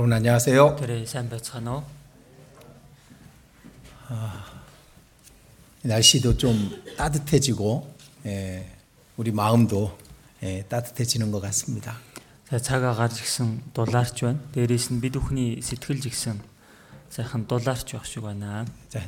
여러분 안녕하세요. 그래 сайн байцгаана уу? 날씨도 좀 따뜻해지고 예, 우리 마음도 예, 따뜻해지는 것 같습니다. За цаг агаар жигсэн дулаарч байна. Дээрээс нь бид бүхний сэтгэл жигсэн сайхан дулаарч байх шиг байна. 자,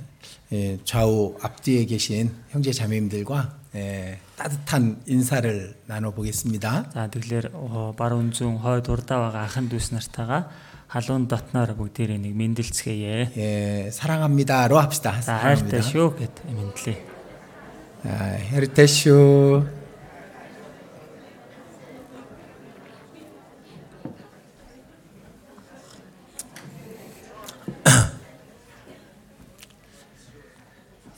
예, 좌우 앞뒤에 계신 형제 자매님들과 예, 따뜻한 인사를 나눠보겠습니다. За тэгэхээр оо, бар үнзүүн хойд урдаа байгаа ахын дүүс нартайгаа халуун дотноор бүгдээрээ нэг мэндэлцгээе. 예, 사랑합니다로 합시다. За хайртай шүү гэд мэдлээ. 아, 헤르테슈.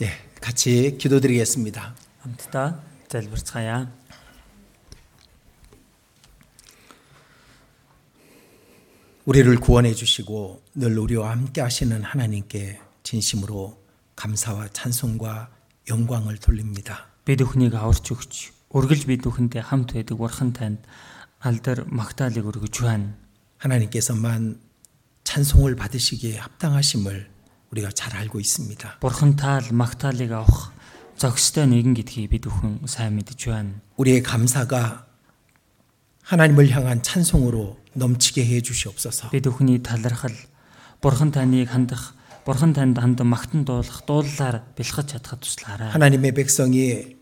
예, 같이 기도드리겠습니다. Хамтдаа залбирцгаая. 우리를 구원해 주시고 늘 우리와 함께 하시는 하나님께 진심으로 감사와 찬송과 영광을 돌립니다. Бид бүхнийг аварч өгч, үргэлж бид бүхэндээ хамт байдаг бурхан танд алдар магтаалыг өргөж байна. 하나님께서만 찬송을 받으시기에 합당하심을 우리가 잘 알고 있습니다. Бурхан таал магтаалыг авах зохистой нэгэн гэдгийг бид бүхэн сайн мэдж байна. 우리의 감사가 하나님을 향한 찬송으로 넘치게 해 주시옵소서. Бид бүхний талархал Бурхан таныг хандах, Бурхан танд хандан магтан дуулах дуулаар бэлхэж чадхад туслаарай. 하나님의 백성이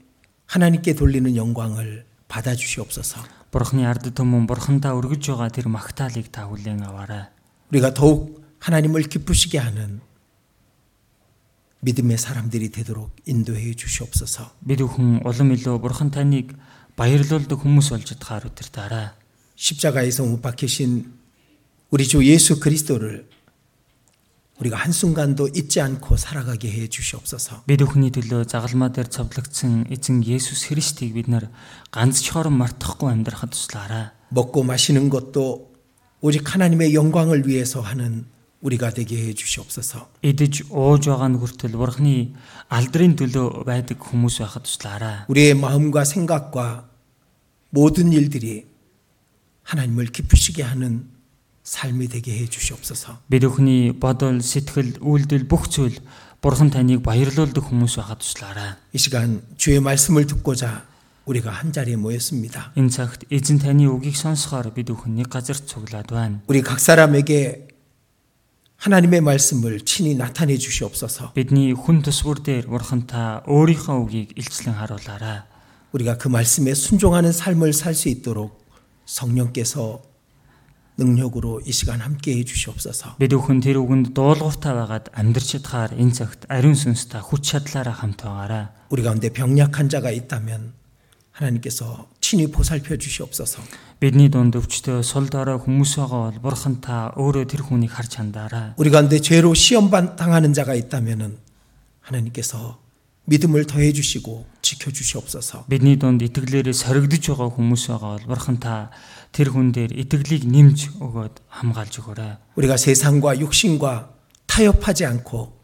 하나님께 돌리는 영광을 받아 주시옵소서. Бурханы ард түмэн Бурхандаа өргөж байгаа тэр магтаалыг та хүлээн аваарай. 우리가 더욱 하나님을 기쁘시게 하는 믿음의 사람들이 되도록 인도해 주시옵소서. Бид бүхэн улам илүү Бурхан таныг баярлуулдаг хүмүүс болж чадхаар өдөртөөрэй. 십자가에서 못 박히신 우리 주 예수 그리스도를 우리가 한순간도 잊지 않고 살아가게 해 주시옵소서. Бид бүхний төлөө загалмаа дээр цовдлогдсон эзэн Есүс Христийг бид нар ганц ч хорон мартахгүй амьдрахад туслаарай. 먹고 마시는 것도 오직 하나님의 영광을 위해서 하는 우리가 되게 해 주시옵소서. Идэж ууж байгаа нь хүртэл Бурханы алдрын төлөө байдаг хүмүүс байхад туслаарай. 우리의 마음과 생각과 모든 일들이 하나님을 기쁘시게 하는 삶이 되게 해 주시옵소서. Бид бүхний бодол, сэтгэл, үйлдэл бүх зүйл Бурхан таныг баярлуулдаг хүмүүс байхад туслаарай. 이 시간 주의 말씀을 듣고자 우리가 한 자리에 모였습니다. Энэ цагт эзэн таны үгийг сонсохоор бид бүхэн нэг газар цуглаад байна. 우리 각 사람에게 하나님의 말씀을 친히 나타내 주시옵소서. Бидний хүн төсвөр дээр Бурхан та өөрийнхөө үгийг илчлэн харуулаарай. 우리가 그 말씀에 순종하는 삶을 살 수 있도록 성령께서 능력으로 이 시간 함께 해 주시옵소서. Бид бүхэн тэр үгэнд дуулууртай байгаад амьдрч чадхаар энэ цагт ариун сүнстэй хүч чадлаараа хамт байгаарай. 우리 가운데 병약한 자가 있다면 하나님께서 친히 보살펴 주시옵소서. Бидний дунд өвчтөө сул дорой хүмүүс байгаа бол Бурхан та өөрөө тэр хүнийг харж хандаарай. 우리 가운데 죄로 시험 당하는 자가 있다면은 하나님께서 믿음을 더해 주시고 지켜 주시옵소서. Бидний дунд итгэлээрээ соригдож байгаа хүмүүс байгаа бол Бурхан та тэр хүн дээр итгэлийг нэмж өгөөд хамгаалж өгөөрэй. 우리가 세상과 육신과 타협하지 않고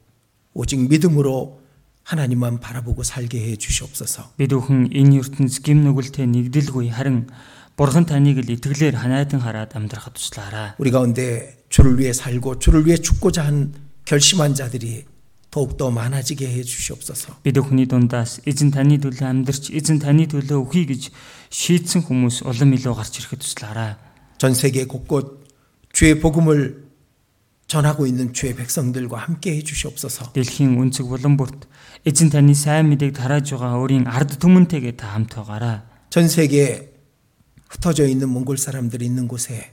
오직 믿음으로 하나님만 바라보고 살게 해 주시옵소서. Бид бүхэн энэ ертөнц гим нүгэлтэй нэгдэлгүй харин Бурхан таныг л итгэлээр ханайтан хараад амьдрахад туслаарай. 우리 가운데 주를 위해 살고 주를 위해 죽고자 한 결심한 자들이 더욱더 많아지게 해 주시옵소서. Бид бүхний дундаас эзэн таны төлөө амьдрч эзэн таны төлөө өхий гэж шийдсэн хүмүүс улам илүү гарч ирэхэд туслаарай. 전 세계 곳곳 주의 복음을 전하고 있는 주의 백성들과 함께 해 주시옵소서. Дэлхийн үнцэг булан бүрт эзэн таны сайн мэдээг тарааж байгаа өөрийн ард түмэнтэйгээ та хамт байгаарай. 전 세계에 흩어져 있는 몽골 사람들이 있는 곳에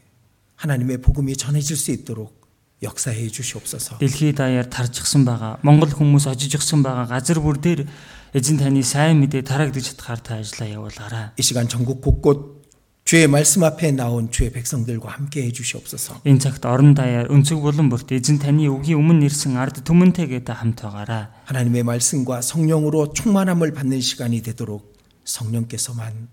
하나님의 복음이 전해질 수 있도록 역사해 주시옵소서. Дэлхийд даяар таржчихсан байгаа Монгол хүмүүс очижчихсан байгаа газар бүр дээр эзэн таны сайн мэдээ тараагдж чадхаар та ажиллаа явуулаарай. 이 시간 전국 곳곳 주의 말씀 앞에 나온 주의 백성들과 함께 해 주시옵소서. Энэ цагт орон даяар өнцөг булан бүрт эзэн таны үгийн өмнө ирсэн ард түмэнтэйгээ та хамт байгаарай. 하나님의 말씀과 성령으로 충만함을 받는 시간이 되도록 성령께서만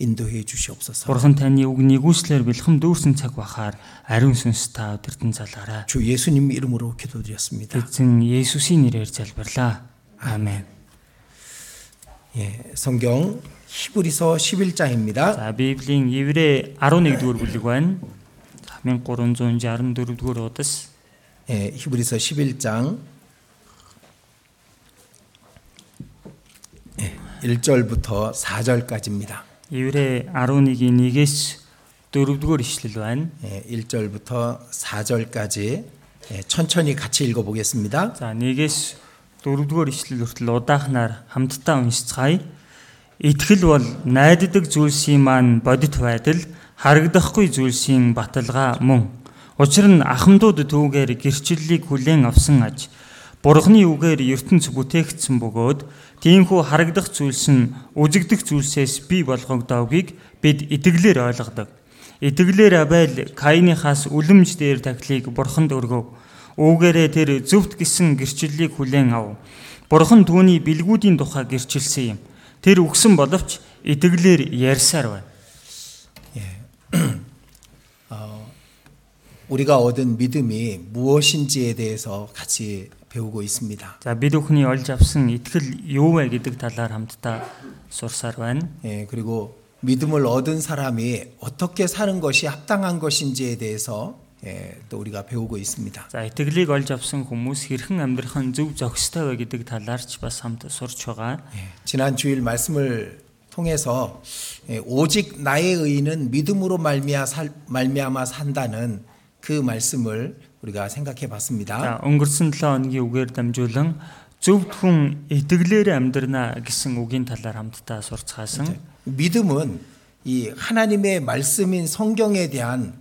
인도해 주시옵소서. Бурхан таны үг нэгүслэр бэлхэм дүүрсэн цаг бахаар ариун сүнс та өдөртөн залаарай. 주 예수님 이름으로 기도드렸습니다. Эзэн Есүсийн нэрээр залбирлаа. Аамен. 예, 성경 히브리서 11장입니다. За Библийн Еврэ 11 дугаар бүлэг байна. За 1364 дугаар удас 예, 히브리서 11장 예, 1절부터 4절까지입니다. Еврэ 11-ийн 1-ээс 4-р ишлэл байна. 예, 1절부터 4절까지 예, 천천히 같이 읽어보겠습니다. За 1-ээс 4-р ишлэл хүртэл удаахнаар хамтдаа уншицгаая. Итгэл бол найддаг зүйлсийн маань бодит байдал, харагдахгүй зүйлсийн баталгаа мөн. Учир нь ахмадууд түүгээр гэрчлэлийг хүлээн авсан аж Бурхны үгээр ертөнц бүтээгдсэн бөгөөд тиймхүү харагдах зүйлс нь үзэгдэх зүйлсээс бий болгогдоогийг бид итгэлээр ойлгодог. Итгэлээр Абель Каиныхаас үлэмж дээр тахлыг Бурханд өргөв. Үүгээрээ тэр зөвхт гисэн гэрчлэлийг хүлээн ав. Бурхан түүний бэлгүүдийн тухай гэрчилсэн юм. Тэр үгсэн боловч итгэлээр ярьсаар байна. 우리가 얻은 믿음이 무엇인지에 대해서 같이 배우고 있습니다. За бид бүхний олж авсан итгэл юу вэ гэдэг талаар хамтдаа сурсаар байна. 예, 그리고 믿음을 얻은 사람이 어떻게 사는 것이 합당한 것인지에 대해서 예, 또 우리가 배우고 있습니다. За итгэлийг олж авсан хүмүүс хэрхэн амьдрах нь зөв зохистой вэ гэдэг талаарч бас хамт сурч байгаа. 예, 지난 주일 말씀을 통해서 예, 오직 나의 의인은 믿음으로 말미암아 살, 말미암아 산다는 그 말씀을 우리가 생각해 봤습니다. За өнгөрсөн 7 хоногийн үгээр дамжуулан зөвхт хүн итгэлээр амьдрна гэсэн үгийн талаар хамтдаа сурцгаасан. 믿음은 이 하나님의 말씀인 성경에 대한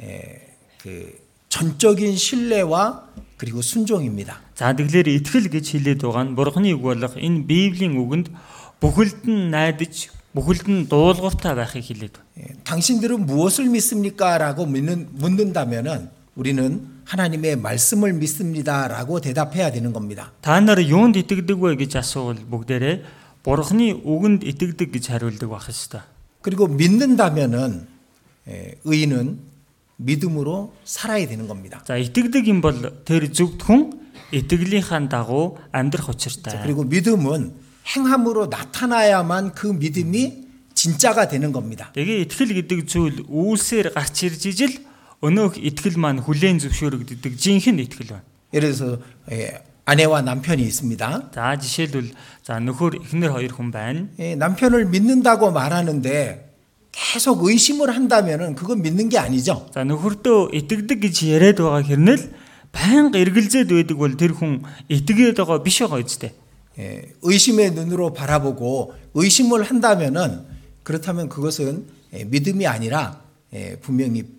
에, 그 전적인 신뢰와 그리고 순종입니다. За тэгэлэр итгэл гэж хэлээд байгаа нь Бурхны үг болох энэ Библийн үгэнд бүхэлд нь найдаж бүхэлд нь дуулууртай байхыг хэлээд байна. 예, 당신들은 무엇을 믿습니까?라고 묻는, 묻는다면은 우리는 하나님의 말씀을 믿습니다라고 대답해야 되는 겁니다. Та нар юунд итгэдэг вэ гэж асуувал бүгдээрээ Бурхны үгэнд итгэдэг гэж хариулдаг байх ёстой. 그리고 믿는다면은 예, 의인은 믿음으로 살아야 되는 겁니다. За итгэдэг юм бол тэр зөвхт хүн итгэлийнхаа дагуу амьдрах учиртай. 그리고 믿음은 행함으로 나타나야만 그 믿음이 진짜가 되는 겁니다. Тэгээ итгэл гэдэг зүйл үйлсээр гарч ирж ижил өнөөх итгэл маань хүлээн зөвшөөрөгддөг жинхэнэ итгэл байна. 예를 들어서 예, 아내와 남편이 있습니다. За жишээлбэл за нөхөр эхнэр хоёр хүн байна. 예, 남편을 믿는다고 말하는데 계속 의심을 한다면은 그건 믿는 게 아니죠. За нөхөртөө итгэдэг гэж яриад байгаа хэрнэл байнга эргэлзээд байдаг бол тэр хүн итгээд байгаа биш байгаа үстэй. 예, 의심의 눈으로 바라보고 의심을 한다면은 그렇다면 그것은 예, 믿음이 아니라 예, 분명히 예,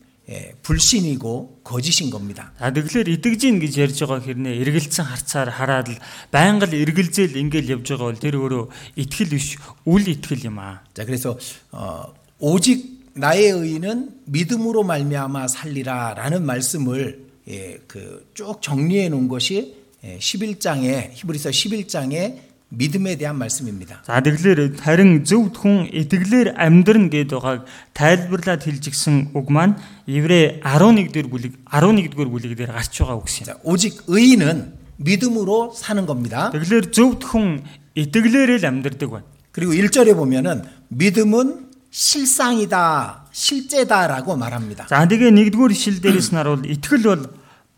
불신이고 거짓인 겁니다. За тэгэхээр итгэж гин гэж ярьж байгаа хэрнээ эргэлцэн харцаар хараад л байнга л эргэлзээл ингээл явж байгаа бол тэр өөрөө итгэл биш үл итгэл юм аа. 자, 그래서 어, 오직 나의 의인은 믿음으로 말미암아 살리라라는 말씀을 예, 그쭉 정리해 놓은 것이 예, 11장에 히브리서 11장의 믿음에 대한 말씀입니다. За тэгэхээр харин зөвхт хүн итгэлээр амьдрна гэдэг байгааг тайлбарлаад хэлжигсэн үг маань Еврэ 11 дэх бүлэг 11 дэх бүлэг дээр гарч байгаа үгс юм. 자, 오직 의인은 믿음으로 사는 겁니다. Тэгэхээр зөвхт хүн итгэлээрээ л амьдрдаг байна. 그리고 1절에 보면은 믿음은 실상이다, 실제다라고 말합니다. За тэгээ нэгдүгээр ишил дээрээс наруул итгэл бол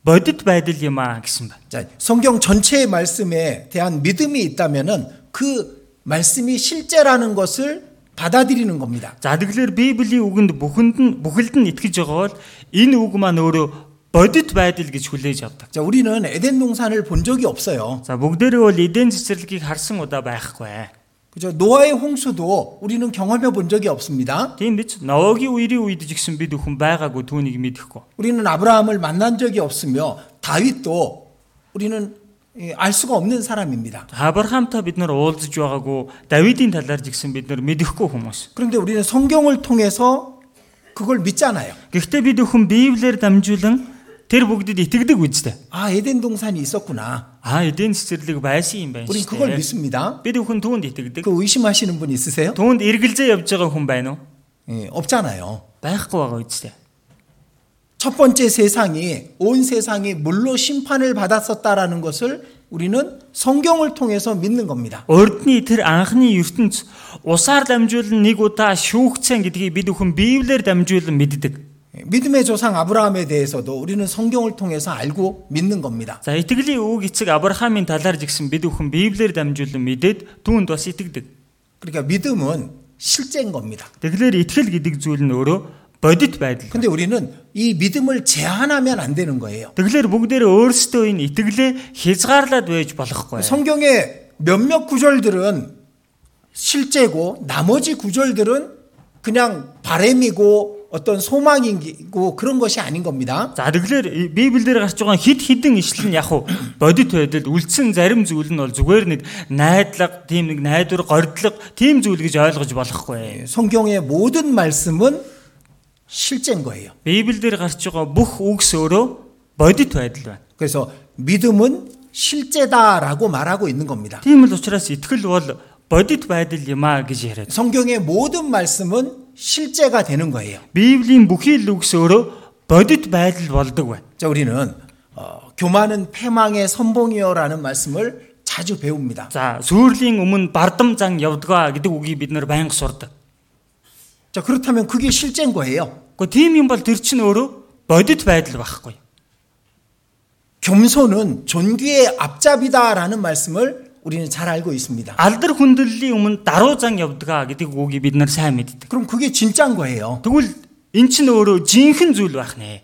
бодит байдал юм аа гэсэн байна. 자, 성경 전체의 말씀에 대한 믿음이 있다면은 그 말씀이 실제라는 것을 받아들이는 겁니다. За тэгэхээр Библийн үгэнд бүхэнд нь бүхэлд нь итгэж байгаа бол энэ үг маань өөрөө бодит байдал гэж хүлээж авдаг. 자, 우리는 에덴 동산을 본 적이 없어요. За бүгдээрээ бол эден цэцэрлэгийг харсан удаа байхгүй. 그죠? 노아의 홍수도 우리는 경험해 본 적이 없습니다. Тийм биз? Ноогийн үерийн үед ч гэсэн бид бүхэн байгаагүй түүнийг мэдэхгүй. 우리는 아브라함을 만난 적이 없으며 다윗도 우리는 예, 알 수가 없는 사람입니다. Авраамтай бид нар уулзж байгаагүй, Давидын талаар ч гэсэн бид нар мэдэхгүй хүмүүс. 그런데 우리는 성경을 통해서 그걸 믿잖아요. Гэхдээ бид бүхэн Библиэр дамжуулан тэр бүгдэд итгэдэг үстэй. 아, 에덴 동산이 있었구나. Аа эдийн цэцэрлэг байсан юм байна 우린 шүү 그걸 дээ. 믿습니다. Бид бүхэн түүнд итгэдэг. 그 의심하시는 분 있으세요? Түүнд эргэлзээ явж байгаа хүн байна уу? 예, 없잖아요. Байхгүй байгаа үстэй. 첫 번째 세상이 온 세상이 물로 심판을 받았었다라는 것을 우리는 성경을 통해서 믿는 겁니다. Урдны тэр анхны ертөнц усаар дамжуулан нэг удаа шүүгцэн гэдгийг бид бүхэн Библиэр дамжуулан мэддэг. 믿음의 조상 아브라함에 대해서도 우리는 성경을 통해서 알고 믿는 겁니다. За итгэлийн үг эцэг Авраамийн талаар жигсэн бид бүхэн Библиэр дамжуулан мэдээд түүнд бас итгэдэг. 그러니까 믿음은 실제인 겁니다. Тэгэхээр итгэл гэдэг зүйл нь өөрөө бодит байдал. 근데 우리는 이 믿음을 제한하면 안 되는 거예요. Тэгэхээр бүгдээр өөрсдөө энэ итгэлээ хязгаарлаад байж болохгүй. 성경의 몇몇 구절들은 실제고 나머지 구절들은 그냥 바램이고 어떤 소망이고 그런 것이 아닌 겁니다. За тэгэхээр Библиэр гарч байгаа хид хідэн ишлэл нь яг уу бодит байдал үлдсэн зарим зүйл нь бол зүгээр нэг найдлага, тийм нэг найдвар, гордлого, тийм зүйл гэж ойлгож болохгүй. 성경의 모든 말씀은 실제인 거예요. Библиэр гарч байгаа бүх үгс өөрөө бодит байдал байна. 그래서 믿음은 실제다라고 말하고 있는 겁니다. Тийм л учраас итгэл бол бодит байдал юм а гэж яриад. 성경의 모든 말씀은 실제가 되는 거예요. Библийн бүхий л үгс өөрөө бодит байдал болдог байна. 자, 우리는 어, 교만은 패망의 선봉이요라는 말씀을 자주 배웁니다. За, сүрлийн өмнө бардам зан явдгаа гэдэг үгийг бид нэр байнга сурдаг. 자, 그렇다면 그게 실제인 거예요. Гэхдээ тийм юм бол тэр чинь өөрөө бодит байдал байхгүй. 겸손은 존귀의 앞잡이다라는 말씀을 우리는 잘 알고 있습니다. Алдар хүндлэлийн өмнө даруу зан явдгаа гэдэг үгийг бид нар сайн мэддэг. 그럼 그게 진짜인 거예요. Тэгвэл эн чинь өөрөө жинхэнэ зүйл байх нэ.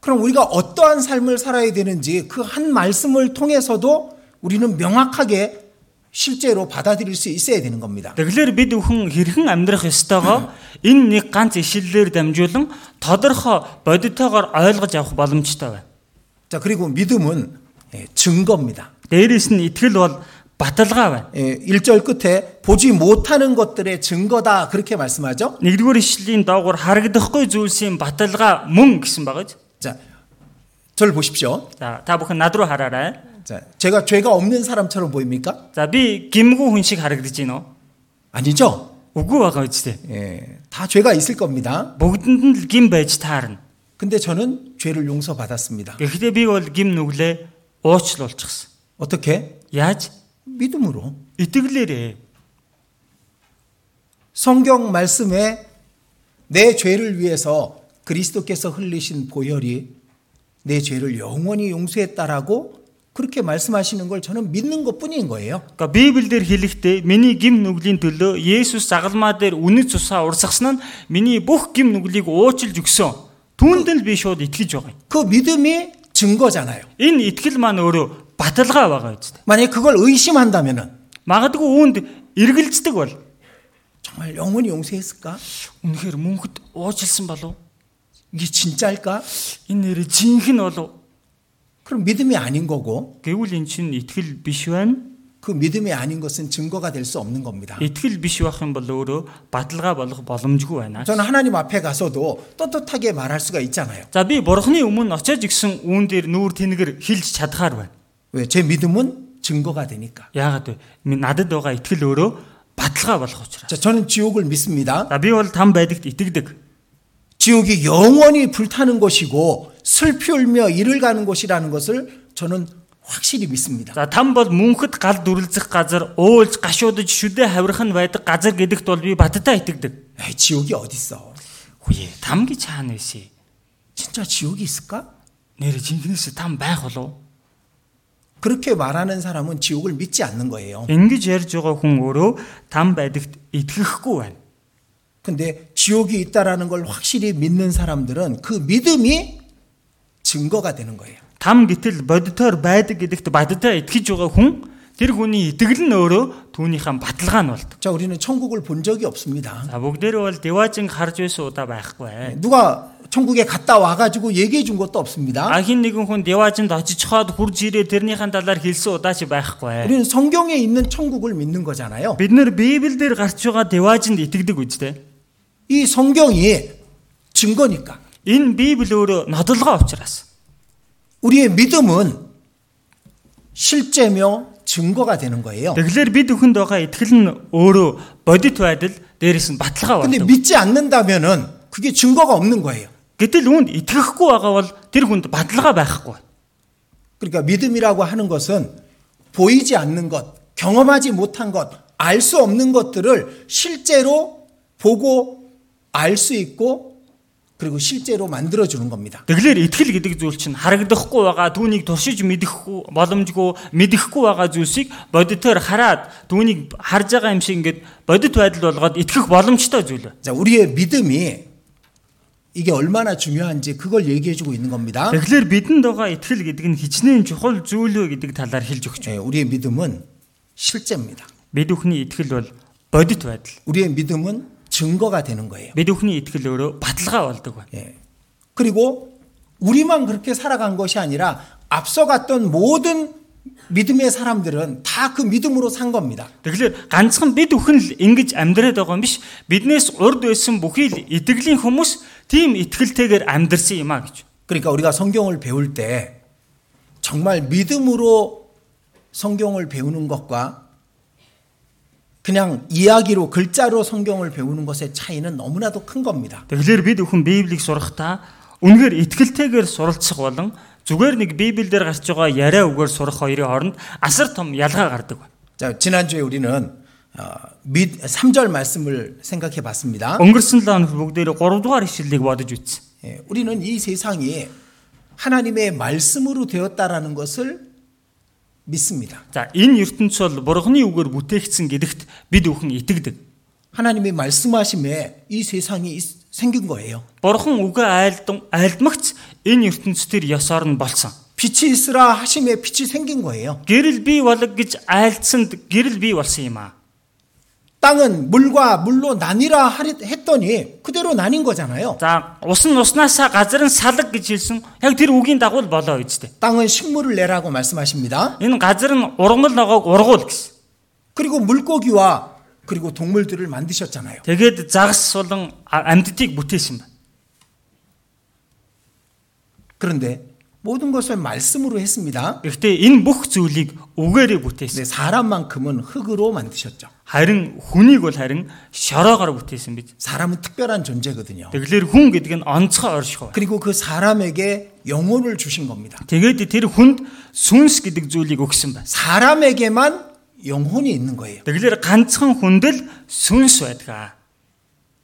그럼 우리가 어떠한 삶을 살아야 되는지 그 한 말씀을 통해서도 우리는 명확하게 실제로 받아들일 수 있어야 되는 겁니다. Тэгэхээр бид бүхэн хэрхэн амьдрах ёстойгоо энэ нэг ганц ишлэлээр дамжуулан тодорхой бодитоогоор ойлгож авах боломжтой байна. 자, 그리고 믿음은 예, 증거입니다. Дээрээс нь итгэл бол баталгаа байна. 예, 1절 끝에 보지 못하는 것들의 증거다 그렇게 말씀하죠. Нэгдүгээр ишлэлийн доогуур харагдахгүй зүйлсийн баталгаа мөн гэсэн байгаа ч. 자, 저를 보십시오. За та бүхэн над руу хараарай. 자, 제가 죄가 없는 사람처럼 보입니까? За би гимгүү хүн шиг харагдаж байна уу? 아니죠. Үгүй байгаа үстэй. 예, 다 죄가 있을 겁니다. Бүгдэнд нь л гим байж таарна. 근데 저는 죄를 용서받았습니다. Гэхдээ би бол гим нүглээ уучлуулчихсан. 어 떻게? Яаж? 믿음으로. Итгэлээрээ. 성경 말씀에 내 죄를 위해서 그리스도께서 흘리신 보혈이 내 죄를 영원히 용서했다라고 그렇게 말씀하시는 걸 저는 믿는 것 뿐인 거예요. Гэхдээ Библиэлд хэлэхдээ миний гим нүглийн төлөө Есүс загалмаа дээр үнэт цусаа урсгасан нь миний бүх гим нүглийг уучлж өгсөн. Түүнд л би шууд итгэж байгаа юм. 그 믿음이 증거잖아요. Энэ итгэл маань өөрөө баталгаа байгаа үстэй. 만약 그걸 의심한다면은 Магадгүй үүнд эргэлздэг бол 정말 영원히 용서했을까? үнэхээр мөнхөд уучлсан болов? 이게 진짜일까? Энэ нэр жинхэнэ болов? 그럼 믿음이 아닌 거고 Гэвül эн чинь итгэл биш байна. 그 믿음이 아닌 것은 증거가 될 수 없는 겁니다. Итгэл биш байх юм бол өөрөө баталгаа болох боломжгүй байна. 저는 하나님 앞에 가서도 떳떳하게 말할 수가 있잖아요. За би бурхны өмнө очиж гисэн үүн дээр нүүр тэнгэр хилж чадхаар байна. 왜? 제 믿음은 증거가 되니까. Яагаад вэ? Минь надад байгаа итгэл өөрөө баталгаа болох учраас. 자, 저는 지옥을 믿습니다. За би бол там байдагт итгэдэг. 지옥이 영원히 불타는 곳이고 슬피 울며 이를 가는 곳이라는 것을 저는 확실히 믿습니다. За там бол мөнхөд гал дүрлзэх газар, уулж гашуудж шүдэ хаврах нь байдаг газар гэдэгт бол би баттаа итгэдэг. 에이, 지옥이 어딨어? Хүйе, там гэж хаана вэ? 진짜 지옥이 있을까? Нэр жинхнээс там байх болов? 그렇게 말하는 사람은 지옥을 믿지 않는 거예요. Ингэж ярьж байгаа хүн өөрөө там байдагт итгэхгүй байна. 근데 지옥이 있다라는 걸 확실히 믿는 사람들은 그 믿음이 증거가 되는 거예요. Там гэтэл бодитоор байдаг гэдэгт баддаа итгэж байгаа хүн тэр хүний итгэл нь өөрөө түүнийхэн баталгаа нь болдог. 자, 우리는 천국을 본 적이 없습니다. За бүгдээрээ бол деважин харж байсан удаа байхгүй. 누가 천국에 갔다 와가지고 얘기해 준 것도 없습니다. А хин нэгэн хүн деважинд очиж чаад хурж ирээ тэрнийхэн талаар хэлсэн удаа чи байхгүй. 우리는 성경에 있는 천국을 믿는 거잖아요. Бид нэр Библиэлд гарч байгаа деважинд итгэдэг үстэй. 이 성경이 증거니까 Энэ Библи өөрөө нодлогоо учраас. 우리의 믿음은 실제며 증거가 되는 거예요. Тэгэхээр бид бүхэнд байгаа итгэл нь өөрөө бодит байдал дээрээс нь баталгаа 근데 болдог. 믿지 않는다면은 그게 증거가 없는 거예요. Гэтэл үүнд итгэхгүй байгаа бол тэр хүнд баталгаа байхгүй. 그러니까 믿음이라고 하는 것은 보이지 않는 것, 경험하지 못한 것, 알 수 없는 것들을 실제로 보고 알 수 있고 그리고 실제로 만들어 주는 겁니다. Тэгэхээр итгэл гэдэг зүйл чинь харагдахгүй байгаа түүнийг туршиж мэдэхгүй боломжгүй мэдэхгүй байгаа зүйлсийг бодитоор хараад түүнийг харж байгаа юм шиг ингээд бодит байдал болгоод итгэх боломжтой зүйл. 자, 우리의 믿음이 이게 얼마나 중요한지 그걸 얘기해 주고 있는 겁니다. Тэгэхээр бидэнд байгаа итгэл гэдэг нь хичнээн чухал зүйл үү гэдэг талаар хэлж өгч. 예, 우리의 믿음은 실제입니다. Бид бүхний итгэл бол бодит байдал. 우리의 믿음은 증거가 되는 거예요. Бид бүхний итгэл өөрөө баталгаа болдог байна. 예. 그리고 우리만 그렇게 살아간 것이 아니라 앞서갔던 모든 믿음의 사람들은 다 그 믿음으로 산 겁니다. Тэгэхээр ганцхан бид бүхэн л ингэж амьдраад байгаа юм биш. Биднээс урд байсан бүхий л итгэлийн хүмүүс тийм итгэлтэйгээр амьдрсан юм а гэж. 그러니까 우리가 성경을 배울 때 정말 믿음으로 성경을 배우는 것과 그냥 이야기로 글자로 성경을 배우는 것의 차이는 너무나도 큰 겁니다. Тэгэхээр бид бүхэн Библийг сурахдаа үнэхээр итгэлтэйгээр суралцах болон зүгээр нэг Библиэлд гарч байгаа яриа үгээр сурах хоёрын хооронд асар том ялгаа гардаг байна. 자, 지난주에 우리는 어, 믿 3절 말씀을 생각해 봤습니다. Өнгөрсөн 7 хоног бүгдээр 3 дугаар ишлэлийг бодож үзсэн. 예, 우리는 이 세상이 하나님의 말씀으로 되었다라는 것을 믿습니다. За энэ ертөнц бол Бурхны үгээр бүтээгдсэн гэдэгт бид бүхэн итгэдэг. 하나님의 말씀하심에 이 세상이 있- 생긴 거예요. Бурхан үгээ айлдан айлдмагц энэ ертөнцийн ёсоор нь болсон. 빛이 있으라 하심에 빛이 생긴 거예요. Гэрэл бий болог гэж айлдсанд гэрэл бий болсон юм аа. 땅은 물과 물로 나뉘라 하리- 했더니 그대로 나뉜 거잖아요. За ус нь уснасаа газар нь салаг гэж хэлсэн. Яг тэр үгийн дагуу л болоо үсттэй. 땅은 식물을 내라고 말씀하십니다. Энэ газар нь ургамал ногоог ургуул гэсэн. 그리고 물고기와 그리고 동물들을 만드셨잖아요. Тэгээд загас болон а- амьдтыг бүтээсэн байна. 그런데 모든 것을 말씀으로 했습니다. Гэхдээ энэ бүх зүйлийг үгээрээ бүтээсэн. 근데 사람만큼은 흙으로 만드셨죠. Харин хүнийг бол харин шороогоор бүтээсэн биз. 사람은 특별한 존재거든요. Тэгэхээр хүн гэдэг нь онцгой оршихуй. 그리고 그 사람에게 영혼을 주신 겁니다. Тэгээд тэр хүнд сүнс гэдэг зүйлийг өгсөн байна. 사람에게만 영혼이 있는 거예요. Тэгэхээр ганцхан хүндэл сүнс байдаг.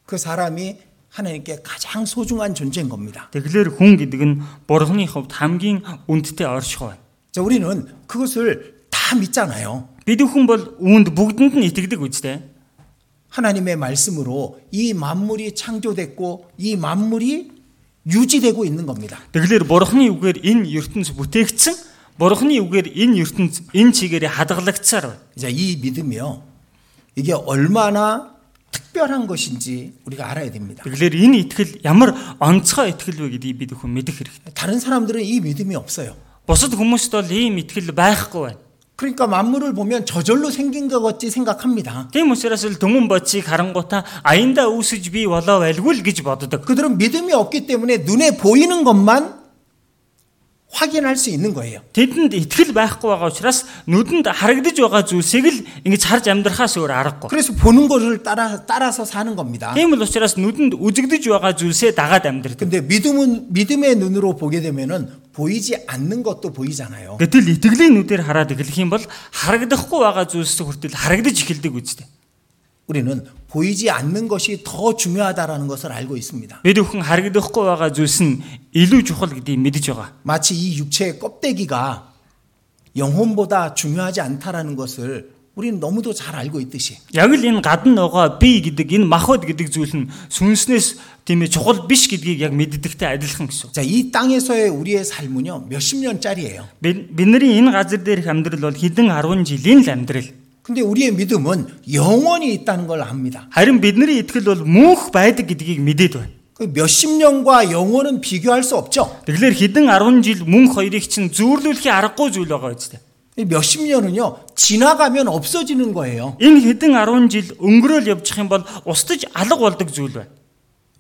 그 사람이 하나님께 가장 소중한 존재인 겁니다. Тэгэхээр хүн гэдэг нь бурхны хувьд хамгийн үндтэй оршихуй. 자, 우리는 그것을 다 믿잖아요. Бид бүхэн бол үүнд бүгдэнд нь итгэдэг үстэй. 하나님의 말씀으로 이 만물이 창조됐고 이 만물이 유지되고 있는 겁니다. Тэгэхээр бурхны үгээр энэ ертөнц бүтээгдсэн. Бурхны үгээр энэ ертөнц энэ чигээрээ хадгалагдсаар байна. 자, 이 믿음이요. 이게 얼마나 특별한 것인지 우리가 알아야 됩니다. Тэгэхээр энэ итгэл ямар онцгой итгэл вэ гэдгийг бид бүхэн мэдэх хэрэгтэй. 다른 사람들은 이 믿음이 없어요. Бусад хүмүүст бол ийм итгэл байхгүй байна. 그러니까 만물을 보면 저절로 생긴 것 같이 생각합니다. Тийм учраас л түмэн бодсыг харангуйта аяндаа үүсэж би болоо байлгүй л гэж боддог. 그들은 믿음이 없기 때문에 눈에 보이는 것만 확인할 수 있는 거예요. Тэдэнд итгэл байхгүй байгаа учраас нүдэнд харагдаж байгаа зүйлсийг л ингэж харж амьдрахаас өөр аргагүй. 그래서 보는 것을 따라 따라서 사는 겁니다. Тийм л учраас нүдэнд үзэгдэж байгаа зүйлсээ дагаад амьдрдаг. 근데 믿음은 믿음의 눈으로 보게 되면은 보이지 않는 것도 보이잖아요. Гэтэл итгэлийн нүдээр хараад эхлэх юм бол харагдахгүй байгаа зүйлсээ хүртэл харагдаж эхэлдэг үстэй. 우리는 보이지 않는 것이 더 중요하다라는 것을 알고 있습니다. Бид бүхэн харагдахгүй байгаа зүйлс нь илүү чухал гэдгийг мэдэж байгаа. 마치 이 육체의 껍데기가 영혼보다 중요하지 않다라는 것을 우리는 너무도 잘 알고 있듯이 Яг л энэ гадна байгаа би гэдэг энэ махбод гэдэг зүйл нь сүнснээс тийм ээ чухал биш гэдгийг яг мэддэгтэй адилхан гэсэн. 자, 이 땅에서의 우리의 삶은요, 몇십 년짜리예요. Би- Бидний энэ газар дээрх амьдрал бол хэдэн 10 жилийн л амьдрал. 근데 우리의 믿음은 영원히 있다는 걸 압니다. Харин бидний итгэл бол мөнх байдаг гэдгийг мэдээд байна. 그 몇십 년과 영원은 비교할 수 없죠. Тэгэхээр хэдэн 10 жил мөнх хоёрыг чинь зүүрлүүлэхийн аргагүй зүйл байгаа үстэй. 이 몇십 년은요, 지나가면 없어지는 거예요. Энэ хэдэн 10 жил өнгөрөөл явчих юм бол устж алга болдог зүйл байна.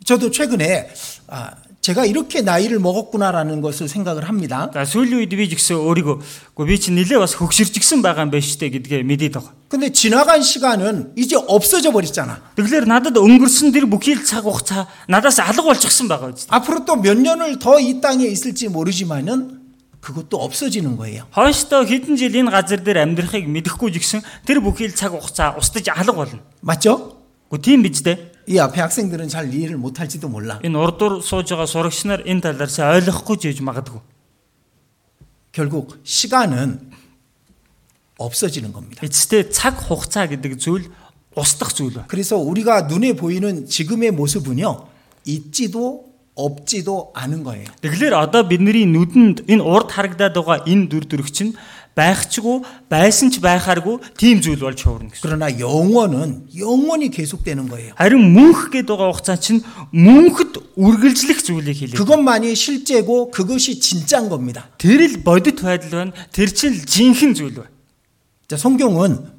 저도 최근에, 아, 제가 이렇게 나이를 먹었구나라는 것을 생각을 합니다. За сүүлийн үед би ч гэсэн өөрийгөө үгүй би чинь нилээ бас хөгшөрчихсэн байгаа юм байна штэ гэдгээ мэдээд байгаа. 근데 지나간 시간은 이제 없어져 버렸잖아. Тэгэхээр надад өнгөрсөн тэр бүхий л цаг хугацаа надаас алга болчихсон байгаа үстэй. 앞으로 또 몇 년을 더 이 땅에 있을지 모르지만은 그것도 없어지는 거예요. Хойштоо хэдэн жил энэ газар дээр амьдрахыг мэдэхгүй ч гэсэн тэр бүхий л цаг хугацаа устж алга болно. 맞죠? Үгүй тийм биз дээ. 이 앞에 학생들은 잘 이해를 못할지도 몰라. энэ урдуур сууж байгаа сурагч нар энэ талаар сайн ойлгохгүй жийж магадгүй. 결국 시간은 없어지는 겁니다. Эцэстээ цаг хугацаа гэдэг зүйл устдах зүйл байна. 그래서 우리가 눈에 보이는 지금의 모습은요, 있지도 없지도 않은 거예요. Тэгэхээр одоо бидний нүдэнд энэ урд харагдаад байгаа энэ дүр төрх чинь байхчгүй байсан ч байхааргүй тийм зүйл болж хуурна гэсэн. 그러나 영원은 영원히 계속되는 거예요. Харин мөнх гэдэг байгаа хугацаа чинь мөнхөд үргэлжлэх зүйлийг хэлээ. 그것만이 실제고 그것이 진짜인 겁니다. Тэр л бодит байдал байна. Тэр чинь л жинхэнэ зүйл байна. 자, 성경은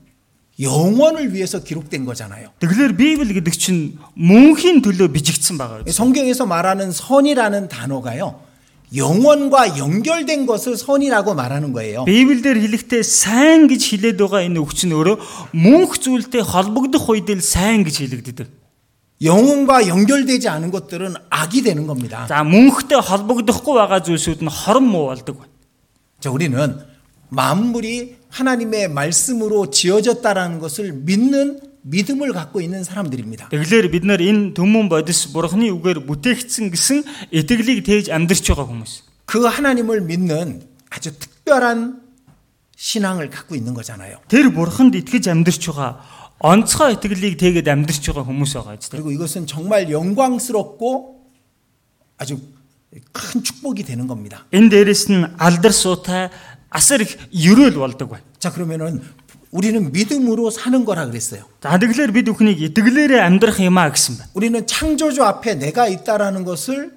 영원을 위해서 기록된 거잖아요. Тэгэхээр Библи гэдэг чинь мөнхийн төлөө бичигдсэн байгаа. 성경에서 말하는 선이라는 단어가요. 영원과 연결된 것을 선이라고 말하는 거예요. Библиэр хэлэхдээ сайн гэж хэлээд байгаа энэ үг чинь өөрөө мөнх зүйлтэй холбогдох үед л сайн гэж хэлэгддэг. 영혼과 연결되지 않은 것들은 악이 되는 겁니다. За мөнхтэй холбогдохгүй байгаа зүйлсүүд нь хорон муу болдог. 자, 우리는 만물이 하나님의 말씀으로 지어졌다라는 것을 믿는 믿음을 갖고 있는 사람들입니다. Тэгэхээр бид нар энэ төмөн бодис бурхны үгээр бүтээгдсэн гэсэн итгэлийг тээж амьдрч байгаа хүмүүс. 그 하나님을 믿는 아주 특별한 신앙을 갖고 있는 거잖아요. Тэр бурханд итгэж амьдрч байгаа онцгой итгэлийг тэгээд амьдрч байгаа хүмүүс байгаа ч тийм. 그리고 이것은 정말 영광스럽고 아주 큰 축복이 되는 겁니다. Энэ дээрэс нь алдар суутай асар их ерөөл болдог байна. 자, 그러면은 우리는 믿음으로 사는 거라 그랬어요. За тэгэлэр бид бүхнийг итгэлээрээ амьдрах юм а гэсэн байна. 우리는 창조주 앞에 내가 있다라는 것을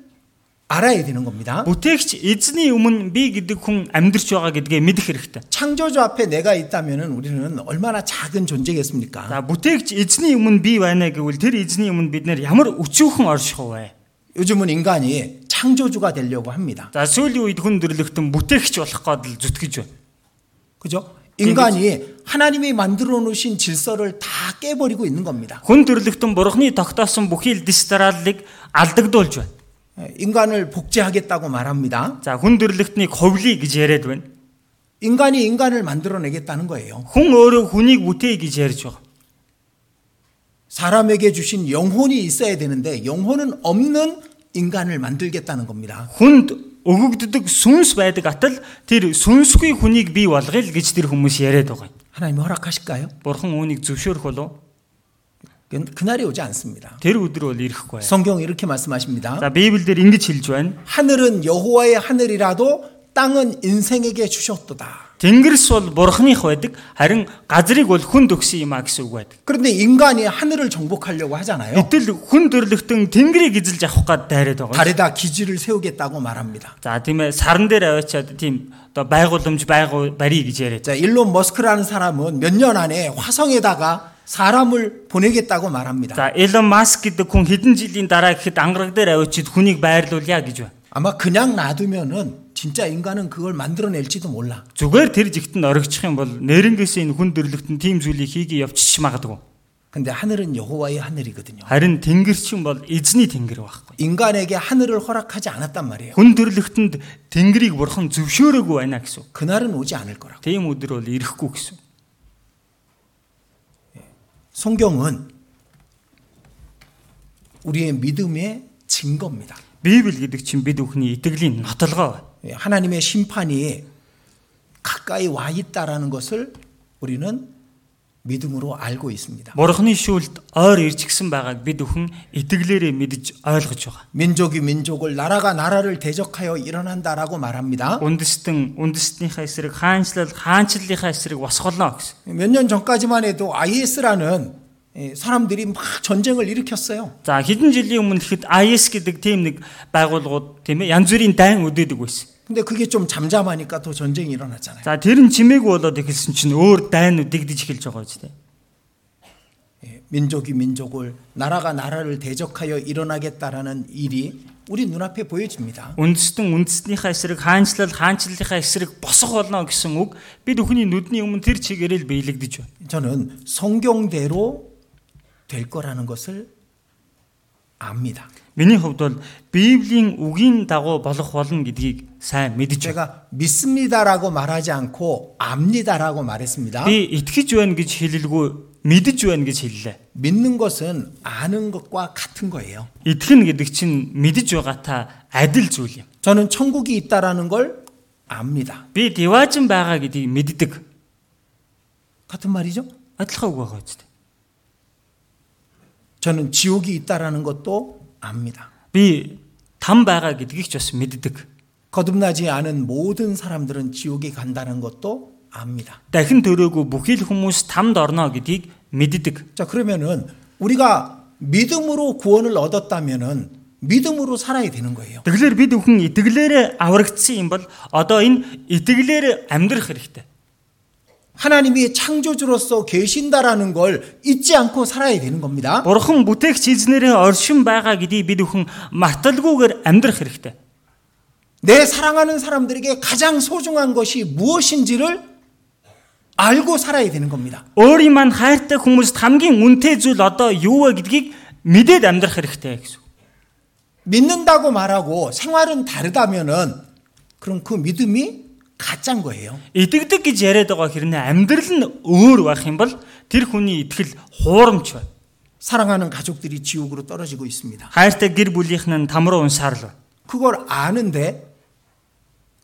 알아야 되는 겁니다. Бүтээгч эзний өмнө би гэдэг хүн амьдрч байгаа гэдгээ мэдэх хэрэгтэй. 창조주 앞에 내가 있다면은 우리는 얼마나 작은 존재겠습니까? За бүтээгч эзний өмнө би байна гэвэл тэр эзний өмнө бид нэр ямар өчүүхэн оршихов вэ? 요즘은 인간이 창조주가 되려고 합니다. 자, сүүлийн үед хүн төрлөختөн бүтээгч болох гээд л зүтгэж байна. 그죠? 인간이 하나님이 만들어 놓으신 질서를 다 깨버리고 있는 겁니다. хүн төрөлхтөн бурхны тогтоосон бүхий л дистаралыг алдагдуулж байна. 인간을 복제하겠다고 말합니다. 자, хүн төрөлхтнийг ховли гэж яриад байна. 인간이 인간을 만들어 내겠다는 거예요. хүн өөрөө хүнийг бүтээе гэж ярьж байгаа. 사람에게 주신 영혼이 있어야 되는데 영혼은 없는 인간을 만들겠다는 겁니다. хүн өгөгддөг сүнс байдаг атал тэр сүнсгүй хүнийг бий болгоё л гэж тэр хүмүүс яриад байгаа. юм. 하나님 허락하실까요? Бурхан үүнийг зөвшөөрөх болов 그- 그날이 오지 않습니다. тэр өдөр бол ирэхгүй. 성경은 이렇게 말씀하십니다. За Библиэр ингэж хэлж байна. 하늘은 여호와의 하늘이라도 땅은 인생에게 주셨도다. 딩그리스 бол бурхных байдаг. харин газрыг бол хүн төгсөн юм а гэсэн үг байдаг. 그런데 인간이 하늘을 정복하려고 하잖아요. 이들 хүн төрлөختөн тэнгэрийг эзэлж авах гээд дайраад байгаа. 달에다 기지를 세우겠다고 말합니다. За тийм ээ сарн дээр аваачаад тийм оо байгууламж байгуу барий гэж яриад. 자 일론 머스크라는 사람은 몇 년 안에 화성에다가 사람을 보내겠다고 말합니다. 자 일론 마스크 гэдэг хүн хэдэн жилийн дараа гэхэд ангараг дээр аваачид хүнийг байрлуулъя гэж байна. 아마 그냥 놔두면은 진짜 인간은 그걸 만들어낼지도 몰라. зүгээр тэр жигтэнд орогчих юм бол нэрнгээс энэ хүн дөрлөгтөн тийм зүйлийг хийгээ явчих магадгүй. 근데 하늘은 여호와의 하늘이거든요. харин тэнгэр чинь бол эзний тэнгэр байхгүй. 인간에게 하늘을 허락하지 않았단 말이에요. хүн төрлөختөнд тэнгэрийг бурхан зөвшөөрөөгүй байна гэсэн. 그날은 오지 않을 거라고. тийм өдөр бол ирэхгүй гэсэн. 성경은 우리의 믿음의 증거입니다. Библи гэдэг чинь бид бүхний итгэлийн нотолгоо байна. 예, 하나님의 심판이 가까이 와 있다라는 것을 우리는 믿음으로 알고 있습니다. Бурхны шүүлт ойр ирж гисэн байгааг бид бүхэн итгэлээрээ мэдж ойлгож байгаа. 민족이 민족을 나라가 나라를 대적하여 일어난다라고 말합니다. Үндэстэн үндэстнийхээ эсрэг хаанчлал хаанчлалынхаа эсрэг босголно гэсэн. 몇 년 전까지만 해도 IS라는 사람들이 막 전쟁을 일으켰어요. За хэдэн жилийн өмнө ихэд IS гэдэг тийм нэг байгууллагууд тийм ээ янз бүрийн дайн үдээдэг байсан. 근데 그게 좀 잠잠하니까 또 전쟁이 일어났잖아요. За тэр нь чимээгүй болоод эхэлсэн чинь өөр дайн үдэгдэж эхэлж байгаа үстэй. 예, 민족이 민족을 나라가 나라를 대적하여 일어나겠다라는 일이 우리 눈앞에 보여집니다. Үндэстэн үндэстнийхээ эсрэг хаанчлал хаанчлалынхаа эсрэг босох болно гэсэн үг бид бүхний нүдний өмнө тэр чигээрэл биелэгдэж байна. 저는 성경대로 될 거라는 것을 압니다. Миний хувьд бол Библийн үгийн дагуу болох болно гэдгийг сайн мэдэж байна. 제가 믿습니다라고 말하지 않고 압니다라고 말했습니다. Би итгэж байна гэж хэлэлгүй мэдэж байна гэж хэллээ. 믿는 것은 아는 것과 같은 거예요. Итгэн гэдэг чинь мэдэж байгаатай адил зүйл юм. 저는 천국이 있다라는 걸 압니다. Би диваажин байгаа гэдгийг мэддэг. 같은 말이죠? Адилхан үг байгаа үстэй. 저는 지옥이 있다라는 것도 압니다. Би там байгаа гэдгийг ч бас мэддэг. 거듭나지 않은 모든 사람들은 지옥에 간다는 것도 압니다. Дахин төрөөгүй бүхий л хүмүүс тамд орно гэдгийг мэддэг. 자, 그러면은 우리가 믿음으로 구원을 얻었다면은 믿음으로 살아야 되는 거예요. Тэгэхээр бид бүхэн итгэлээр аврагдсан юм бол одоо энэ итгэлээр амьдрах хэрэгтэй. 하나님이 창조주로서 계신다라는 걸 잊지 않고 살아야 되는 겁니다. Бурхан бүтээгч эзнэрээ оршин байгаа гэдгийг бид бүхэн марталгүйгээр амьдрах хэрэгтэй. 내 사랑하는 사람들에게 가장 소중한 것이 무엇인지를 알고 살아야 되는 겁니다. Өөрийн маань хайртай хүмүүст хамгийн үнэтэй зүйл одоо юу вэ гэдгийг мэдээд амьдрах хэрэгтэй гэсэн. үг. 믿는다고 말하고 생활은 다르다면은 그럼 그 믿음이 가짜인 거예요. Итгэдэг гэж яриад байгаа хэрнээ амьдрал нь өөр байх юм бол тэр хүний итгэл хуурамч байна. 사랑하는 가족들이 지옥으로 떨어지고 있습니다. Хайртай гэр бүлийнх нь там руу унсаарлаа. 그걸 아는데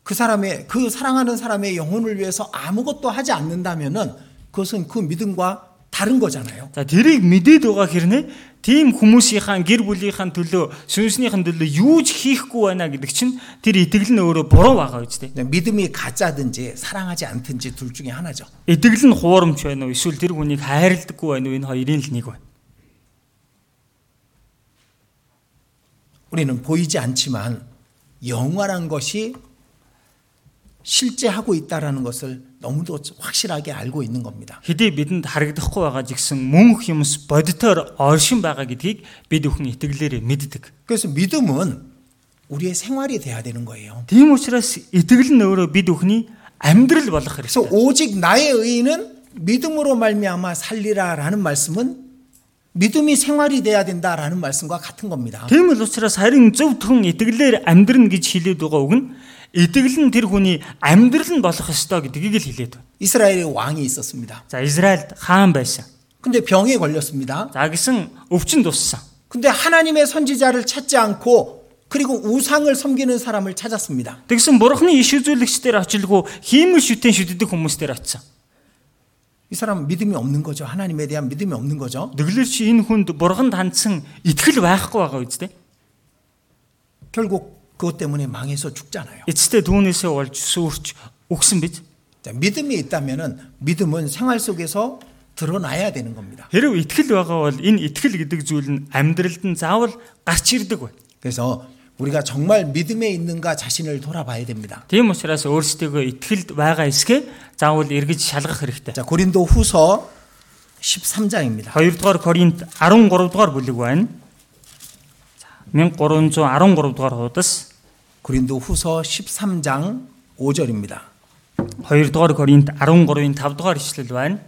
그 사람의 그 사랑하는 사람의 영혼을 위해서 아무것도 하지 않는다면은 그것은 그 믿음과 다른 거잖아요. За тэрийг мэдээд байгаа хэрнээ тийм хүмүүсийнхаа гэр бүлийнхаа төлөө сүнснийхэн төлөө юу ч хийхгүй байна гэдэг чинь тэр итгэл нь өөрөө буруу байгаа үстэй. 네, 믿음이 가짜든지 사랑하지 않든지 둘 중에 하나죠. Итгэл нь хуурамч байна уу эсвэл тэр хүнийг хайрладаггүй байна уу энэ хоёрын л нэг байна. 우리는 보이지 않지만 영원한 것이 실제 하고 있다라는 것을 너무도 확실하게 알고 있는 겁니다. Хэдий бидэнд харагдахгүй байгаа жигсэн мөнх юмс бодитоор оршин байгаа гэдгийг бид бүхэн итгэлээрээ мэддэг. 그래서 믿음은 우리의 생활이 돼야 되는 거예요. Тийм учраас итгэл нь өөрөө бид бүхний амьдрал болох 그래서 хэрэгтэй. 오직 나의 의인은 믿음으로 말미암아 살리라라는 말씀은 믿음이 생활이 돼야 된다라는 말씀과 같은 겁니다. Тийм л учраас харин зөв тхэн итгэлээр амьдрна гэж хэлээд байгаа үг нь итгэл нь тэр хүний амьдрал нь болох ёстой гэдгийг л хэлээд байна. 이스라엘에 왕이 있었습니다. За Израильд хаан байсан. 근데 병에 걸렸습니다. За гэсэн өвчин туссан. 근데 하나님의 선지자를 찾지 않고 그리고 우상을 섬기는 사람을 찾았습니다. Тэгсэн бурхны иш үзүүлэгчдэр очилгүй хиймэл шүтэн шүтдэг хүмүүстээр очсон. 이 사람은 믿음이 없는 거죠. 하나님에 대한 믿음이 없는 거죠. Тэгэлэр чи энэ хүнд бурханд хандсан итгэл байхгүй байгаа үстэй. 결국 그것 때문에 망해서 죽잖아요. Эцэстээ түүнээсээ болж сүрч өгсөн биз. 자, 믿음이 있다면은 믿음은 생활 속에서 드러나야 되는 겁니다. Хэрв итгэл байгаа бол энэ итгэл гэдэг зүйл нь амьдралд нь заавал гарч ирдэг бай. 그래서 우리가 정말 믿음에 있는가 자신을 돌아봐야 됩니다. Тийм учраас өөрсдөө итгэлд байгаа эсгээ заавал эргэж шалгах хэрэгтэй. 자, 고린도 후서 13장입니다. 2 дугаар Коринт 13 дугаар бүлэг байна. За 1313 дугаар хуудас 고린도 후서 13장 5절입니다. 2 дугаар Коринт 13-ийн 5 дугаар ишлэл байна.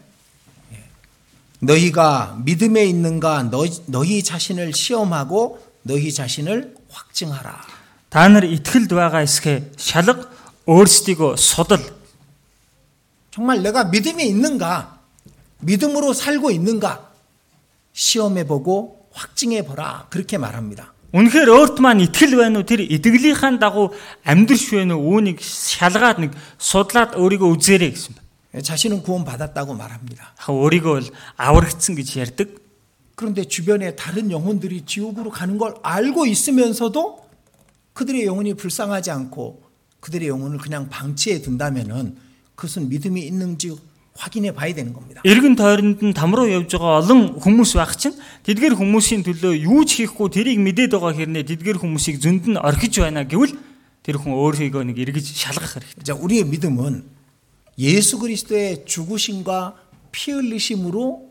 너희가 믿음에 있는가 너, 너희 자신을 시험하고 너희 자신을 확증하라. Та нар итгэлд байгаа эсгээ шалга өөрсдийгөө судал. 정말 내가 믿음에 있는가? 믿음으로 살고 있는가? 시험해 보고 확증해 보라. 그렇게 말합니다. Үнэхээр өөрт маань итгэл байна уу? Тэр итгэлийнхаа дагуу амьдрш байна уу? Үүнийг шалгаад нэг судлаад өөрийгөө үзээрэй гэсэн байна. 자신은 구원받았다고 말합니다. ха өөрийгөө бол аврагдсан гэж ярьдаг. 그런데 주변에 다른 영혼들이 지옥으로 가는 걸 알고 있으면서도 그들의 영혼이 불쌍하지 않고 그들의 영혼을 그냥 방치해 둔다면은 그것은 믿음이 있는지 확인해 봐야 되는 겁니다. Иргэн тойронд нь там руу явж байгаа олон хүмүүс байх чинь тэдгэр хүмүүсийн төлөө юу ч хийхгүй тэрийг мэдээд байгаа хэрнээ тэдгэр хүмүүсийг зөнд нь орхиж байна гэвэл тэр хүн өөрийгөө нэг эргэж шалгах хэрэгтэй. 자, 우리의 믿음은 예수 그리스도의 죽으심과 피 흘리심으로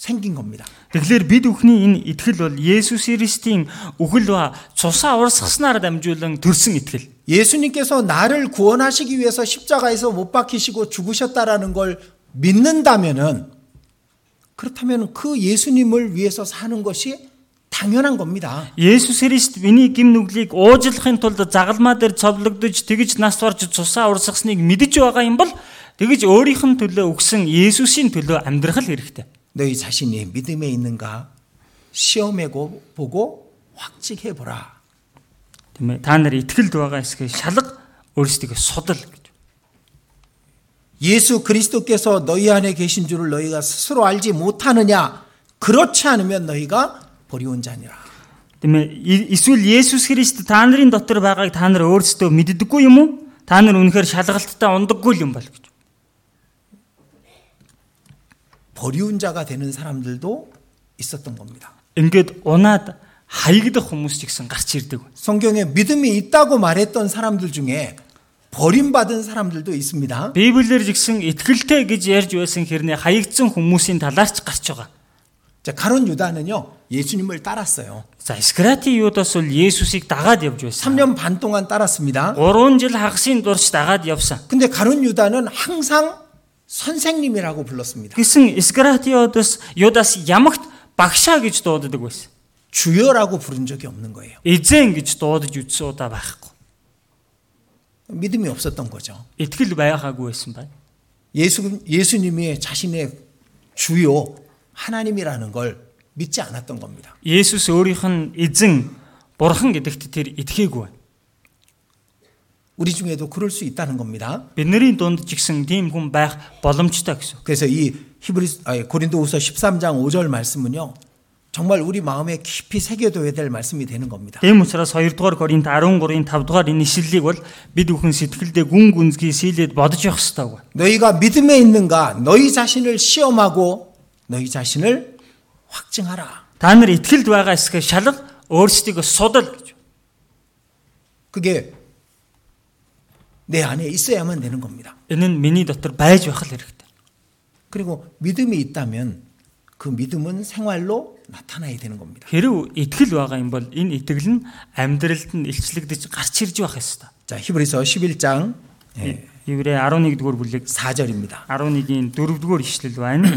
생긴 겁니다. Тэгэхээр бид бүхний энэ итгэл бол Есүс Христийн үхэл ба цусаа урсгаснаар дамжуулан төрсэн итгэл. 예수님께서 나를 구원하시기 위해서 십자가에서 못 박히시고 죽으셨다라는 걸 믿는다면은 그렇다면 그 예수님을 위해서 사는 것이 당연한 겁니다. Есүс Христ миний гим нүглийг уучлахын тулд загалмаа дээр цовлогдож тэгж нас барж цусаа урсгасныг мэдэж байгаа юм бол тэгж өөрийнх нь төлөө өгсөн Есүсийн төлөө амьдрах л хэрэгтэй. 너희 자신이 믿음에 있는가 시험해 보고 확증해 보라. Тийм ээ. Та нар итгэлд байгаа эсгээ шалга өөрсдөө судал гэж. 예수 그리스도께서 너희 안에 계신 줄을 너희가 스스로 알지 못하느냐? 그렇지 않으면 너희가 버리온 자니라. Тийм ээ. И- Эсвэл Есүс Христ та нарын дотор байгааг та нар өөрсдөө мэддэггүй юм уу? Та нар үнэхээр шалгалттай ундаггүй юм бол гэж. 버리온 자가 되는 사람들도 있었던 겁니다. Ингээд унаад хаягдах хүмүүс ч гэсэн гарч ирдэг. 성경에 믿음이 있다고 말했던 사람들 중에 버림받은 사람들도 있습니다. Библиэр жигсэн итгэлтэй гэж ярьж байсан хэрнээ хаягдсан хүмүүсийн талаарч гарч байгаа. 자, 가론 유다는요, 예수님을 따랐어요. За, Скрати Юдас бол Есүсийг дагаад явж байсан. 3년 반 동안 따랐습니다. 3 жил хагасын дурч дагаад явсан. 근데 가론 유다는 항상 선생님이라고 불렀습니다. Гэсэн Скрати Юдас Юдас ямагт багшаа гэж дууддаг байсан. 주여라고 부른 적이 없는 거예요. Эзэн гэж дуудаж үзсэн удаа байхгүй. 믿음이 없었던 거죠. Итгэл байгаагүй байсан байна. 예수, 예수님이 자신의 주요 하나님이라는 걸 믿지 않았던 겁니다. Есүс өөрийнх нь эзэн бурхан гэдэгт тэр итгээгүй байна. 우리 중에도 그럴 수 있다는 겁니다. Бидний дунд ч гэсэн тийм хүн байх боломжтой гэсэн. 그래서 이 히브리 아니, 고린도후서 13장 5절 말씀은요. 정말 우리 마음에 깊이 새겨둬야 될 말씀이 되는 겁니다. Тийм учраас 2 дугаар Коринт 13-ийн 5 дугаар энэ ишлэлийг бол бид бүхэн сэтгэлдээ гүн гүнзгий сийлээд бодож явах хэрэгтэй байна. 너희가 믿음에 있는가 너희 자신을 시험하고 너희 자신을 확증하라. Та нар итгэлд байгаа эсгээ шалга өөрсдийгөө судал гэж. 그게 내 안에 있어야만 되는 겁니다. Энэ нь миний дотор байж байх л хэрэгтэй. 그리고 믿음이 있다면 그 믿음은 생활로 나타나야 되는 겁니다. Хэрв итгэл байгаа юм бол энэ итгэл нь амьдралд нь илчлэгдэж гарч ирж байх ёстой. 자, 히브리서 11장 예, Еврей 11 дугаар бүлэг 4절입니다. 11-ийн 4 дугаар ишлэл байна.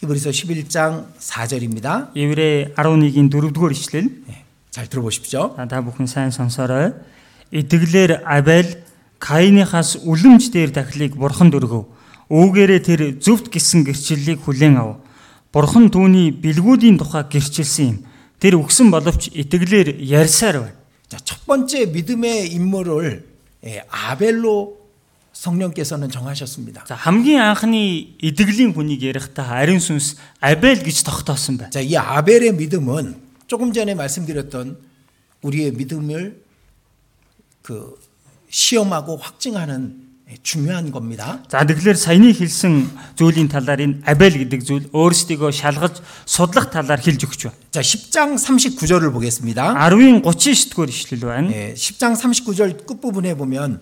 히브리서 11장 4절입니다. Еврей 11-ийн 4 дугаар ишлэл. 예, 잘 들어보십시오. Та бүхэн сайн сонсоорой. Итгэлээр Абель Каиныхаас үлэмж дээр дахлыг бурханд өргөв. Үүгээрээ тэр зөвхт гисэн гэрчлэлийг хүлээн ав. Бурхан түүний бэлгүүдийн тухай гэрчилсэн юм. Тэр өгсөн боловч итгэлээр ярьсаар байна. 자, 첫 번째 믿음의 인물을 예, 아벨로 성령께서는 정하셨습니다. За хамгийн анхны итгэлийн хүнийг ярихдаа ариун сүнс Абель гэж тогтоосон байна. 자, 이 아벨의 믿음은 조금 전에 말씀드렸던 우리의 믿음을 그 시험하고 확증하는 예, 중요한 겁니다. За тэгэхээр саяны хэлсэн зүйлийн талаар энэ Абель гэдэг зүйл өөрсдийгөө шалгаж судлах талаар хэлж өгч байна. 자, 10장 39절을 보겠습니다. 10-ийн 39-р ишлэл байна. 예, 10장 39절 끝부분에 보면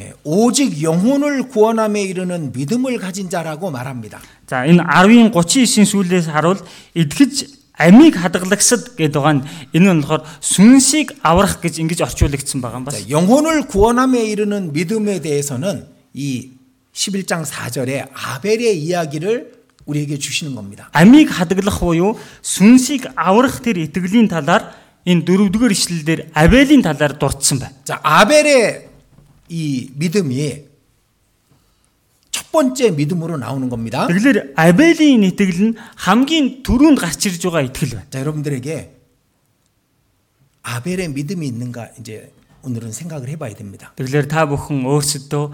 예, 오직 영혼을 구원함에 이르는 믿음을 가진 자라고 말합니다. За энэ 10-ийн 39-ийн сүүлээс харуул итгэж амийг хадгалагсад гэдэг байгаа нь энэ нь болохоор сүнсийг аврах гэж ингэж орчуулагдсан байгаа юм бас. 자, 영혼을 구원함에 이르는 믿음에 대해서는 이 11장 4절에 아벨의 이야기를 우리에게 주시는 겁니다. Амийг хадгалах буюу сүнсийг аврах тэр итгэлийн талаар энэ дөрөвдүгээр ишлэлдэр Абелийн талаар дурдсан байна. 자, 아벨의 이 믿음이 첫 번째 믿음으로 나오는 겁니다. Тэгэхээр Абелийн итгэл нь хамгийн түрүүнд гарч ирж байгаа итгэл байна. 자, 여러분들에게 아벨의 믿음이 있는가 이제 오늘은 생각을 해봐야 됩니다. Тэгэхээр та бүхэн өөрсдөө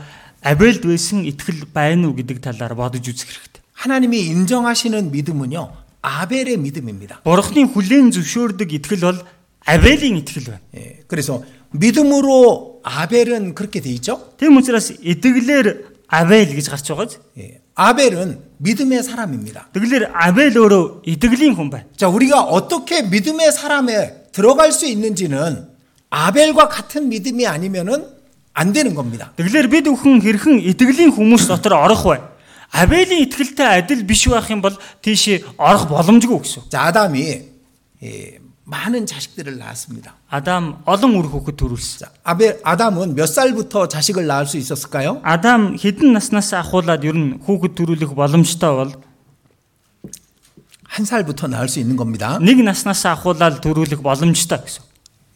Абельд байсан итгэл байна уу гэдэг талаар бодож үзэх хэрэгтэй. 하나님이 인정하시는 믿음은요, 아벨의 믿음입니다. Бурхны хүлээн зөвшөөрдөг итгэл бол Абелийн итгэл байна. 예, 그래서 믿음으로 아벨은 그렇게 돼 있죠. Тийм учраас итгэлээр Абель гэж гарч байгааз. 예, 아벨은 믿음의 사람입니다. Тэгэхээр Абель өөрөө итгэлийн хүн байна. 자, 우리가 어떻게 믿음의 사람에 들어갈 수 있는지는 아벨과 같은 믿음이 아니면은 안 되는 겁니다. Тэгэхээр бид бүхэн хэрхэн итгэлийн хүмүүс дотор орох вэ? Абелийн итгэлтэй адил биш байх юм бол тийшээ орох боломжгүй гэсэн. 자, 아담이 예, 많은 자식들을 낳았습니다. Адам олон үр хүүхэд төрүүлсэн. 자, 아벨 아담은 몇 살부터 자식을 낳을 수 있었을까요? Адам хэдэн наснаас ахуулаад ер нь хүүхэд төрүүлэх боломжтой бол 한 살부터 낳을 수 있는 겁니다. нэг наснаас ахуулаад төрүүлэх боломжтой гэсэн.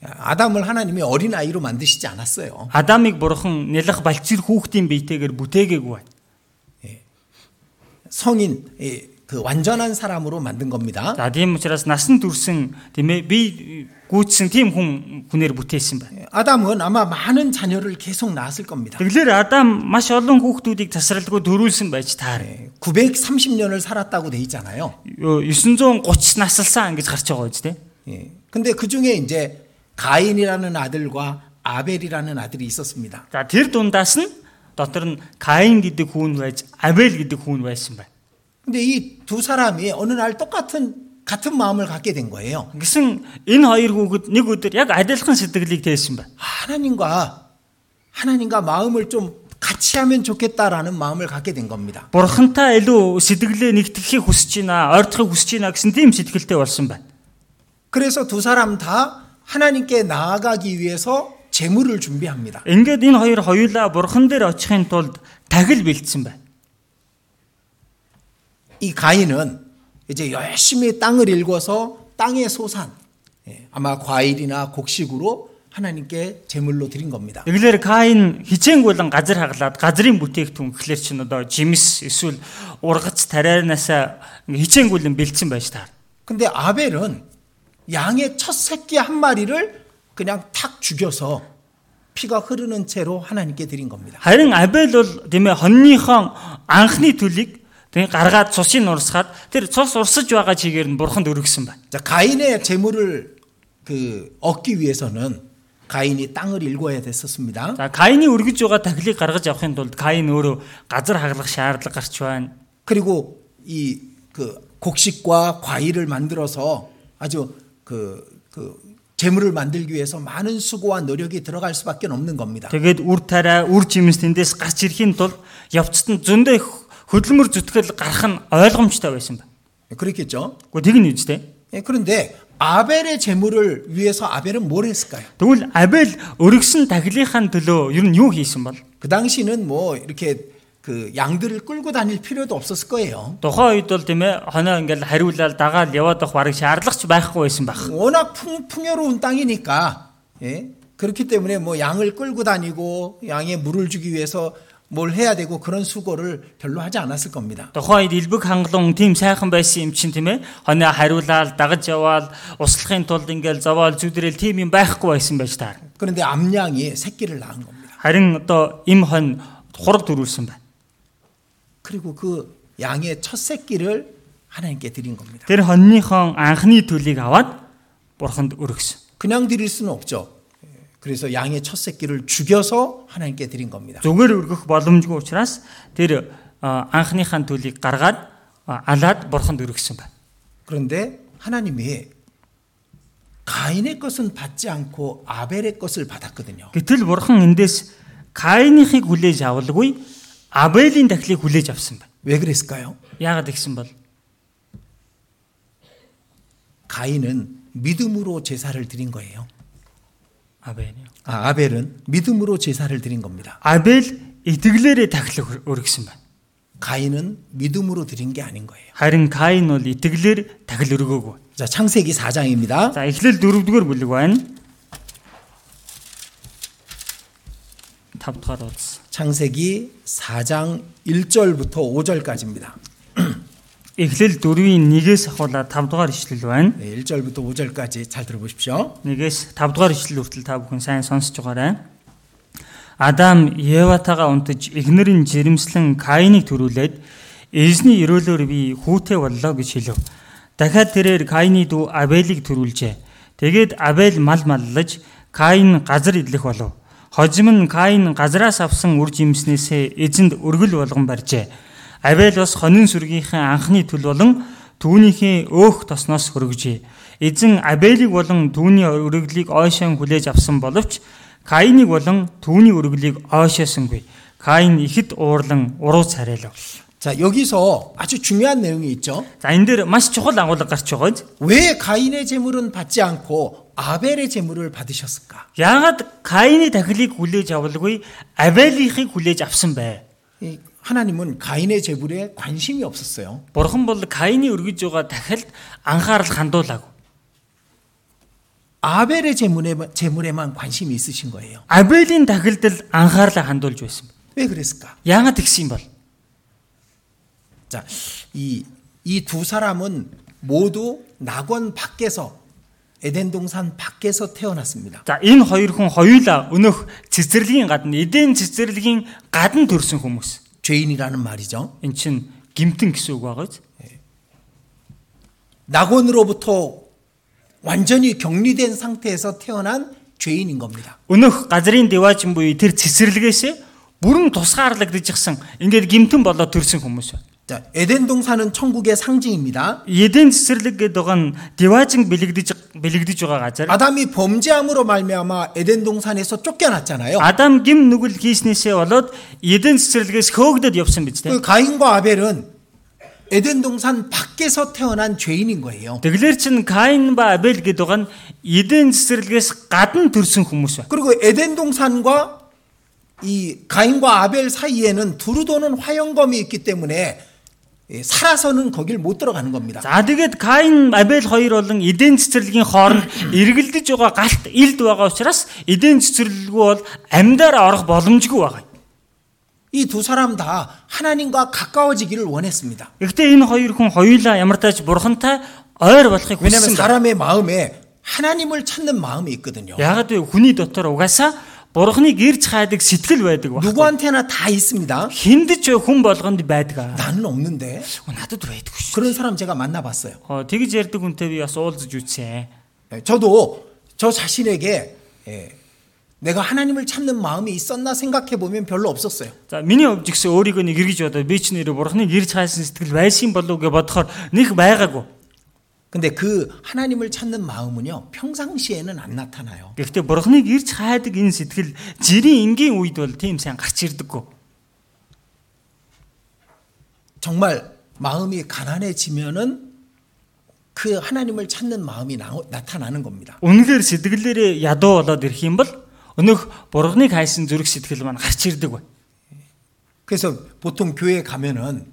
아담을 하나님이 어린 아이로 만드시지 않았어요. Адамыг бурхан нялх балцэр хүүхдийн биетэйгээр бүтээгээгүй байна. 성인 예, 그 완전한 사람으로 만든 겁니다. За тийм учраас насан турсан тийм ээ би гүйцсэн тийм хүн хүнээр бүтээсэн байна. 예, 아담은 아마 많은 자녀를 계속 낳았을 겁니다. Тэгэлэр Адам маш олон хүүхдүүдийг тасралтгүй төрүүлсэн байж таар. 예, 930년을 살았다고 돼 있잖아요. 930 наслсан гэж гарч байгаа үст те. 예. 근데 그 중에 이제 가인이라는 아들과 아벨이라는 아들이 있었습니다. За тэр дундаас нь дотор нь Каин гэдэг хүн байж Абель гэдэг хүн байсан байна. 근데 이 두 사람이 어느 날 똑같은 같은 마음을 갖게 된 거예요. Гэсэн энэ хоёр хүүхэд нэг өдөр яг адилхан сэтгэлийг тээсэн байна. 하나님과 하나님과 마음을 좀 같이 하면 좋겠다라는 마음을 갖게 된 겁니다. Бурхантай илүү сэтгэлээ нэгтгэхийг хүсэж байна, ойртохыг хүсэж байна гэсэн тийм сэтгэлтэй болсон байна. 그래서 두 사람 다 하나님께 나아가기 위해서 재물을 준비합니다. Ингээд энэ хоёр хоёулаа бурхан дээр очихын тулд тагил бэлдсэн байна. 이 가인은 이제 열심히 땅을 일궈서 땅의 소산, 예, 아마 과일이나 곡식으로 하나님께 제물로 드린 겁니다. Тэгэлэр Каин хичээнгүйлэн газар хаглаад газрын бүтээгдэхүүн гэхлээр чинь одоо жимс эсвэл ургац тарианасаа хичээнгүйлэн бэлдсэн байж таар. 근데 아벨은 양의 첫 새끼 한 마리를 그냥 탁 죽여서 피가 흐르는 채로 하나님께 드린 겁니다. Харин Абель бол тийм ээ хоньныхон анхны төлийг тийм гаргаад цусыг урсгаад тэр цус урсаж байгаа чигээр нь бурханд өргөсөн байна. 자, 가인의 재물을 그 얻기 위해서는 가인이 땅을 일궈야 됐었습니다. За Каины өргөж байгаа тахилыг гаргаж авахын тулд Каин өөрөө газар хаглах шаардлага гарч байна. 그리고 이 그 곡식과 과일을 만들어서 아주 그, 그 재물을 만들기 위해서 많은 수고와 노력이 들어갈 수밖에 없는 겁니다. Тэгээд үр тариа, үр жимс тэндээс гарч ирэхийн тулд явцад нь зөндөө хөдөлмөр зүтгэл гарах нь ойлгомжтой байсан байна. 그렇겠죠? Гэхдээ тэг нь үстэй. 예, 그런데 아벨의 재물을 위해서 아벨은 뭘 했을까요? Тэгвэл Абель өргөсөн тахилынхаа төлөө ер нь юу хийсэн бол? 그 당시는 뭐 이렇게 그 양들을 끌고 다닐 필요도 없었을 거예요. Тухайн үед бол тийм ээ хоноо ингээл хариулаад дагаад яваад авах бараг шаардлагач байхгүй байсан байх. 워낙 풍, 풍요로운 땅이니까 예? 그렇기 때문에 뭐 양을 끌고 다니고 양에 물을 주기 위해서 뭘 해야 되고 그런 수고를 별로 하지 않았을 겁니다. Тухайн үед элбэг хангалуун тийм сайхан байсан юм чинь тийм ээ хоноо хариулаад дагаж яваад услахын тулд ингээл зовоол зүдрэл тийм юм байхгүй байсан байж таар. 그런데 암양이 새끼를 낳은 겁니다. Харин одоо им хон хураг төрүүлсэн байна. 그리고 그 양의 첫 새끼를 하나님께 드린 겁니다. Тэр хоньныхон анхны төлийг аваад бурханд өргөсөн. 그냥 드릴 수는 없죠. 예, 그래서 양의 첫 새끼를 죽여서 하나님께 드린 겁니다. Зүгээр өргөх боломжгүй учраас тэр а, анхныхаа төлийг гаргаад а, алаад бурханд өргөсөн байна. 그런데 하나님이 가인의 것은 받지 않고 아벨의 것을 받았거든요. Гэтэл бурхан эндээс Каиныхыг хүлээж авалгүй Абелийн дахлыг хүлээж авсан байна. 왜 그랬을까요? Яагаад гэсэн бол 가인은 믿음으로 제사를 드린 거예요. Абель. 아, 아벨은 믿음으로 제사를 드린 겁니다. Абель итгэлээрээ тахлыг өргөсөн байна. 가인은 믿음으로 드린 게 아닌 거예요. Харин Каин бол итгэлээр тахил өргөөгүй. 자, 창세기 4장입니다. За эхлэл 4-р бүлэг байна. 5 дугаар удас. 창세기 4장 1절부터 5절까지입니다. Эхлэл 4-ийн 1-ээс ахуулаад 5 дугаар ишлэл байна. 네, 1절부터 5절까지 잘 들어보십시오. 1-ээс 5 дугаар ишлэл хүртэл та бүхэн сайн сонсож байгаарай. Адам Еватагаа унтаж игнэрийн жирэмслэн Каиныг төрүүлээд эзний өрөөлөөр би хүүтэй боллоо гэж хэлв. Дахиад тэрээр Каины дүү Абелийг төрүүлжээ. Тэгээд Абель мал маллаж Каин газар идлэх болов. Хожим нь Каин газраас авсан үр жимснээсээ эзэнд өргөл болгон барьжээ. Абель бас хонин сүргийнхээ анхны төл болон түүнийхээ өөх тосноос хөргөжээ. Эзэн Абелийг болон түүний өргөлийг ойшон хүлээж авсан боловч Каиныг болон түүний өргөлийг ойшоосонгүй. Каин ихэд уурлан уруу царайлав. 자, 여기서 아주 중요한 내용이 있죠. За энэ дээр маш чухал агуулга гарч байгааз 왜 가인의 재물은 받지 않고 아벨의 재물을 받으셨을까? яагаад Каины тахилыг хүлээж авалгүй Абелийнхыг хүлээж авсан бэ? 이 하나님은 가인의 재물에 관심이 없었어요. Бурхан бол Каины өргөж байгаа тахилд анхаарал хандуулаагүй. 아벨의 재물에, 재물에만 관심이 있으신 거예요. Абелийн тахилд л анхаарлаа хандуулж байсан. 왜 그랬을까? Яагаад тэгсэн юм бол? 자, 이 이 두 사람은 모두 낙원 밖에서 에덴 동산 밖에서 태어났습니다. За энэ хоёр хүн хоёулаа өнөөх цэцэрлэгийн гадна эдийн цэцэрлэгийн гадна төрсэн хүмүүс. 죄인이라는 말이죠. Эн чинь гимтэн гэсэн үг байгааз. 낙원으로부터 완전히 격리된 상태에서 태어난 죄인인 겁니다. Өнөөх газрын деваачин буюу тэр цэцэрлэгээс бүрэн тусгаарлагдчихсан ингээд гимтэн болоод төрсэн хүмүүс байна. 자, 에덴 동산은 천국의 상징입니다. Эдийн цэцэрлэг гэдэг байгаа нь деваачин бэлэгдэж бэлэгдэж байгаа газар. 아담이 범죄함으로 말미암아 에덴 동산에서 쫓겨났잖아요. Адам гим нүгэл хийснээсээ болоод эдийн цэцэрлэгээс хөөгдөд явсан биз дээ. 그 가인과 아벨은 에덴 동산 밖에서 태어난 죄인인 거예요. Тэгэлэр чин Каин ба Абель гэдэг байгаа нь эдийн цэцэрлэгээс гадна төрсэн хүмүүс байна. 그리고 에덴 동산과 이 가인과 아벨 사이에는 두루 도는 화영검이 있기 때문에 예, 살아서는 거길 못 들어가는 겁니다. За тэгээд Каин, Абель хоёр болон эдийн цэцэрлэгийн хооронд эргэлдэж байгаа галт илд байгаа учраас эдийн цэцэрлэггүй бол амьдаар орох боломжгүй байгаа. 이 두 사람 다 하나님과 가까워지기를 원했습니다. Гэхдээ энэ хоёр хүн хоёулаа ямар тач бурхантай ойр болохыг 왜냐하면 хүссэн. байна. 사람의 마음에 하나님을 찾는 마음이 있거든요. Яагаад вэ? Хүний дотор угаасаа бурхныг ирж хайдаг сэтгэл байдаг баг. 누구한테나 다 있습니다. Хиндэж хүн болгонд байдаг. 나는 없는데 Өө, Надад байдаггүй шүү. 그런 사람 제가 만나봤어요. Оо, тэгж ярьдаг хүнтэй би бас уулзаж үзсэн. 예, 저도 저 자신에게 예, 내가 하나님을 찾는 마음이 있었나 생각해 보면 별로 없었어요. За миний хувьд ч гэсэн өөрийгөө нэг эргэж бодоо би ч нэр бурхныг ирж хайсан сэтгэл байсан болов гэж бодохоор нэг байгаагүй. 근데 그 하나님을 찾는 마음은요 평상시에는 안 나타나요. Гэхдээ бурхныг ирж хайдаг энэ сэтгэл жирийн энгийн үед бол тийм сайн гарч ирдэггүй. 정말 마음이 가난해지면은 그 하나님을 찾는 마음이 나, 나타나는 겁니다. Үнэхээр сэтгэлээрээ ядуу болоод ирэх юм бол өнөөх бурхныг хайсан зүрх сэтгэл маань гарч ирдэг бай. 그래서 보통 교회 가면은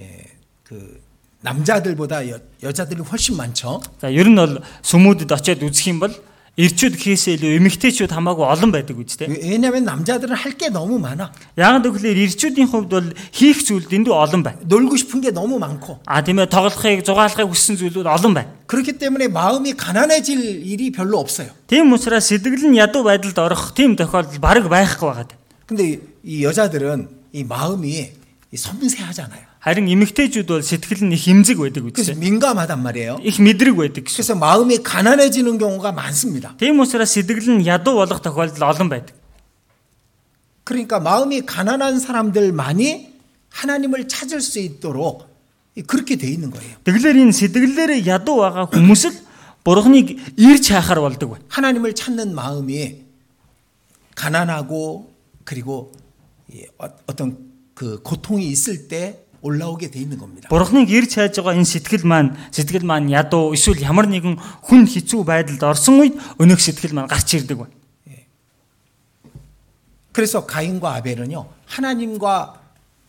예, 그 남자들보다 여, 여자들이 훨씬 많죠. За ер нь бол сүмүүдэд очиод үзэх юм бол эрчүүд гэхээсээ илүү эмэгтэйчүүд хамаагүй олон байдаг үстэй. 왜냐하면 남자들은 할 게 너무 많아. Яагаад гэвэл эрчүүдийн хувьд бол хийх зүйл дэндүү олон байна. 놀고 싶은 게 너무 많고. А тийм ээ тоглохыг, зугаалахыг хүссэн зүйлүүд олон байна. 그렇기 때문에 마음이 가난해질 일이 별로 없어요. Тийм учраас сэтгэл нь ядуу байдалд орох тийм тохиолдол бараг байхгүй байгаа. 근데 이 여자들은 이 마음이 이 섬세하잖아요. Харин эмэгтэйчүүд бол сэтгэл нь их эмзэг байдаг 그래서 үстэй. 민감하단 말이에요. Их мэдрэг байдаг гэсэн. 그래서 마음이 가난해지는 경우가 많습니다. Тийм учраас сэтгэл нь ядуу болох тохиолдол олон байдаг. 그러니까 마음이 가난한 사람들만이 하나님을 찾을 수 있도록 그렇게 돼 있는 거예요. Тэгэлэр энэ сэтгэлээрээ ядуу байгаа хүмүүс л бурхныг ирж хаахаар болдог байна. 하나님을 찾는 마음이 가난하고 그리고 이 어- 어떤 그 고통이 있을 때 올라오게 돼 있는 겁니다. Бурхныг ирж хайж байгаа энэ сэтгэл маань сэтгэл маань ядуу эсвэл ямар нэгэн хүн хэцүү байдалд орсон үед өнөөх сэтгэл маань гарч ирдэг байна. 그래서 가인과 아벨은요 하나님과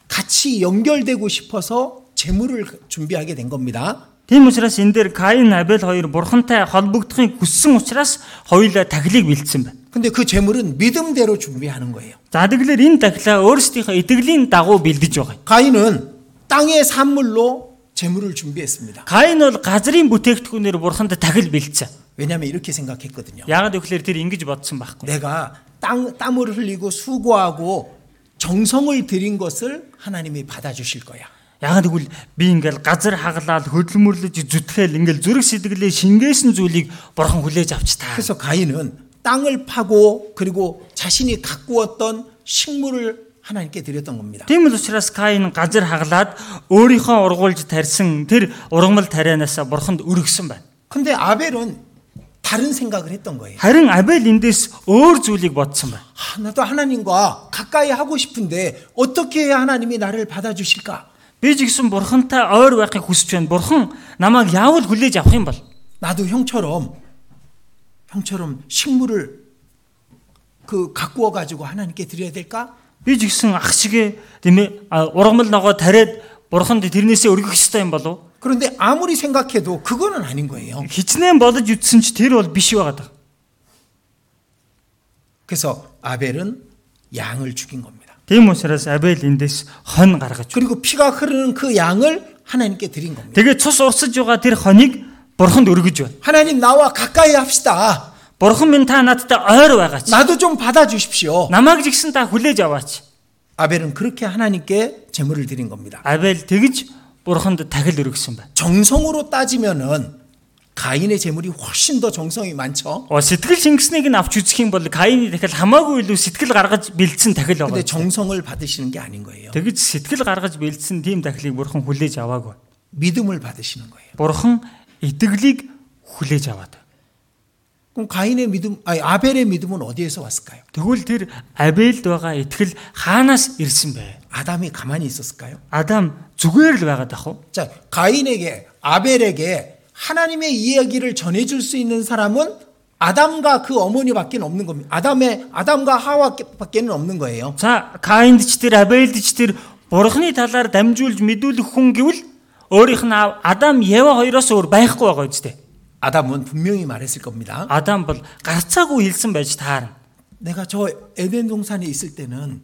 같이 연결되고 싶어서 재물을 준비하게 된 겁니다. Тийм учраас энэ дээр Каин, Абель хоёр бурхантай холбогдохыг хүссэн учраас хоёулаа тахилыг бэлдсэн байна. 근데 그 재물은 믿음대로 준비하는 거예요. За тэгэхээр энэ тахилаа өөрсдийнхөө итгэлийн дагуу бэлдэж байгаа. юм. 가인은 땅의 산물로 재물을 준비했습니다. Каин бол газрын бүтээгдэхүүнээр бурханд тахил бэлдсэн. 왜냐하면 이렇게 생각했거든요. Яагаад гэвэл тэр ингэж бодсон байхгүй. 내가 땅, 땀을 흘리고 수고하고 정성을 들인 것을 하나님이 받아주실 거야. Яагаад гэвэл би ингээл газар хаглаад хөдөлмөрлөж зүтгэл ингээл зүрх сэтгэлээ шингээсэн зүйлийг бурхан хүлээж авч та. 그래서 가인은 땅을 파고 그리고 자신이 가꾸었던 식물을 하나님께 드렸던 겁니다. Тийм л учраас Каин газар хаглаад өөрийнхөө ургуулж тарьсан тэр ургамал тарианаас бурханд өргөсөн байна. 근데 아벨은 다른 생각을 했던 거예요. Харин Абель эндээс өөр зүйлийг бодсон байна. 아, 나도 하나님과 가까이 하고 싶은데 어떻게 해야 하나님이 나를 받아주실까? Би ч гэсэн бурхантай ойр байхыг хүсэж байна. Бурхан намайг яавал хүлээж авах юм бол 나도 형처럼 형처럼 식물을 그 가꾸어 가지고 하나님께 드려야 될까? би ч гэсэн ах шигэ тийм ээ а, ургамал ногоо тариад бурханд тэрнээсээ өргөх ёстой юм болов. 그런데 아무리 생각해도 그거는 아닌 거예요. Хичнээн бодож үтсэн ч тэр бол биш байгаад. 그래서 아벨은 양을 죽인 겁니다. Тийм учраас Абель эндээс хон гаргаж. 그리고 피가 흐르는 그 양을 하나님께 드린 겁니다. Тэгээд цус урсаж байгаа тэр хоныг бурханд өргөж байна. 하나님 나와 가까이 합시다. Бурхан минь та надтай ойр байгаач. 나도 좀 받아주십시오. Намайг жигсэн та хүлээж аваач. 아벨은 그렇게 하나님께 제물을 드린 겁니다. Абель тэгж бурханд тахил өргөсөн байна. 정성으로 따지면은 가인의 제물이 훨씬 더 정성이 많죠. Оо сэтгэл шингэснийг нь авч үзэх юм бол Каины дахил хамаагүй илүү сэтгэл гаргаж бэлдсэн тахил 근데 байгаа. 정성을 받으시는 게 아닌 거예요. Тэгж сэтгэл гаргаж бэлдсэн тийм тахилыг бурхан хүлээж аваагүй. 믿음을 받으시는 거예요. Бурхан итгэлийг хүлээж аваад. 그럼 가인의 믿음, 아니 아벨의 믿음은 어디에서 왔을까요? Тэгвэл тэр Абельд байгаа итгэл хаанаас ирсэн бэ? 아담이 가만히 있었을까요? Адам зүгээр л байгаад ах уу? 자, 가인에게 아벨에게 하나님의 이야기를 전해줄 수 있는 사람은 아담과 그 어머니밖에 없는 겁니다. 아담의 아담과 하와밖에는 없는 거예요. За Каинд ч тэр Абельд ч тэр бурхны талаар дамжуулж мэдүүлэх хүн гэвэл өөрийнх нь аав Адам Ева хоёроос өөр байхгүй байгаа үстэй. 아담은 분명히 말했을 겁니다. Адам бол гарцаагүй хэлсэн байж таарна. 내가 저 에덴 동산에 있을 때는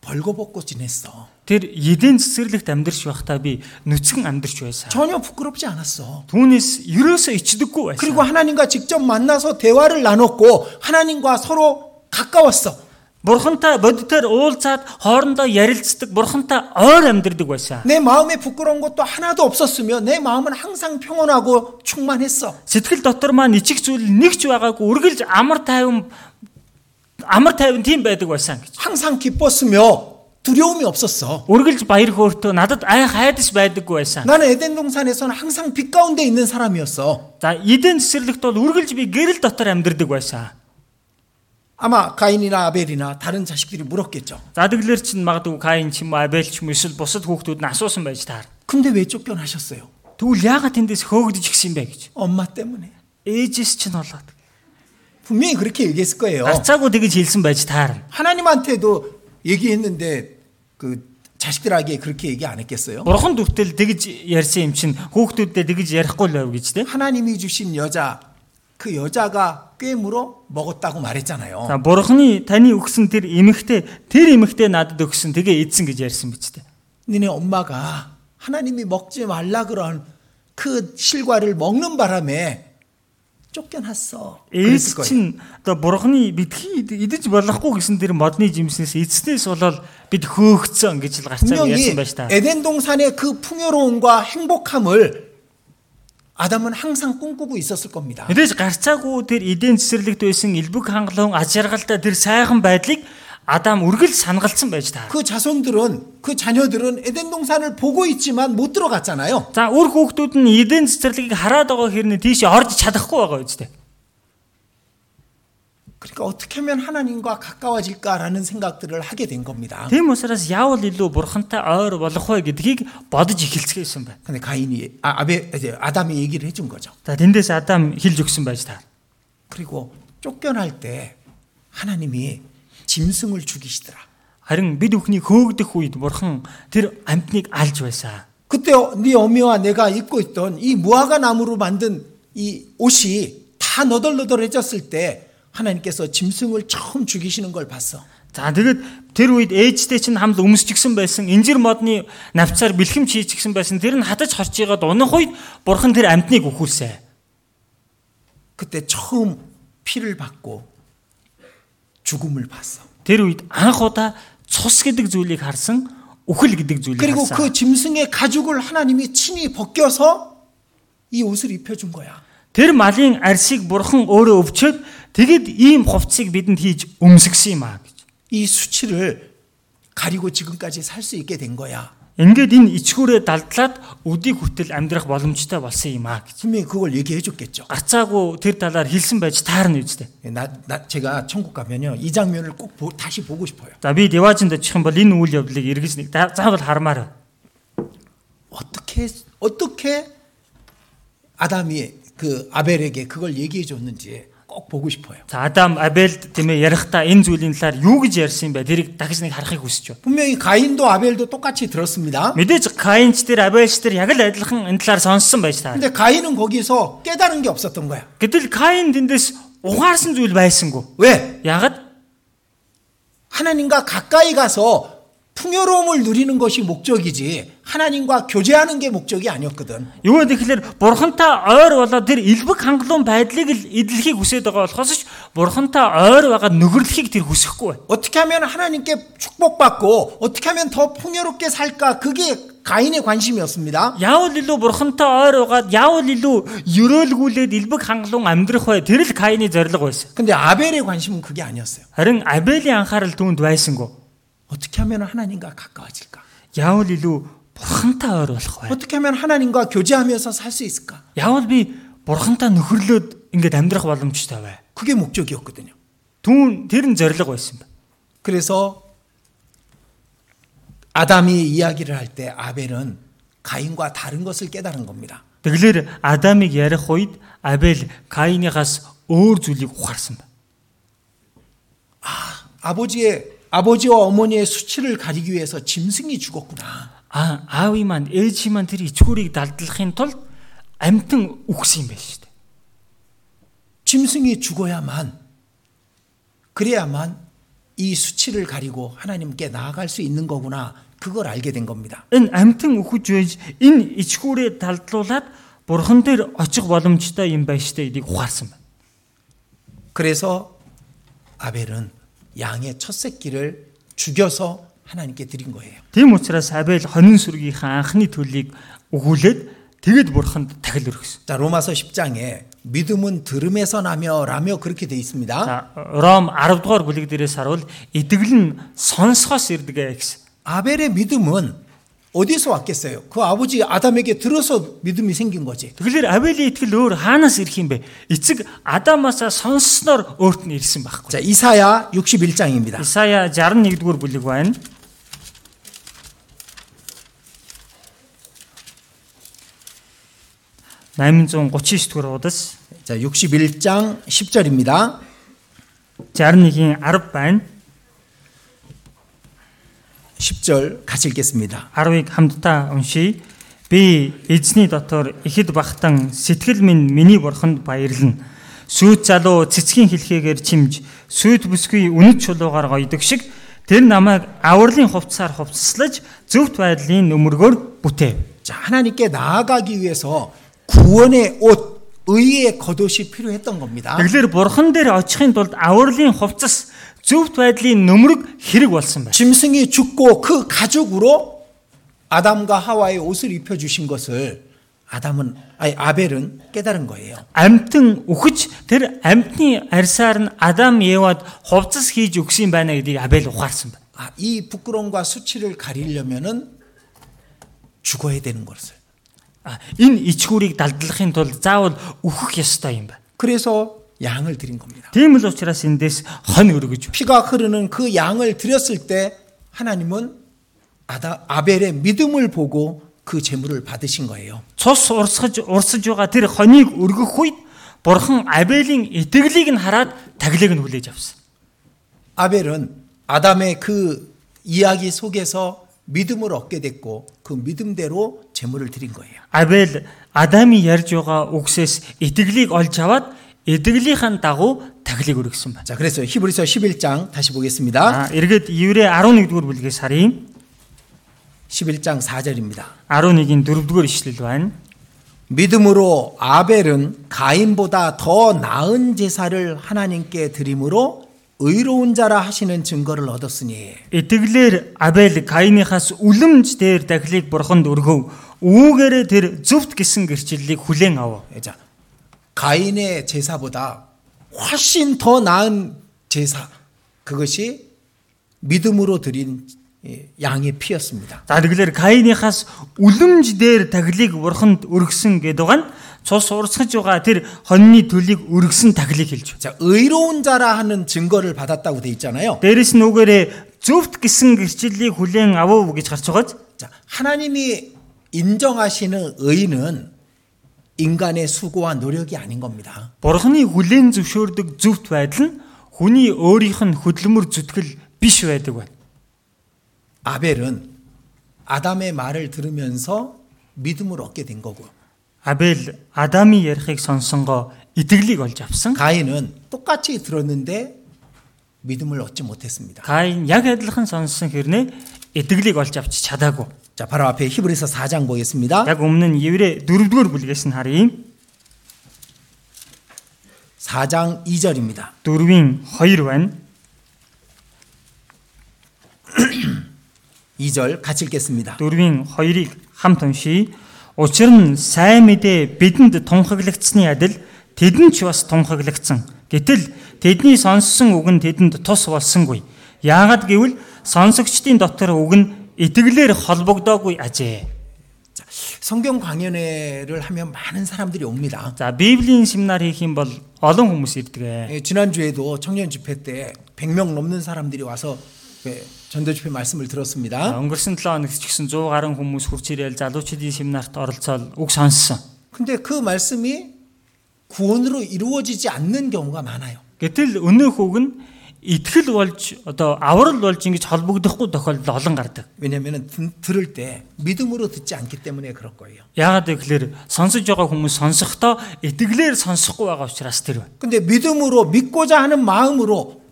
벌거벗고 지냈어. Тэр едэн цэцэрлэгт амьдарч байхдаа би нүцгэн амьдарч байсан. 전혀 부끄럽지 않았어. Түүнээс ерөөсөө ичдэггүй 그리고 байсан. 하나님과 직접 만나서 대화를 나눴고 하나님과 서로 가까웠어. Бурхантай бодитоор уулзаад хоорондоо ярилцдаг, бурхантай ойр амьдардаг байсан. 내 마음에 부끄러운 것도 하나도 없었으며 내 마음은 항상 평온하고 충만했어. Сэтгэл дотор маань ичих зүйл нэг ч байгаагүй үргэлж амар тайван амар тайван тийм байдаг байсан гэж. 항상 기뻤으며 두려움이 없었어. Үргэлж баяр хөөртөө надад айх хайдас байдаггүй байсан. 나는 에덴 동산에서는 항상 빛 가운데 있는 사람이었어. За эдэн цэцэрлэгт бол үргэлж би гэрэл дотор амьдардаг байсан. 아마 가인이나 아벨이나 다른 자식들이 물었겠죠. За тэгэлэр чинь магадгүй Каин ч юм уу Абель ч юм уу эсвэл бусад хүүхдүүд нь асуусан байж таар. 근데 왜 쫓겨나셨어요? Тэгвэл яагаад тэндээс хөөгдөж гисэн бэ гэж. 엄마 때문에. Ээжээс чинь болоод. 분명히 그렇게 얘기했을 거예요. Гарцаагүй тэгж хэлсэн байж таарна. 하나님한테도 얘기했는데 그 자식들에게 그렇게 얘기 안 했겠어요? Бурхан дүртэл тэгж ярьсан юм чинь хүүхдүүдэд тэгж ярихгүй л байв гэж те. 하나님이 주신 여자 그 여자가 꿰물어 먹었다고 말했잖아요. За Бурханы таны өгсөн тэр эмэгтэй тэр эмэгтэй надад өгсөн тэгээ эдсэн гэж ярьсан биз дээ. 니네 엄마가 하나님이 먹지 말라 그런 그 실과를 먹는 바람에 쫓겨났어. Ээж 그랬을 거예요. чинь одоо Бурханы бидхий идэж болохгүй гэсэн тэр модны жимснээс эцснээс болоод бид хөөгцөн гэж л гарцаа ярьсан 분명히 байж та. 에덴 동산의 그 풍요로움과 행복함을 아담은 항상 꿈꾸고 있었을 겁니다. Мэдээж гарцаагүй тэр эдийн цэцэрлэгт байсан элбэг хангалуун аж аргалтай тэр сайхан байдлыг Адам үргэлж санагалцсан байж та. 그 자손들은 그 자녀들은 에덴 동산을 보고 있지만 못 들어갔잖아요. За үр хүүхдүүд нь эдийн цэцэрлэгийг хараад байгаа хэрнээ тийш орж чадахгүй байгаа үстэй. 그러니까 어떻게 하면 하나님과 가까워질까라는 생각들을 하게 된 겁니다. Тийм учраас яавал илүү бурхантай ойр болох вэ гэдгийг бодож эхэлцгээсэн байна. 근데 가인이 아, 아베 이제 아담이 얘기를 해준 거죠. За тэндээс Адам хэлж өгсөн байж та. 그리고 쫓겨날 때 하나님이 짐승을 죽이시더라. Харин бид бүхний хөөгдөх үед бурхан тэр амьтныг алж байсан. 그때 어- 네 어미와 내가 입고 있던 이 무화과 나무로 만든 이 옷이 다 너덜너덜해졌을 때 하나님께서 짐승을 처음 죽이시는 걸 봤어. За тэгэд тэр үед ээжтэй чинь хамт өмсчихсэн байсан инжир модны навцаар бэлхэм чийчихсэн байсан тэр нь хатаж хорч игаад унах үед бурхан тэр амьтныг өхүүлсэн. 그때 처음 피를 받고 죽음을 봤어. Тэр үед анх удаа цус гэдэг зүйлийг харсан үхэл гэдэг зүйлийг 그리고 харсан. 그 짐승의 가죽을 하나님이 친히 벗겨서 이 옷을 입혀준 거야. Тэр малын арсыг бурхан өөрөө өвчөөд тэгэд ийм хувцсыг бидэнд хийж өмсгсөн юм аа гэж. 이 수치를 가리고 지금까지 살 수 있게 된 거야. Ингээд энэ ичгүүрээ далдлаад өдийг хүртэл амьдрах боломжтой болсон юм аа гэж. 분명히 그걸 얘기해 줬겠죠. Гарцаагүй тэр талаар хэлсэн байж таарна үстэй. 나, 나 제가 천국 가면요 이 장면을 꼭 보- 다시 보고 싶어요. За би Деважинд очих юм бол энэ үйл явдлыг эргэж нэг за- заавал хармаар. байна. 어떻게 어떻게 아담이 그 아벨에게 그걸 얘기해 줬는지 꼭 보고 싶어요. За Адам Абельд тийм ээ ярихдаа энэ зүйлийн талаар юу гэж ярьсан юм бэ? Тэрийг дахиж нэг харахыг хүсэж байна. 분명히 가인도 아벨도 똑같이 들었습니다. Мэдээж Каинч тэр Абельч тэр яг л адилхан энэ талаар сонссон байж таа. 근데 가인은 거기서 깨달은 게 없었던 거야. Гэтэл Каин тэндээс ухаарсан зүйл байсангүй. 왜? Ягд 하나님과 가까이 가서 풍요로움을 누리는 것이 목적이지 하나님과 교제하는 게 목적이 아니었거든. Юу вэ тэгэхээр бурхантай ойр болоод тэр элбэг хангалуун байдлыг л эдлэхийг хүсэж байгаа болохоос ч бурхантай ойр байгаа нүгэрлэхийг тэр хүсэхгүй байна. 어떻게 하면 하나님께 축복받고 어떻게 하면 더 풍요롭게 살까 그게 가인의 관심이었습니다. Яавал илүү бурхантай ойр угаад яавал илүү өрөөлгүүлээд элбэг хангалуун амьдрах бай тэр л Каины зорилго байсан. 근데 아벨의 관심은 그게 아니었어요. Харин Абелийн анхаарал түүнд байсангүй. 어떻게 하면 하나님과 가까워질까? Яавал илүү бурхантай ойр болох бай. 어떻게 하면 하나님과 교제하면서 살 수 있을까? Яавал би бурхантай нөхөрлөөд ингээд амьдрах боломжтой бай. 그게 목적이었거든요. Түүн тэр нь зорилго байсан ба. 그래서 아담이 이야기를 할 때 아벨은 가인과 다른 것을 깨달은 겁니다. Тэгэлэр Адамыг ярих үед Абель Каиныхаас өөр зүйлийг ухаарсан ба. 아버지의 아버지와 어머니의 수치를 가리기 위해서 짐승이 죽었구나. А аавын маань ээжийн маань тэр ичгүүрийг далдлахын тулд амтан үхсэн юм байна шүү дээ. 짐승이 죽어야만 그래야만 이 수치를 가리고 하나님께 나아갈 수 있는 거구나. 그걸 알게 된 겁니다. Энэ амтан үхэж байж энэ ичгүүрээ далдлуулад бурхан дээр очих боломжтой юм байна шүү дээ. Энийг ухаарсан байна. 그래서 아벨은 양의 첫 새끼를 죽여서 하나님께 드린 거예요. Тийм учраас Абель хонин сүргийнхаа анхны төлийг өгүүлээд тэгэд бурханд тахил өргөсөн. 자, 로마서 10장에 믿음은 들음에서 나며 라며 그렇게 돼 있습니다. За Ром 10 дугаар бүлэг дээрээс харуул итгэл нь сонсохоос ирдэг гэсэн. 아벨의 믿음은 어디서 왔겠어요? 그 아버지 아담에게 들어서 믿음이 생긴 거지. Тэгэхээр Абелийн итгэл өөр хаанаас ирэх юм бэ? Эцэг Адамаасаа сонссноор өөрт нь ирсэн байхгүй. 자, 이사야 61장입니다. Исая 61 дугаар бүлэг байна. (839) дугаар удас 자, 61장 10절입니다. 61-ийн 10 байна. 10절 같이 읽겠습니다. 10-ыг хамтдаа уншийе. Би эзний дотор ихэд бахтан сэтгэл минь миний бурханд баярлна. Сүйт залуу цэцгийн хэлхээгээр чимж, сүйт бүсгүй үнэт чулуугаар гойдог шиг тэр намайг авралын хувцсаар хувцаслаж зөвхт байдлын нүмергөөр бүтээв. 자, 하나님께 나아가기 위해서 구원의 옷, 의의 겉옷이 필요했던 겁니다. Тэгэхээр бурхан дээр очихын тулд авралын хувцас зөвхт байдлын нүмерэг хэрэг болсон байна. 짐승이 죽고 그 가죽으로 아담과 하와의 옷을 입혀 주신 것을 아담은 아니 아벨은 깨달은 거예요. Амтан үхэж тэр амтны арьсаар нь Адам Евад хувцас хийж өгсөн байна гэдгийг Абель ухаарсан байна. 아, 이 부끄러움과 수치를 가리려면은 죽어야 되는 것을. А, Энэ ичгүүрийг далдлахын тулд заавал үхэх ёстой юм байна. 그래서 양을 드린 겁니다. Тийм л учраас эндээс хон өргөж байна. 피가 흐르는 그 양을 드렸을 때 하나님은 아다 아벨의 믿음을 보고 그 제물을 받으신 거예요. Цус урсгаж урсаж байгаа тэр хоныг өргөх үед Бурхан Абелийн итгэлийг нь хараад таглыг нь хүлээж авсан. 아벨은 아담의 그 이야기 속에서 믿음을 얻게 됐고 그 믿음대로 제물을 드린 거예요. Абель Адамын ярьж байгаа үгсээс итгэлийг олж аваад итгэлийнхэн дагуу таглыг өргөсөн байна. 자, 그래서 히브리서 11장 다시 보겠습니다. А эргээд Еврэ 11-р бүлгээс харъя. 11장 4절입니다. 11-ийн 4-р ишлэл байна. 믿음으로 아벨은 가인보다 더 나은 제사를 하나님께 드림으로 의로운 자라 하시는 증거를 얻었으니 Итгэлээр Абель Каиныхаас үлэмж дээр дахлыг бурханд өргөв. Үүгээрээ тэр зөвхт гисэн гэрчлэлийг хүлээн авав. 자, 가인의 제사보다 훨씬 더 나은 제사 그것이 믿음으로 드린 예, 양의 피였습니다. За тэгэлэр Каиныхаас үлэмж дээр таглыг бурханд өргөсөн гэдэг нь цус урсгаж байгаа тэр хоньны төлийг өргөсөн таглыг хэлж байна. 자, 의로운 자라 하는 증거를 받았다고 돼 있잖아요. Дээрэс нь үгээрээ зөвхт гисэн гэрчлэлийг хүлээн авав гэж гарч байгааз 자, 하나님이 인정하시는 의는 인간의 수고와 노력이 아닌 겁니다. бурханы хүлээн зөвшөөрдөг зөвхт байдал нь хүний өөрийнх нь хөдөлмөр зүтгэл биш байдаг байна. 아벨은 아담의 말을 들으면서 믿음을 얻게 된 거고 Абель Адамын ярихыг сонсонгоо итгэлийг олж авсан. 가인은 똑같이 들었는데 믿음을 얻지 못했습니다. Каин яг адилхан сонссон хэрнээ итгэлийг олж авч чадаагүй. 자, 바로 앞에 히브리서 4장 보겠습니다. Яг өмнө нь Еврэ 4-р бүлгээс нь харъя. 4장 2절입니다. 4-ийн 2 байна. 2절 같이 읽겠습니다. 4-ийн 2-ыг хамт уншийе. Учир нь сайн мэдээ бидэнд тунхаглагдсны адил тэдэнд ч бас тунхаглагдсан. Гэтэл тэдний сонссон үг нь тэдэнд тус болсонгүй. Яагад гэвэл сонсогчдын дотор үг нь итгэлээр холбогдоогүй ажээ. 성경 강연회를 하면 많은 사람들이 옵니다. За Библийн семинар хийх юм бол олон хүмүүс ирдэг. 예, 지난주에도 청년 집회 때 100명 넘는 사람들이 와서 예, 전도 집회 말씀을 들었습니다. Өнгөрсөн 7 хоногт ч гэсэн 100 гаруй хүмүүс хурц ирээл залуучдын семинарт оролцоод үг сонссон. 근데 그 말씀이 구원으로 이루어지지 않는 경우가 많아요. Гэтэл өнөөх үг нь итгэл болж одоо аврал болж ингэж холбогдохгүй тохиолдол олон гардаг. 왜냐하면 들을 때 믿음으로 듣지 않기 때문에 그럴 거예요. Яагаад гэвэл сонсож байгаа хүмүүс сонсохдоо итгэлээр сонсохгүй байгаа учраас тэр. 근데 믿음으로 믿고자 하는 마음으로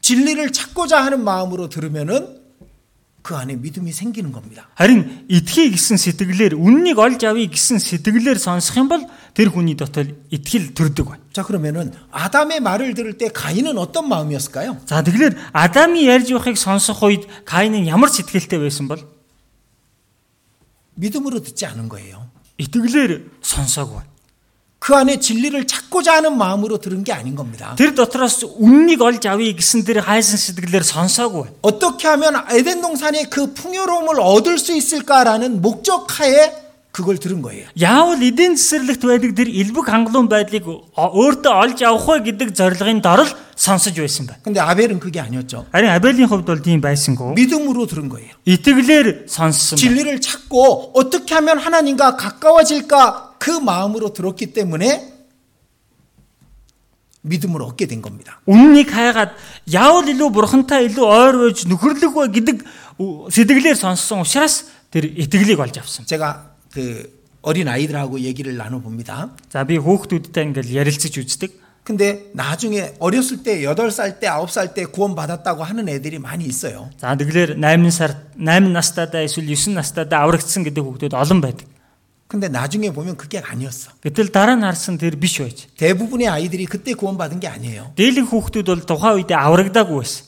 진리를 찾고자 하는 마음으로 들으면은 그 안에 믿음이 생기는 겁니다. Харин итгэе гэсэн сэтгэлээр үннийг олж авъя гэсэн сэтгэлээр сонсох юм бол тэр хүний дотор итгэл төрдөг байна. 자 그러면은 아담의 말을 들을 때 가인은 어떤 마음이었을까요? За тэгэлэр Адамын ярьж явахыг сонсох үед Каин은 ямар сэтгэлтэй байсан бол 믿음으로 듣지 않은 거예요. итгэлээр сонсоогүй. 그 안에 진리를 찾고자 하는 마음으로 들은 게 아닌 겁니다. Тэр дотроос үннийг олж авъя гэсэн тэр хайсан сэтгэлээр сонсоогүй. 어떻게 하면 에덴 동산의 그 풍요로움을 얻을 수 있을까라는 목적하에 그걸 들은 거예요. Яавал эдийн засэрлэгт байдаг тэр элбэг хангалуун байдлыг өөртөө олж авах вэ гэдэг зорилгын дорол сонсож байсан байна. 근데 아벨은 그게 아니었죠. Харин Абелийн хувьд бол тийм байсангүй. 믿음으로 들은 거예요. Итгэлээр сонссон. байна. 진리를 찾고 어떻게 하면 하나님과 가까워질까 그 마음으로 들었기 때문에 믿음을 얻게 된 겁니다. Үннийг хайгаад яавал илүү бурхантай илүү ойр байж нөхөрлөг вэ гэдэг сэтгэлээр сонссон учраас тэр итгэлийг олж авсан. 제가 그 어린 아이들하고 얘기를 나눠 봅니다. За би хүүхдүүдтэй ингээл ярилцаж үздэг. 근데 나중에 어렸을 때 8살 때 9살 때 구원 받았다고 하는 애들이 많이 있어요. За тэгэлэр 8 сар 8 настайдаа эсвэл 9 настайдаа аврагдсан гэдэг хүүхдүүд олон байдаг. 근데 나중에 보면 그게 아니었어. Гэтэл дараа нь харсан тэр биш байж. 대부분의 아이들이 그때 구원 받은 게 아니에요. Дийлэн хүүхдүүд бол тухайн үедээ аврагдаагүй байсан.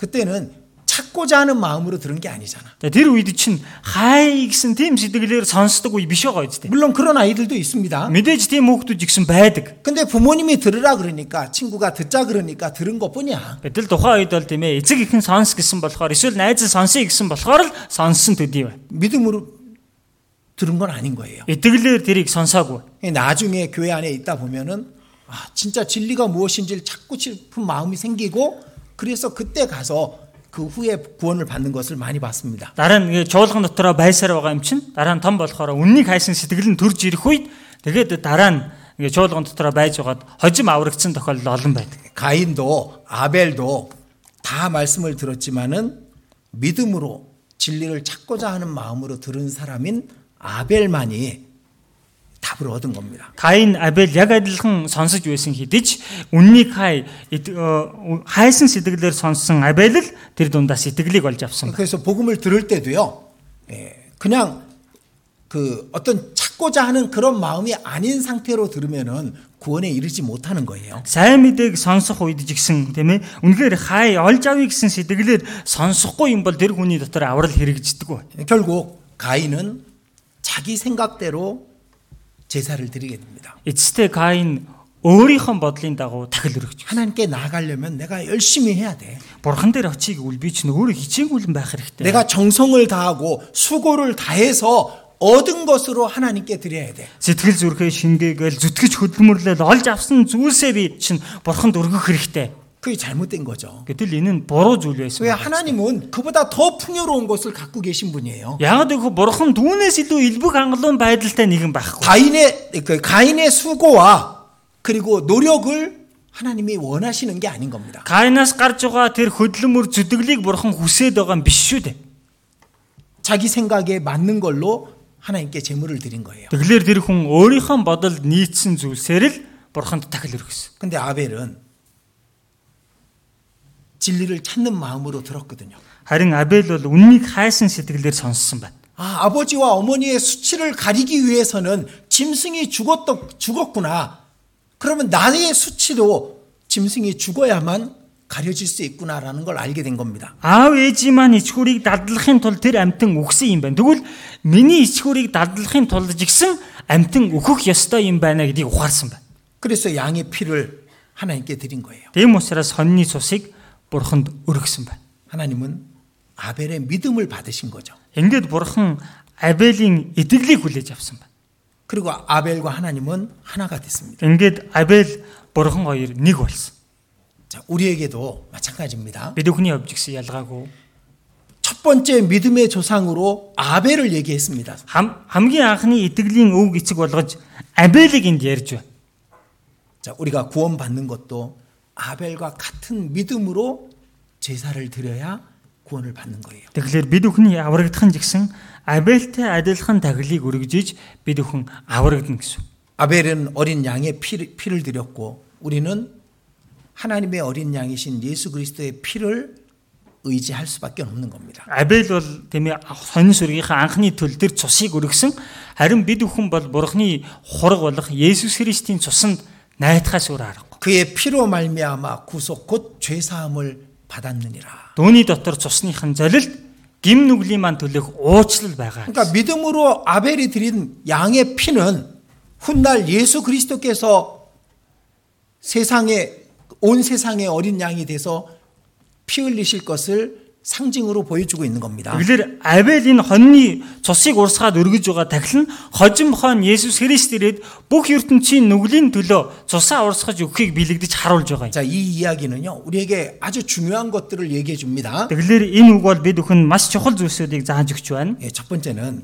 그때는 찾고자 하는 마음으로 들은 게 아니잖아. Тэгээ тэр үед чинь хай гэсэн тийм сэтгэлээр сонсдог үе биш байгаа үстэй. 물론 그런 아이들도 있습니다. Мэдээж тийм хүүхдүүд ихсэн байдаг. 근데 부모님이 들으라 그러니까 친구가 듣자 그러니까 들은 것뿐이야. Гэтэл тухайн үед бол тийм ээ эцэг ихэн сонс гэсэн болохоор эсвэл найз нь сонсъё гэсэн болохоор л сонссон төдий бай. 믿음으로 들은 건 아닌 거예요. Итгэлээр тэрийг сонсоогүй. 나중에 교회 안에 있다 보면은 아, 진짜 진리가 무엇인지를 찾고 싶은 마음이 생기고 그래서 그때 가서 그 후에 구원을 받는 것을 많이 봤습니다. Дараа нь ингээ чуулган дотороо байсаар байгаа юм чинь дараа нь том болохоор үннийг хайсан сэтгэл нь төрж ирэх үед тэгээд дараа нь ингээ чуулган дотороо байж байгаад хожим аврагдсан тохиолдол олон байдаг. 가인도 아벨도 다 말씀을 들었지만은 믿음으로 진리를 찾고자 하는 마음으로 들은 사람인 아벨만이 답을 얻은 겁니다. Каин Абель яг адилхан сонсож байсан хэдий ч үннийг хай эд- э, хайсан сэтгэлээр сонссон Абель л тэр дундаас итгэлийг олж авсан. байна. 그래서 복음을 들을 때도요, 예, 그냥 그 어떤 찾고자 하는 그런 마음이 아닌 상태로 들으면은 구원에 이르지 못하는 거예요. Сайн мэдээг сонсох үед ч гэсэн тийм ээ үнэхээр хай олж авъя гэсэн сэтгэлээр сонсохгүй юм бол тэр хүний дотор аврал хэрэгждэг бай. 결국 가인은 자기 생각대로 제사를 드리게 됩니다. Эцэстээ Каин өөрийнхөө бодлын дагуу тахил өргөж. 하나님께 나아가려면 내가 열심히 해야 돼. Бурхан дээр очийг үл би ч нөгөө хичээнгүйлэн байх хэрэгтэй. 내가 정성을 다하고 수고를 다해서 얻은 것으로 하나님께 드려야 돼. сэтгэл зүрхээ шингээгээл зүтгэж хөдөлмөрлөл олж авсан зүйлсээ би чинь бурханд өргөх хэрэгтэй. 그게 잘못된 거죠. Гэтэл энэ нь буруу зүйл байсан. 왜 байна. 하나님은 그보다 더 풍요로운 것을 갖고 계신 분이에요. Яг гэвэл бурхан түүнээс илүү элбэг хангалуун байдалтай нэгэн байхгүй. 가인의 그 가인의 수고와 그리고 노력을 하나님이 원하시는 게 아닌 겁니다. Каинаас гарч байгаа тэр хөдөлмөр зүтгэлийг бурхан хүсээд байгаа юм биш шүү дээ. 자기 생각에 맞는 걸로 하나님께 제물을 드린 거예요. Тэгэхээр тэр хүн өөрийнхөө бодолд нийцсэн зүйлсээр л бурханд тахил өргөсөн. 근데 아벨은 진리를 찾는 마음으로 들었거든요. Харин Абель бол үннийг хайсан сэтгэлээр сонссон байна. 아, 아버지와 어머니의 수치를 가리기 위해서는 짐승이 죽었, 죽었구나. 그러면 나의 수치도 짐승이 죽어야만 가려질 수 있구나라는 걸 알게 된 겁니다. Аав ээжийн маань ичхүүрийг дадлахын тулд тэр амтан өгсөн юм байна. Тэгвэл миний ичхүүрийг дадлахын тулд жигсэн амтан өгөх ёстой юм байна гэдгийг ухаарсан байна. 그래서 양의 피를 하나님께 드린 거예요. Тэм учраас хоньны цусыг бурханд өргөсөн байна. 하나님은 아벨의 믿음을 받으신 거죠. Ингээд бурхан Абелийн итгэлийг хүлээж авсан байна. 그리고 아벨과 하나님은 하나가 됐습니다. Ингээд Абель бурхан хоёр нэг болсон. 자, 우리에게도 마찬가지입니다. Бид бүхний хувьд ч гэсэн ялгаагүй. 첫 번째 믿음의 조상으로 아벨을 얘기했습니다. Хам, хамгийн анхны итгэлийн өв эцэг болгож Абелийг энд ярьж байна. 자, 우리가 구원받는 것도 아벨과 같은 믿음으로 제사를 드려야 구원을 받는 거예요. Тэгэхээр бид бүхний аврагдах нь гэсэн Абельтэй адилхан таглыг өргөжиж бид бүхэн аврагдана гэсэн. 아벨은 어린 양의 피를, 피를 드렸고 우리는 하나님의 어린 양이신 예수 그리스도의 피를 의지할 수밖에 없는 겁니다. Абель бол тийм ээ сонин сүргийнхаа анхны төл дээр цусыг өргөсөн. Харин бид бүхэн бол Бурхны хураг болох Есүс Христийн цусанд найдахаас өөр аргагүй. 그의 피로 말미암아 구속 곧 죄 사함을 받았느니라. Дөөний дотор цусныхын золилт гим нүглийн маань төлөх уучлал байгаа. 그러니까 믿음으로 아벨이 드린 양의 피는 훗날 예수 그리스도께서 세상에 온 세상의 어린 양이 돼서 피 흘리실 것을 상징으로 보여주고 있는 겁니다. Тэгэхээр Абель энэ хоньны цусыг урсгаад өргөж байгаа тахил нь хожим хон Есүс Христ ирээд бүх ертөнцийн нүглийн төлөө цусаа урсгаж өгөхийг билэгдэж харуулж байгаа юм. 자, 이 이야기는요, 우리에게 아주 중요한 것들을 얘기해 줍니다. Тэгэхээр энэ үг бол бид бүхэн маш чухал зүйлсүүдийг зааж өгч байна. 예, 첫 번째는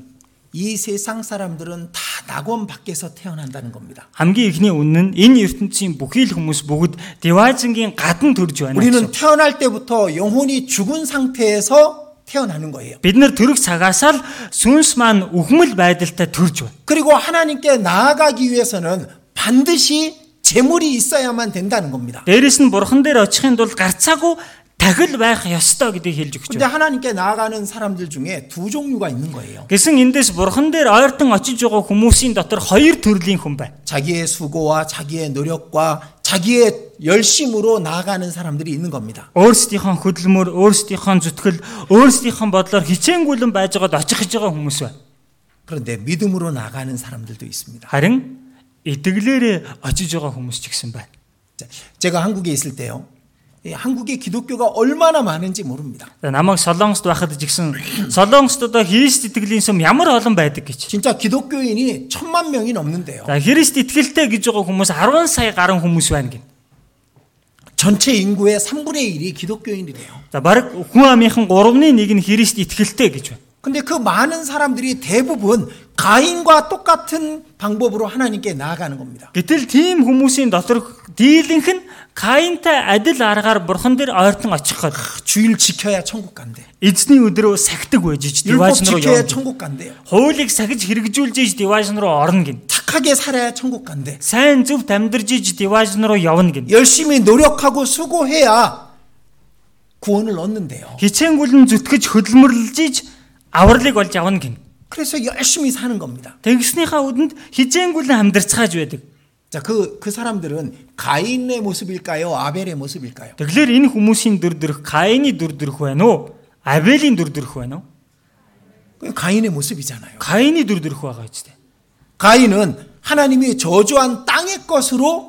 이 세상 사람들은 다 낙원 밖에서 태어난다는 겁니다. Хамгийн ихний үнэн нь энэ ертөнцийн бүхий л хүмүүс бүгд Деважингийн гадна төрж байна. 우리는 гэсэн. 태어날 때부터 영혼이 죽은 상태에서 태어나는 거예요. Бид нар төрөх цагаасаа л сүнс маань үхмэл байдалтай төрж байна. 그리고 하나님께 나아가기 위해서는 반드시 재물이 있어야만 된다는 겁니다. Дээрэс нь бурхан дээр очихын тулд гарцаагүй тахил байх ёстой гэдгийг хэлж өгч 근데 байна. 하나님께 나아가는 사람들 중에 두 종류가 있는 거예요. Гэсэн эндээс бурхан дээр ойртон очиж байгаа хүмүүсийн дотор хоёр төрлийн хүн байна. 자기의 수고와 자기의 노력과 자기의 열심으로 나아가는 사람들이 있는 겁니다. Өөрсдийнхөө хөдөлмөр, өөрсдийнхөө зүтгэл, өөрсдийнхөө бодлоор хичээнгүйлэн байж байгаад очих гэж байгаа хүмүүс байна. 그런데 믿음으로 나가는 사람들도 있습니다. Харин итгэлээрээ очиж байгаа хүмүүс ч гэсэн байна. 자, 제가 한국에 있을 때요. 이 한국의 기독교가 얼마나 많은지 모릅니다. За, Намайг Солонгост байхад ч гэсэн Солонгост одоо Христ итгэлийн сүм ямар олон байдаг гэж. 진짜 기독교인이 천만 명이 넘는데요. За Христ итгэлтэй гэж байгаа хүмүүс 10 сая гаруй хүмүүс байна гин. 전체 인구의 3분의 1이 기독교인이래요. За баг хүн амынхан 3-ны 1 нь Христ итгэлтэй гэж байна. 근데 그 많은 사람들이 대부분 가인과 똑같은 방법으로 하나님께 나아가는 겁니다. Гэтэл тийм хүмүүсийн дотор дийлэнх нь Каинтай адил аргаар бурхан дээр ойртон очих гээд 주일 지켜야 천국 간대. эзний өдрөө сахидаг байж ич 율법 диваж руу 지켜야 явна. 천국 간대요. Хуулийг сахиж хэрэгжүүлж ич диваж руу орно гин. 착하게 살아야 천국 간대. Сайн зөвхт амьдарж ич диваж руу явна гин. 열심히 노력하고 수고해야 구원을 얻는데요. Хичээнгүлэн зүтгэж хөдөлмөрлөж ич авралыг олж авна гин. 그래서 열심히 사는 겁니다. Тэгснийхаа үдэнд хичээнгүлэн амьдарцгааж байдаг. 자, 그, 그 사람들은 가인의 모습일까요? 아벨의 모습일까요? Тэгэхээр энэ хүмүүсийн дүр төрх Каины дүр төрх байна уу? Абелийн дүр төрх байна уу? 그 가인의 모습이잖아요. Каины дүр төрх байгаа ч тийм. 가인은 하나님이 저주한 땅의 것으로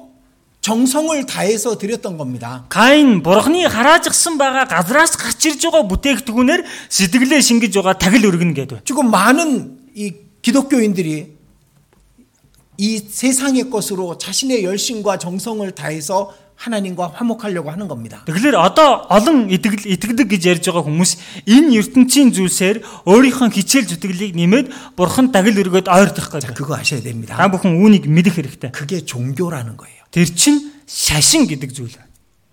정성을 다해서 드렸던 겁니다. Каин бурхны хараажгсан байгаа газраас гарч ирж байгаа бүтээгдэхүүнээр сэтгэлээ шингэж байгаа тагил өргөнө гэдэг. 지금 많은 이 기독교인들이 이 세상의 것으로 자신의 열심과 정성을 다해서 하나님과 화목하려고 하는 겁니다. Тэгэхээр одоо олон итгэл итгэдэг гэж ярьж байгаа хүмүүс энэ ертөнцийн зүйлсээр өөрийнхөө хичээл зүтгэлийг нэмээд бурхан тагил өргөд ойртох 자, гэдэг. 그거 아셔야 됩니다. Та бүхэн үүнийг мэдэх хэрэгтэй. 그게 종교라는 거예요. Тэр чинь шашин гэдэг зүйл.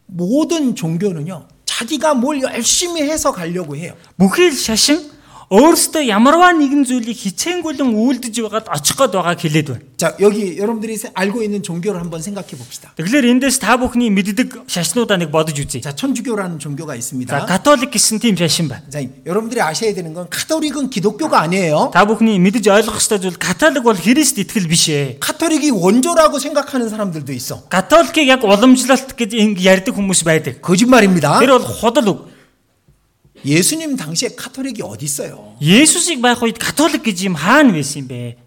모든 종교는요, 자기가 뭘 열심히 해서 가려고 해요. Бүхий л шашин өөрөөсөө ямарваа нэгэн зүйлийг хичээнгүйлэн үйлдэж байгаад очих гээд байгааг хэлээд байна. 자, 여기 여러분들이 세- 알고 있는 종교를 한번 생각해 봅시다. Тэгэхээр эндээс та бүхний мэддэг шашнуудаа нэг бодож үзье. 자, 천주교라는 종교가 За 있습니다. католик гэсэн тийм шашин байна. 자, 여러분들이 아셔야 되는 건 카톨릭은 기독교가 아니에요. Та бүхний мэдэж ойлгох ёстой зүйл католик бол Христ итгэл биш ээ. 카톨릭이 원조라고 생각하는 사람들도 있어. Католикийг яг уламжлалт гэж ингэ ярьдаг хүмүүс байдаг. 거짓말입니다. Тэр бол худал үг. 예수님 당시에 카톨릭이 어디 있어요? Есүсийг байх үед католик гэж юм хаана байсан юм бэ?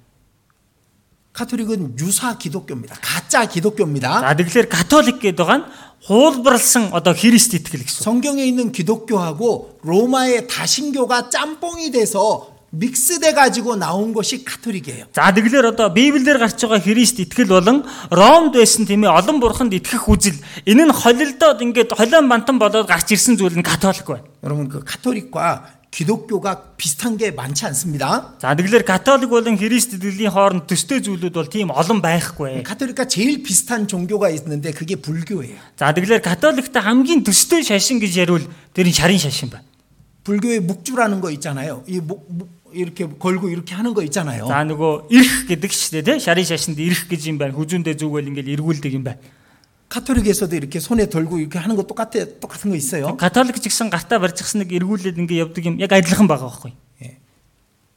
카톨릭은 유사 기독교입니다. 가짜 기독교입니다. За тэгэхээр католик гэдэг байгаа нь хуулбарлсан одоо Христ итгэл гэсэн. 성경에 있는 기독교하고 로마의 다신교가 짬뽕이 돼서 믹스돼 가지고 나온 것이 카톨릭이에요. За тэгэхээр одоо Библиэр гарч байгаа Христ итгэл болон Ромд байсан тийм ээ олон бурханд итгэх үзэл энэ нь холилдоод ингээд холион бантан болоод гарч ирсэн зүйл нь католик байна. 여러분 그 카톨릭과 기독교가 비슷한 게 많지 않습니다. За тэгэхээр католик болон Христ итгэлийн хооронд төстэй зүйлүүд бол тийм олон байхгүй. 카톨릭과 제일 비슷한 종교가 있는데 그게 불교예요. За тэгэхээр католиктай хамгийн төстэй шашин гэж ярил тэр нь шарын шашин байна. 불교의 묵주라는 거 있잖아요. 이 목, 목- 이렇게 걸고 이렇게 하는 거 있잖아요. За нөгөө эрх гэдэг ч тийм шарын шашинд эрх гэж юм байна. хүзүүндээ зүгэл ингээл эргүүлдэг юм байна. 카톨릭에서도 이렇게 손에 들고 이렇게 하는 거 똑같아 똑같은 거 있어요. Католик ч гэсэн гартаа барьчихсан нэг эргүүлээд ингээ явдаг юм яг адилхан байгаа байхгүй.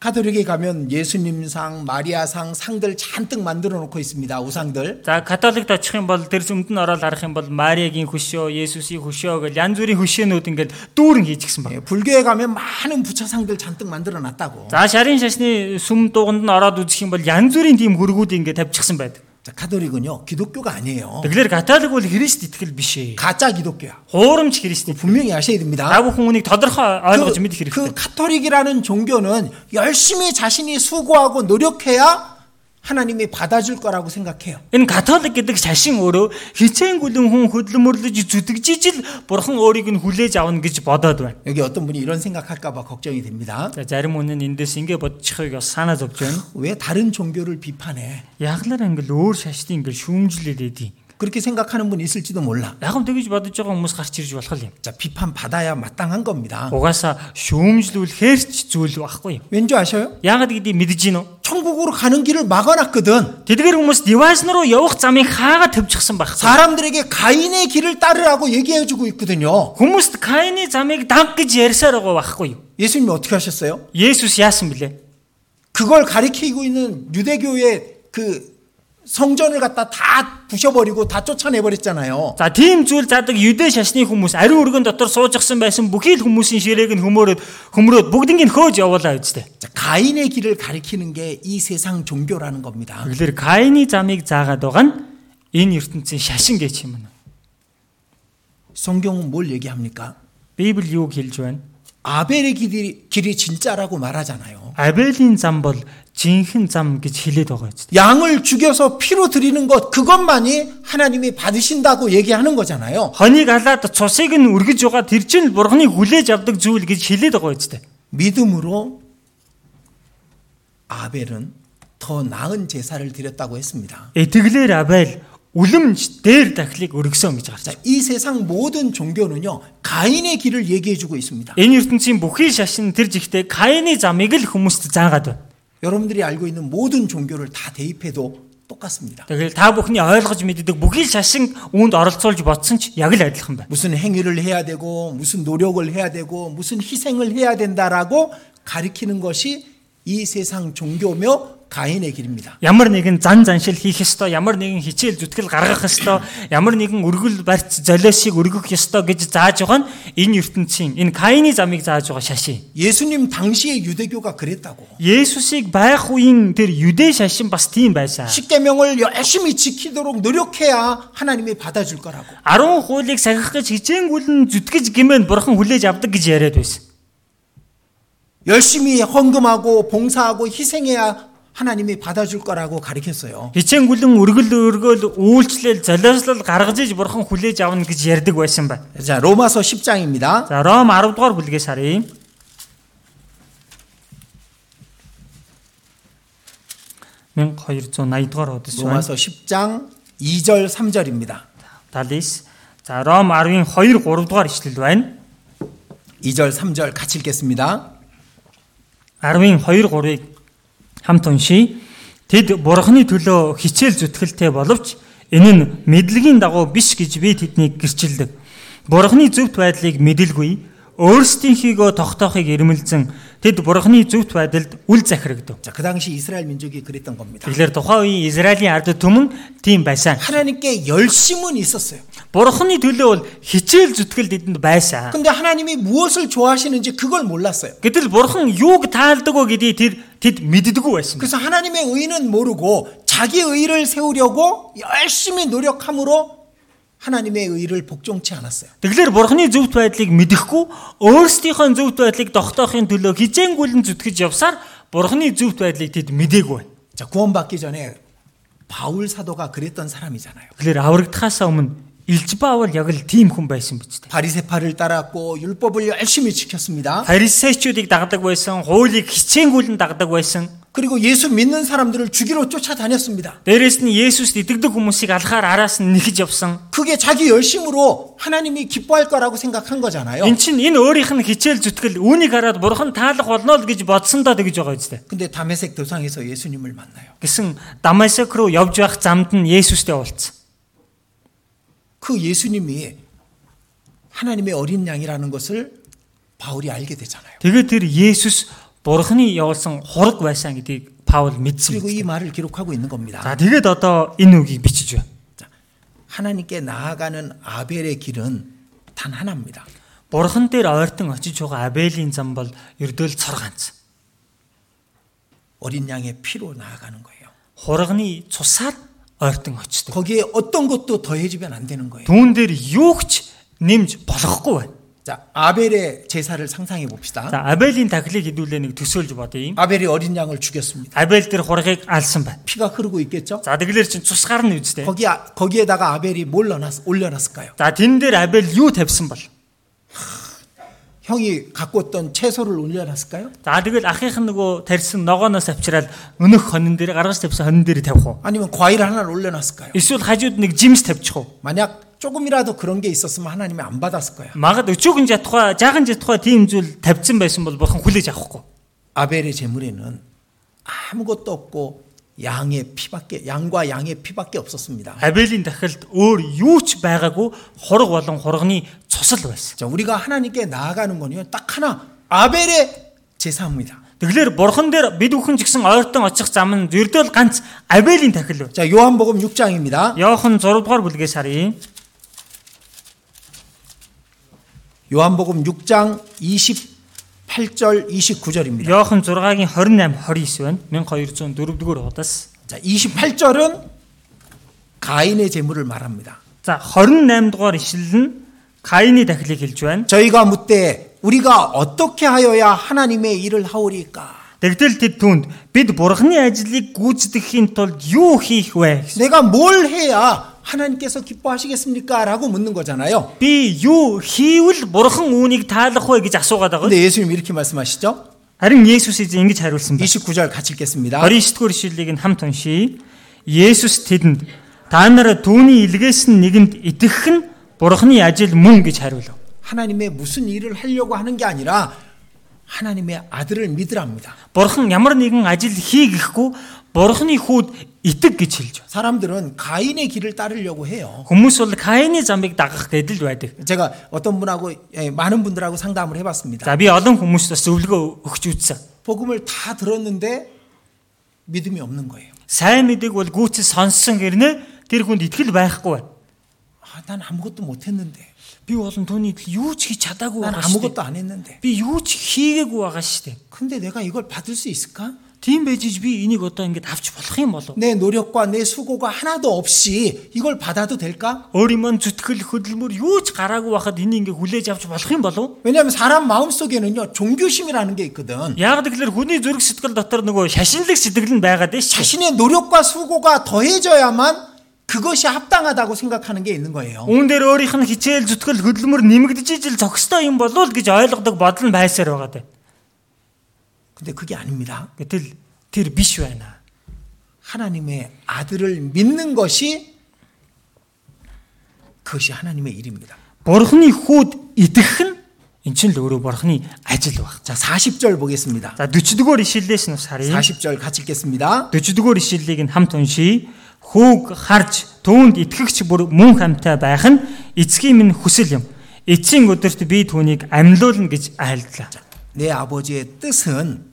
카톨릭에 가면 예수님상, 마리아상 상들 잔뜩 만들어 놓고 있습니다. 우상들. За католикт очих юм бол тэр зүмд нь ороод харах юм бол Мариагийн хөшөө, Есүсийн хөшөө гэл янз бүрийн хөшөөнүүд ингээд дүүрэн хийчихсэн байна. 예, 불교에 가면 많은 부처상들 잔뜩 만들어 놨다고. За шарын шашны сүм дуганд нь ороод үзэх юм бол янз бүрийн тийм хөргүүд ингээд тавьчихсан байдаг. 자, 카톨릭은요 기독교가 아니에요. Тэгэхээр католик бол Христ итгэл биш ээ. 가짜 기독교야. Хуурамч Христ итгэл. 분명히 아셔야 됩니다. Та бүхэн үнийг тодорхой ойлгож мэдэх 그, 그 хэрэгтэй. 카톨릭이라는 종교는 열심히 자신이 수고하고 노력해야 하나님이 받아줄 거라고 생각해요. Энэ католик гэдэг шашин өөрөө хичээнгүлэн хүн хөдөлмөрлөж зүтгэжиж л бурхан өөрийг нь хүлээж авна гэж бодоод байна. 여기 어떤 분이 이런 생각할까봐 걱정이 됩니다. За зарим хүн нь эндээс ингэ бодчихыг бас санаа зовж байна. 왜 다른 종교를 비판해? Яглаар ангил өөр шашны ингэ шүүмжлээд идэв. 그렇게 생각하는 분 있을지도 몰라. Яг нь тэгж бодож байгаа хүмүүс гарч ирж болох юм. 자, 비판 받아야 마땅한 겁니다. Угаасаа шүүмжлүүлэхэрч зүйл байхгүй юм. 왠지 아셔요? Яагаад гэдгийг мэдэж гин үү? 천국으로 가는 길을 막아놨거든. Тэдгээр хүмүүс дивайс руу явах замыг хаагаад тавьчихсан байх. 사람들에게 가인의 길을 따르라고 얘기해주고 있거든요. Хүмүүст Каины замыг даг гэж ярьсаар байгаа байхгүй юу? 예수님이 어떻게 하셨어요? Есүс яасан блэ? 그걸 가리키고 있는 유대교의 그 성전을 갖다 다 부셔버리고 다 쫓아내버렸잖아요. За тийм зүйл задаг юдэ шашны хүмүүс ариун өргөн дотор суужчихсан байсан бүхий л хүмүүсийн ширээг нь хөмөрөөд хөмрөөд бүгднийг нь хөөж явуулаа үсттэй. 자, 가인의 길을 가리키는 게 이 세상 종교라는 겁니다. Тэгэхээр Каины замыг заагаад байгаа нь энэ ертөнцийн шашин гэж юм. 성경은 뭘 얘기합니까? Библи юу хэлж байна? 아벨의 길이, 길이 진짜라고 말하잖아요. 아벨인 잠벌 진흥 잠 길이 더가 양을 죽여서 피로 드리는 것 그것만이 하나님이 받으신다고 얘기하는 거잖아요. 허니 갈라도 조식은 우리 조가 들진 버거니 굴레 잡득 주울 기 길이 더가 믿음으로 아벨은 더 나은 제사를 드렸다고 했습니다. 에트글레 아벨 Абель үлэмж дээр дахлыг өргөсөн гэж гарч. 자, 이 세상 모든 종교는요 가인의 길을 얘기해주고 있습니다. Энэ ертөнцийн бүхий шашин тэр жигтэй Каины замыг л хүмүүст заагаад байна. 여러분들이 알고 있는 모든 종교를 다 대입해도 똑같습니다. Тэгэхээр та бүхний ойлгож мэддэг бүхий шашин үүнд оролцуулж бодсон ч яг л адилхан байна. 무슨 행위를 해야 되고 무슨 노력을 해야 되고 무슨 희생을 해야 된다라고 가리키는 것이 이 세상 종교며 가인의 길입니다. Ямар нэгэн зан заншил хийх ёстой, ямар нэгэн хичээл зүтгэл гаргах ёстой, ямар нэгэн өргөл барьц золиосыг өргөх ёстой гэж зааж байгаа нь энэ ертөнцийн энэ Каины замыг зааж байгаа шашин. 예수님 당시의 유대교가 그랬다고. Есүсийг байх үеийн тэр юдэ шашин бас тийм байсан. 십계명을 열심히 지키도록 노력해야 하나님이 받아줄 거라고. 10 хуулийг сахих гэж хичээнгүлэн зүтгэж гимэн бурхан хүлээж авдаг гэж яриад байсан. 열심히 헌금하고 봉사하고 희생해야 하나님이 받아줄 거라고 가르쳤어요. Хичээнгүлэн өргөл өргөл үйлчлэл золиослол гаргаж иж бурхан хүлээж авна гэж ярьдаг байсан байна. 자, 로마서 10장입니다. За Ром 10 дугаар бүлгээс харъя. Мен 280 дугаар удас байна. 로마서 10장 2절 3절입니다. 79. За Ром 10-ын 2 3 дугаар ишлэл байна. 2절 3절 같이 읽겠습니다. 10-ын 2 3-ыг хамт уншийе. Тэд бурхны төлөө хичээл зүтгэлтэй боловч энэ нь мэдлэгийн дагуу биш гэж би тэднийг гэрчилдэг. Бурхны зөвхт байдлыг мэдэлгүй өөрсдийнхийгөө тогтоохыг эрмэлзэн тэд бурхны зөвхт байдалд үл захирагдав. 자, 그 당시 이스라엘 민족이 그랬던 겁니다. Тэгэхээр тухайн үеийн Израилийн ард түмэн тийм байсан. 하나님께 열심은 있었어요. Бурхны төлөө бол хичээл зүтгэл тэдэнд байсан. 근데 하나님이 무엇을 좋아하시는지 그걸 몰랐어요. Гэтэл бурхан юуг таалдаг вэ гэдгийг тэр тэд мэддэггүй байсан. 그래서 하나님의 의는 모르고 자기 의를 세우려고 열심히 노력함으로 하나님의 의를 복종치 않았어요. Тэгэхээр бурхны зөвхт байдлыг мэдэхгүй өөрсдийнхөө зөвхт байдлыг тогтоохын төлөө хичээнгүйлэн зүтгэж явсаар бурхны зөвхт байдлыг тэд мдээгүй байна. 자, 구원받기 전에 바울 사도가 그랬던 사람이잖아요. Тэгэхээр аврагдахаас өмнө Илж Баавал яг л тийм хүн байсан биз дээ. 바리새파를 따랐고 율법을 열심히 지켰습니다. Фарисеучуудыг дагдаг байсан, хуулийг хичээнгүйлэн дагдаг байсан. 그리고 예수 믿는 사람들을 죽이러 쫓아다녔습니다. Дээрээс нь Есүст итгэдэг хүмүүсийг алхаар араас нь нэхэж явсан. 그게 자기 열심으로 하나님이 기뻐할 거라고 생각한 거잖아요. Эн чинь энэ өөрийнх нь хичээл зүтгэл үүнийг хараад бурхан таалах болно л гэж бодсондоо тэгж байгаа үстэй. 근데 다메섹 도상에서 예수님을 만나요. Гэсэн Дамаск руу явж байх замд нь Есүстэй уулзсан. 그 예수님이 하나님의 어린 양이라는 것을 바울이 알게 되잖아요. Тэгээд тэр Есүс бурханы явуулсан хураг байсан гэдгийг Паул мэдсэн. 그리고 이 말을 기록하고 있는 겁니다. За тэгээд одоо энэ үгийг бичиж байна. 자, 하나님께 나아가는 아벨의 길은 단 하나입니다. Бурхан дээр ойртон очиж байгаа Абелийн зам бол ердөөл цор ганц. 어린 양의 피로 나아가는 거예요. Хурганы цусаар ойртон очдог. 거기에 어떤 것도 더해지면 안 되는 거예요. Түүн дээр юугч нэмж болохгүй байна. 자, 아벨의 제사를 상상해 봅시다. За Абелийн тахилыг хэдүүлээ нэг төсөөлж бодъё юм. 아벨이 어린 양을 죽였습니다. Абель тэр хургийг алсан байна. 피가 흐르고 있겠죠? За тэгэлэр чин цус гарна үстэй. 거기 거기에다가 아벨이 뭘 넣어놨 올려놨을까요? За тэн дээр Абель юу тавьсан бол? 형이 갖고 왔던 채소를 올려놨을까요? За тэгэл ахийнх нь нөгөө тарьсан ногооноос авчираад өнөх хонин дээр гаргаж тавьсан хонин дээр тавих уу? 아니면 과일 하나를 올려놨을까요? Эсвэл хажууд нэг жимс тавьчих уу? 만약 조금이라도 그런 게 있었으면 하나님이 안 받았을 거야. Магад өчүүгэн жатхаа, жаахан жатхаа тийм зүйл тавьсан байсан бол бурхан хүлээж авахгүй. 아벨의 제물에는 아무것도 없고 양의 피밖에 양과 양의 피밖에 없었습니다. Абелийн тахилд өөр юу ч байгаагүй хург болон хурганы цусал байсан. 자, 우리가 하나님께 나아가는 거는요. 딱 하나 아벨의 제사입니다. Тэгэхээр бурхан дээр бид бүхэн ч гэсэн ойртон очих зам нь ердөөл ганц Абелийн тахил. 자, 요한복음 6장입니다. Йохан 6 дугаар бүлгээс харъя. 요한복음 6장 28절 29절입니다. Йохан 6-гийн 28 29 байна. 1204 дугаар удаас. 자, 28절은 가인의 제물을 말합니다. За 28 дугаар ишлэл нь Каины тахилыг хэлж байна. 저희가 묻되 우리가 어떻게 하여야 하나님의 일을 하오리까? Тэгтэл тэд түнд бид бурхны ажлыг гүйцэтгэхийн тулд юу хийх вэ? 내가 뭘 해야 하나님께서 기뻐하시겠습니까? 라고 묻는 거잖아요. Би юу хийвэл бурхан үүнийг таалах вэ гэж асуугаад байгаа. 근데 예수님 이렇게 말씀하시죠? Харин Есүс эзэн ингэж хариулсан байна. 29절 같이 읽겠습니다. 29-р ишлэлийг нь хамт уншийе. Есүс тэдэнд та нар түүний илгээс нь нэгэнд итгэх нь бурхны ажил мөн гэж хариулв. 하나님의 무슨 일을 하려고 하는 게 아니라 하나님의 아들을 믿으랍니다. Бурхан ямар нэгэн ажил хийгээхгүй бурхны хүүд итэг гэж хэлж байна. 사람들은 가인의 길을 따르려고 해요. Хүмүүс бол Каины замыг дагах гэдэл байдаг. 제가 어떤 분하고 예, 많은 분들하고 상담을 해봤습니다. За би олон хүмүүст бас зөвлөгөө өгч үзсэн. 복음을 다 들었는데 믿음이 없는 거예요. Сайн мэдээг бол гүйцэл сонссон гэрнэ тэр хүнд итгэл байхгүй байна. 아, 난 아무것도 못했는데, Би болон түүний идэл юу ч хийж чадаагүй 난 байгаа шүү 아무것도 дээ. 안 했는데. Би юу ч хийгээгүй байгаа шүү дээ. 근데 내가 이걸 받을 수 있을까? Тийм байж иж би энийг одоо ингэж авч болох юм болов? 내 노력과 내 수고가 하나도 없이 이걸 받아도 될까? Өөрийн маань зүтгэл хөдөлмөр юу ч гараагүй байхад энийг ингээ хүлээж авч болох юм болов? 왜냐하면 사람 마음속에는요 종교심이라는 게 있거든. Яг тэгэхээр хүний зүрх сэтгэл дотор нөгөө шашинлаг сэтгэл нь байгаад байна шүү. 자신의 노력과 수고가 더해져야만 그것이 합당하다고 생각하는 게 있는 거예요. Үүн дээр өөрийнх нь хичээл зүтгэл хөдөлмөр нэмэгдэж ижил зохистой юм болов л гэж ойлгодог бодол нь байсаар байгаа даа. 근데 그게 아닙니다. Гэтэл тэр биш байна. 하나님의 아들을 믿는 것이 그것이 하나님의 일입니다. Бурхны хүүд итгэх нь эн чинь л өөрөө бурхны ажил баг. 자, 40절 보겠습니다. За 40-р ишлэлээс нь бас харъя. 40절 같이 읽겠습니다. 40-р ишлэлийг нь хамт уншийе. Хүүг харж түүнд итгэгч бүр мөн хамтаа байх нь эцгийн минь хүсэл юм. Эцсийн өдөрт би түүнийг амьлуулна гэж айлдлаа. 내 아버지의 뜻은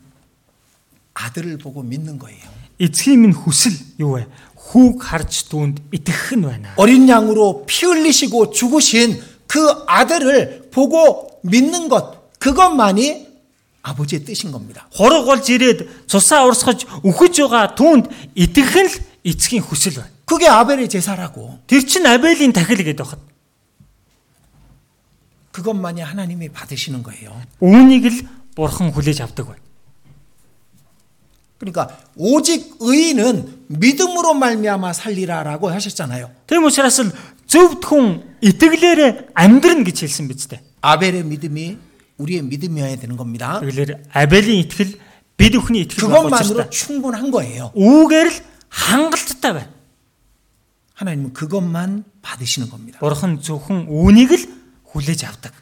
아들을 보고 믿는 거예요. Эцгийн минь хүсэл юу вэ? Хүүг харж түүнд итгэх нь байна. 어린 양으로 피 흘리시고 죽으신 그 아들을 보고 믿는 것, 그것만이 아버지의 뜻인 겁니다. Хураг болж ирээд цусаа урсгаж үхэж байгаа түүнд итгэх нь л эцгийн хүсэл байна. 그게 아벨의 제사라고. Тэр чинь Абелийн тахил гэдэг байна. 그것만이 하나님이 받으시는 거예요. Үүнийг л бурхан хүлээж авдаг байна. 그러니까 오직 의인은 믿음으로 말미암아 살리라라고 하셨잖아요. Тийм учраас л зөвд хүн итгэлээр амьдрна гэж хэлсэн биз дээ. 아벨의 믿음이 우리의 믿음이어야 되는 겁니다. Тэгэлэр Абелийн итгэл бид бүхний итгэл байх 그것만으로 учраас 충분한 거예요. үүгээр л хангалттай байна. 하나님은 그것만 받으시는 겁니다. Бурхан зөвхөн үүнийг л хүлээж авдаг.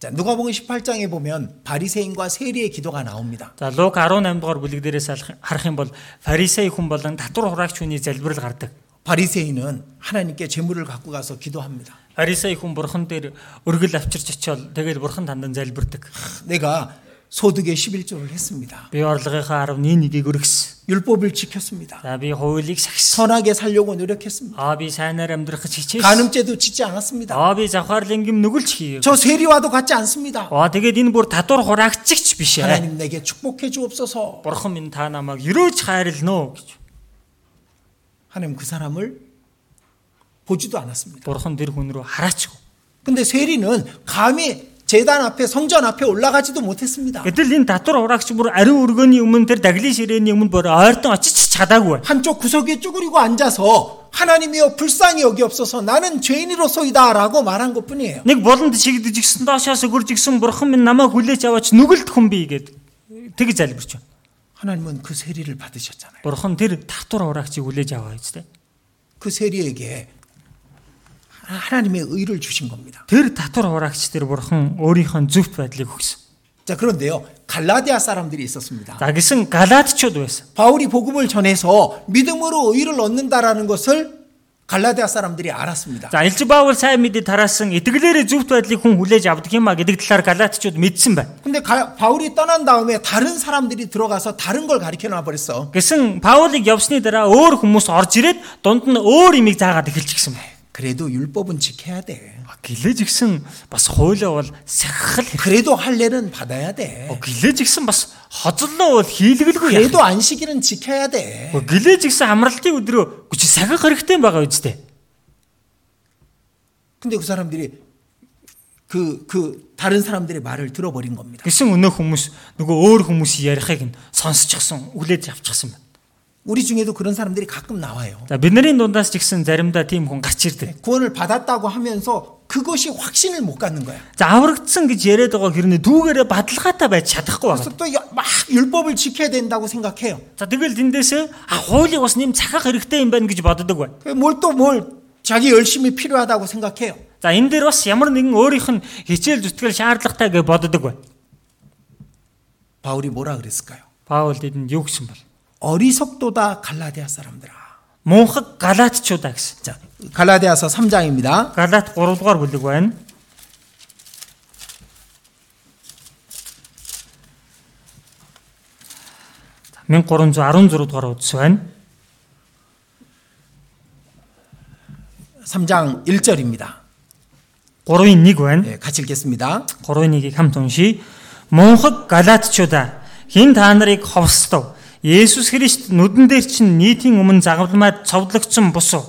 자, 누가복음 18장에 보면 바리새인과 세리의 기도가 나옵니다. За Лук 18 дугаар бүлэг дээрээс алах- харах юм бол фарисей хүн болон татвар хураагч хүний залбирал гардаг. 바리새인은 하나님께 재물을 갖고 가서 기도합니다. Фарисей хүн бурхан дээр өргөл авчирч очиод тэгэл бурхан тандан залбирдаг. 내가 소득의 11조를 했습니다. Би орлогынхаа 11-ийг өргөсөн. 율법을 지켰습니다. За би хуулийг сахисан. 선하게 살려고 노력했습니다. Аа би сайнаар амьдрах гэж хичээсэн. 간음죄도 짓지 않았습니다. Аа би завхаар лингим нүгэлж хийв. 저 세리와도 같지 않습니다. Аа тэгээд энэ бүр татвар хураагчч биш ээ. 하나님 내게 축복해 주옵소서. Бурхан минь та намайг ерөөж хайрлнаа гэж. 하나님 그 사람을 보지도 않았습니다. Бурхан тэр хүн рүү хараачгүй. 근데 세리는 감히 재단 앞에 성전 앞에 올라가지도 못했습니다. Гэтэл энэ татвар хураагч бүр ариун өргөний өмнө тэр даглын ширээний өмнө бүр ойртон очиж чадаагүй. 한쪽 구석에 쭈그리고 앉아서 하나님이여 불쌍히 여기옵소서 나는 죄인으로서이다라고 말한 것뿐이에요. Нэг болонд чигдэж гисэн доошоос өгөрж гисэн бурхан минь намайг хүлээж аваач нүгэлт хүн би гэд тэгж залбирч байна. 하나님은 그 세리를 받으셨잖아요. Бурхан тэр татвар хураагчийг хүлээж аваа үстэй. 그 세리에게 하나님의 의를 주신 겁니다. Тэр татвар хураагч тэр бурхан өөрийнхөө зөвхт байдлыг өгсөн. 자 그런데요 갈라디아 사람들이 있었습니다. За гисэн галаатчууд байсан. 바울이 복음을 전해서 믿음으로 의를 얻는다라는 것을 갈라디아 사람들이 알았습니다. За Илж Баавал сайн мэдээ тараасан итгэлээрээ зөвхт байдлыг хүн хүлээж авдаг юм а гэдэг талаар галаатчууд мэдсэн байна. 근데 가- 바울이 떠난 다음에 다른 사람들이 들어가서 다른 걸 가르쳐 놔 버렸어. Гэсэн Паулыг явсны дараа өөр хүмүүс орж ирээд дунд нь өөр имийг заагаад эхэлчихсэн байна. 그래도 율법은 지켜야 돼. Гэлээж гисэн бас хуулиа бол сахихал хэрэг. 그래도 할례는 받아야 돼. Гэлээж гисэн бас хозлоо бол хийлгэлгүй яах. 그래도 안식일은 지켜야 돼. Гэлээж гисэн амралтын өдрөө гүч сахих хэрэгтэй байгаа үстэй. 근데 그 사람들이 그, 그, 다른 사람들의 말을 들어버린 겁니다. Гэсэн өнөө хүмүүс нөгөө өөр хүмүүсийн ярихыг нь сонсчихсон, үлээж авчихсан байна. 우리 중에도 그런 사람들이 가끔 나와요. За бидний дундаас ч гэсэн заримдаа тийм хүн гарч ирдэг. 구원을 받았다고 하면서 그것이 확신을 못 갖는 거야. За аврагдсан гэж яриад байгаа хэрнээ дүүгээрээ бадалгаатай байж чадахгүй 그래서 байна. 또 막 율법을 지켜야 된다고 생각해요. За тэгэл тэндээсээ а хуулийг бас нэм цахах хэрэгтэй юм байна гэж боддог бай. 뭘 또 뭘 자기 열심히 필요하다고 생각해요. За энэ дээр бас ямар нэгэн өөрийнх нь хичээл зүтгэл шаардлагатай гэж боддог бай. 바울이 뭐라 그랬을까요? Паул тэдэнд юу гэсэн бол? 어리석도다 갈라디아 사람들아. Мунхаг галаатчуудаа гэсэн. 자, 갈라디아서 3장입니다. Галаат 3 дугаар бүлэг байна. За, 1316 дугаар удас байна. 3장 1절입니다. 3-ын 1 байна. 예, 같이 읽겠습니다. 3-ын 1-ийг хамт уншийе. Мунхаг галаатчуудаа хин та нарыг ховстов. Есүс Христ нүдэн дээр чинь нийтийн өмнө загалмаад цовдлогцсон бусуу.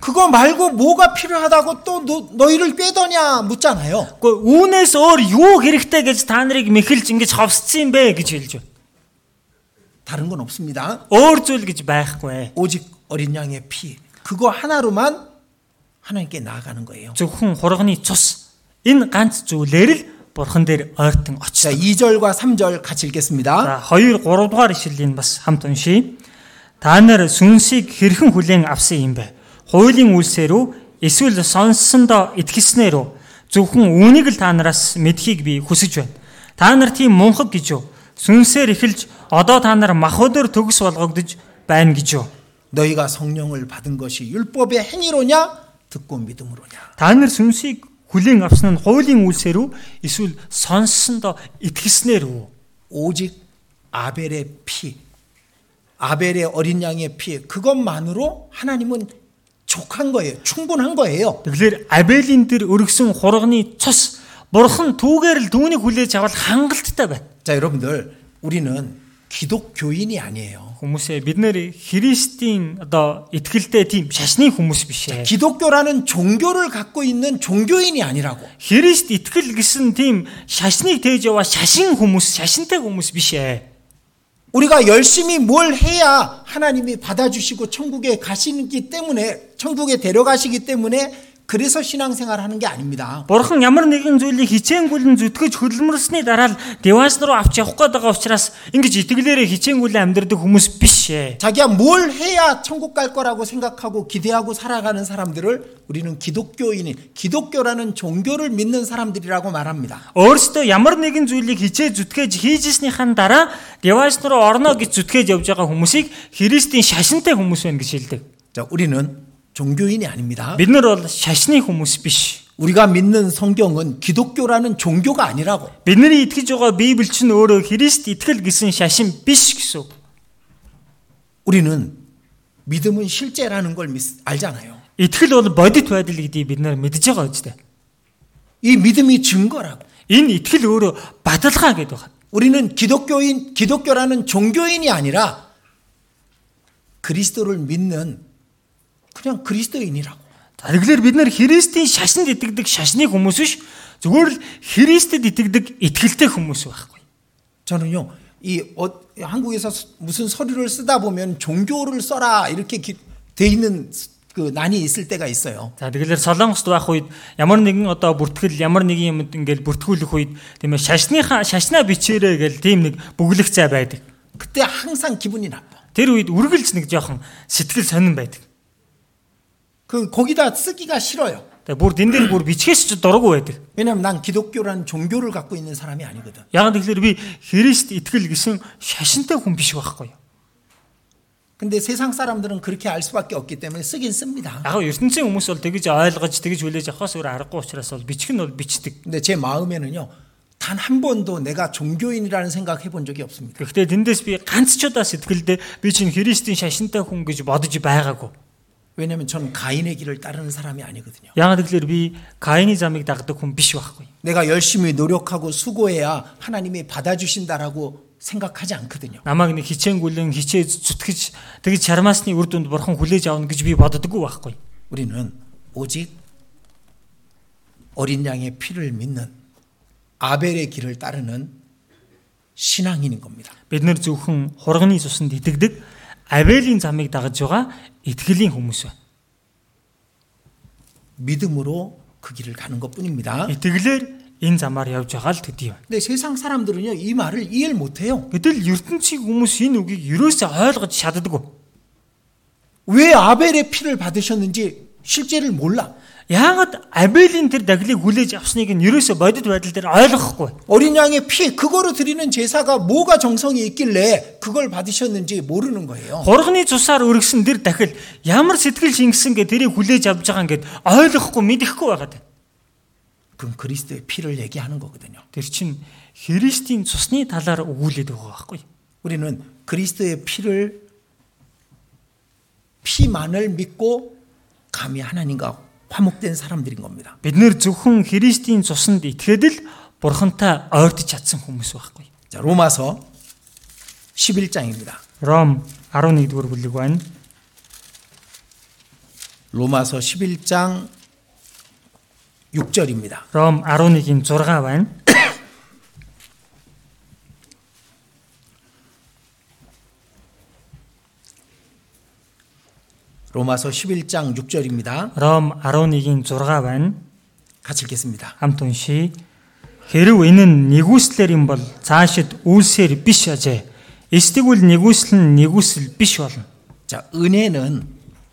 그거 말고 뭐가 필요하다고 또 너, 너희를 꿰더냐 묻잖아요. Гэхдээ үүнээс өөр юу хэрэгтэй гэж та нарыг мэхэлж ингэж ховсцсон юм бэ гэж хэлж байна. 다른 건 없습니다. Өөр зүйл гэж байхгүй. 오직 어린 양의 피. 그거 하나로만 하나님께 나아가는 거예요. Зөвхөн хурганы цус. Энэ ганц зүйлээр л бурхан дээр ойртон 자, очсон. 2절과 3절 같이 읽겠습니다. За 2 3 дугаар ишлэлийн бас хамт уншийе. Та нар сүнсийг хэрхэн хүлээн авсан юм бэ? Хуулийн үлсээр үү? Эсвэл сонссондоо итгэснээр үү? Зөвхөн үүнийг л та нараас мэдхийг би хүсэж байна. Та нар тийм мунхаг гэж юу? Сүнсээр эхэлж одоо та нар махбодоор төгс болгогдож байна гэж юу? 너희가 성령을 받은 것이 율법의 행위로냐 듣고 믿음으로냐. Та нар сүнсийг хүлээн авсан нь хуулийн үйлсээр үү эсвэл сонссондоо итгэснээр үү? 오직 아벨의 피, 아벨의 어린 양의 피 그것만으로 하나님은 족한 거예요. 충분한 거예요. Тэгэхээр Абелийн тэр өргөсөн хурганы цус бурхан түүгээр л түүнийг хүлээж аваад хангалттай байна. 자, 여러분들 우리는 기독교인이 아니에요. Хүмүүсээ бид нэр Христийн одоо итгэлтэй тийм шашны хүмүүс биш ээ. 기독교라는 종교를 갖고 있는 종교인이 아니라고. Христ итгэл гэсэн тийм шашныг тээж яваа шашин хүмүүс, шашинтай хүмүүс биш ээ. 우리가 열심히 뭘 해야 하나님이 받아주시고 천국에 가시기 때문에 천국에 데려가시기 때문에 그래서 신앙생활 하는 게 아닙니다. Бурхан ямар нэгэн зүйлийг хичээнгүйлэн зүтгэж хөдөлмөрсний дараа л девас руу авч явах гээд байгаа учраас ингэж итгэлээрээ хичээнгүйлэн амьдрдаг хүмүүс биш ээ. 자기가 뭘 해야 천국 갈 거라고 생각하고 기대하고 살아가는 사람들을 우리는 기독교인인 기독교라는 종교를 믿는 사람들이라고 말합니다. Өөрөөсөө ямар нэгэн зүйлийг хичээ зүтгэж хийжсэнийхэн дараа девас руу орно гэж зүтгэж явж байгаа хүмүүсийг Христийн шашинтай хүмүүс байна гэж хэлдэг. 자, 우리는 종교인이 아닙니다. Бид нар бол шашны хүмүүс биш. 우리가 믿는 성경은 기독교라는 종교가 아니라고. Бидний итгэж байгаа Библи чинь өөрөө Христ итгэл гэсэн шашин биш гэсэн. үг. 우리는 믿음은 실제라는 걸 믿- 알잖아요. Итгэл бол бодит байдал гэдгийг бид нар мэдж байгаа үстэй. 이 믿음이 증거라고. Энэ итгэл өөрөө баталгаа гэдэг байна. 우리는 기독교인, 기독교라는 종교인이 아니라 그리스도를 믿는 그냥 그리스도인이라고. За, Тэгэхээр бид нар Христийн шашинд итгэдэг шашны хүмүүс биш зүгээр л Христэд итгэдэг итгэлтэй хүмүүс байхгүй. 저는요, 이 어, 한국에서 스- 무슨 서류를 쓰다 보면 종교를 써라 이렇게 기- 돼 있는 그 난이 있을 때가 있어요. За тэгэхээр Солонгост байх үед ямар нэгэн одоо бүртгэл ямар нэгэн юмд ингээл бүртгүүлэх үед тийм ээ шашныхаа шашнаа бичээрэй гэл тийм нэг бүглэх цай байдаг. 그때 항상 기분이 나빠. Тэр үед үргэлж нэг жоохон сэтгэл сонирн байдаг. 그 거기다 쓰기가 싫어요. Тэгээ бүр дэн дээр бүр бичгээс ч дургу байдаг. 왜냐면 난 기독교라는 종교를 갖고 있는 사람이 아니거든. Яг тэгэхээр би Христ итгэл гэсэн шашинтай хүн биш байхгүй юу. 근데 세상 사람들은 그렇게 알 수밖에 없기 때문에 쓰긴 씁니다. Яг нь ертөнцийн хүмүүс бол тэгж ойлгож тэгж хүлээж авахаас өөр аргагүй учраас бол бичих нь бол бичдэг. 근데 제 마음에는요. 단 한 번도 내가 종교인이라는 생각 해본 적이 없습니다. Гэхдээ тэндээс би ганц ч удаа сэтгэлдээ би чинь Христийн шашинтай хүн гэж бодож байгаагүй. 왜냐면 전 가인의 길을 따르는 사람이 아니거든요. Яг тэгэхээр би Каины замыг дагдаг хүн биш байхгүй. 내가 열심히 노력하고 수고해야 하나님이 받아주신다라고 생각하지 않거든요. Намайг нэг хичээнгүлэн хичээ зүтгэж тэгж чармаасны үр дүнд бурхан хүлээж авна гэж би боддоггүй байхгүй. 우리는 오직 어린 양의 피를 믿는 아벨의 길을 따르는 신앙인인 겁니다. Бид нэр зөвхөн хурганы цуснд итгэдэг Авелийн замыг дагаж байгаа итгэлийн хүмүүс байна. 믿음으로 그 길을 가는 것뿐입니다. Итгэлээр энэ замаар явж байгаа л төдий байна. 근데 세상 사람들은요 이 말을 이해를 못해요. Гэтэл ертөнцийн хүмүүс энэ үгийг ерөөсөө ойлгож чаддаггүй. 왜 아벨의 피를 받으셨는지 실제를 몰라. Яагаад Абелийн тэр даглыг хүлээж авсныг нь ерөөсөө бодит байдал дээр ойлгохгүй. 어린 양의 피 그거로 드리는 제사가 뭐가 정성이 있길래 그걸 받으셨는지 모르는 거예요. Хурганы цусаар өргөсөн тэр дахил ямар сэтгэл шингэсэн гэ тэрийг хүлээж авж байгаа ингээд ойлгохгүй мэдэхгүй байгаад. байна. 그건 그리스도의 피를 얘기하는 거거든요. Тэр чинь Христийн цусны талаар өгүүлээд байгаа байхгүй. 우리는 그리스도의 피를 피만을 믿고 감히 하나님과 화목된 사람들인 겁니다. Бид нэр зөвхөн Христийн цуснд итгээд л бурхантай ойртож чадсан хүмүүс байхгүй. 자, 로마서 11장입니다. Ром 11-р бүлэг байна. 로마서 11장 6절입니다. Ром 11-ийн 6 байна. 로마서 11장 6절입니다. Ром 11-ийн 6 байна. 같이 읽겠습니다. Хамт уншия. Хэрв энэ нь нэгүслэр юм бол цаашид үйлсээр биш ажээ. Эсвэл нэгүсэл нь нэгүсэл биш болно. 자, 은혜는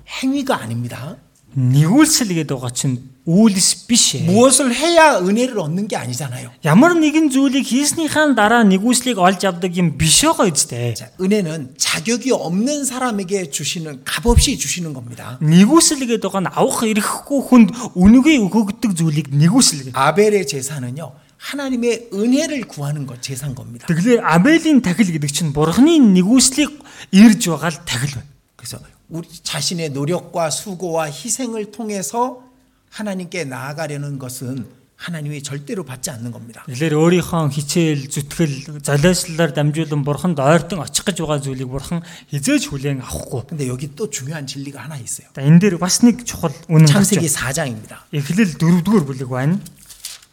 행위가 아닙니다. Нэгүүлсэл гэдэг байгаа чинь үйлс биш ээ. 무엇을 해야 은혜를 얻는 게 아니잖아요. Ямар нэгэн зүйлийг хийснийхаа дараа нэгүслийг олж авдаг юм биш байгаа үстэй. 자, 은혜는 자격이 없는 사람에게 주시는 값없이 주시는 겁니다. Нэгүсэл гэдэг байгаа нь авах эрхгүй хүнд үнэгүй өгөгдөг зүйлийг нэгүсэл гэдэг. 아벨의 제사는요. 하나님의 은혜를 구하는 것 제사인 겁니다. Тэгэхээр Абелийн тахил гэдэг чинь бурхны нэгүслийг ирж байгаа л тахил байна. 그래서 우리 자신의 노력과 수고와 희생을 통해서 하나님께 나아가려는 것은 하나님이 절대로 받지 않는 겁니다. Тэгэхээр өөрийнхөө хичээл, зүтгэл, залиослолоор дамжуулан бурханд ойртон очих гэж байгаа зүйлийг бурхан хизээж хүлээн авахгүй. 근데 여기 또 중요한 진리가 하나 있어요. За энэ дээр бас нэг чухал үнэн гарч 창세기 байна. 4장입니다. Эхлэл 4-р бүлэг байна.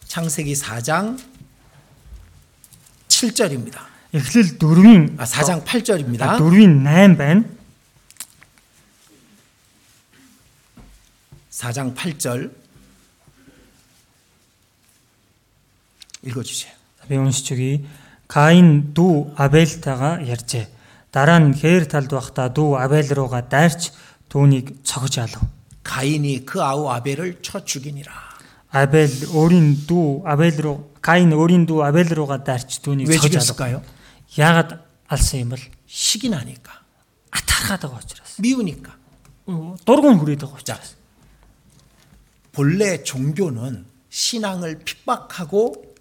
창세기 4장 7절입니다. Эхлэл 4-ийн 아, 4장 8절입니다. 4-ийн 8 байна. 4장 8절 읽어 주세요. Би уншиж өгье. Каин дүү Абельтайгаа ярьжээ. Дараа нь хээр талд байхдаа дүү Абель руугаа дайрч түүнийг цогж алав. 가인이 그 아우 아벨을 쳐 죽이니라. Абель өөрийн дүү Абель руу Каин өөрийн дүү Абель руугаа дайрч түүнийг 왜 цогж алав. 죽였을까요? Яагаад алсан юм бол 식이 나니까. атархаад байгаа учраас. 미우니까. Дургуун хүрээд байгаа учраас. 본래 종교는 신앙을 핍박하고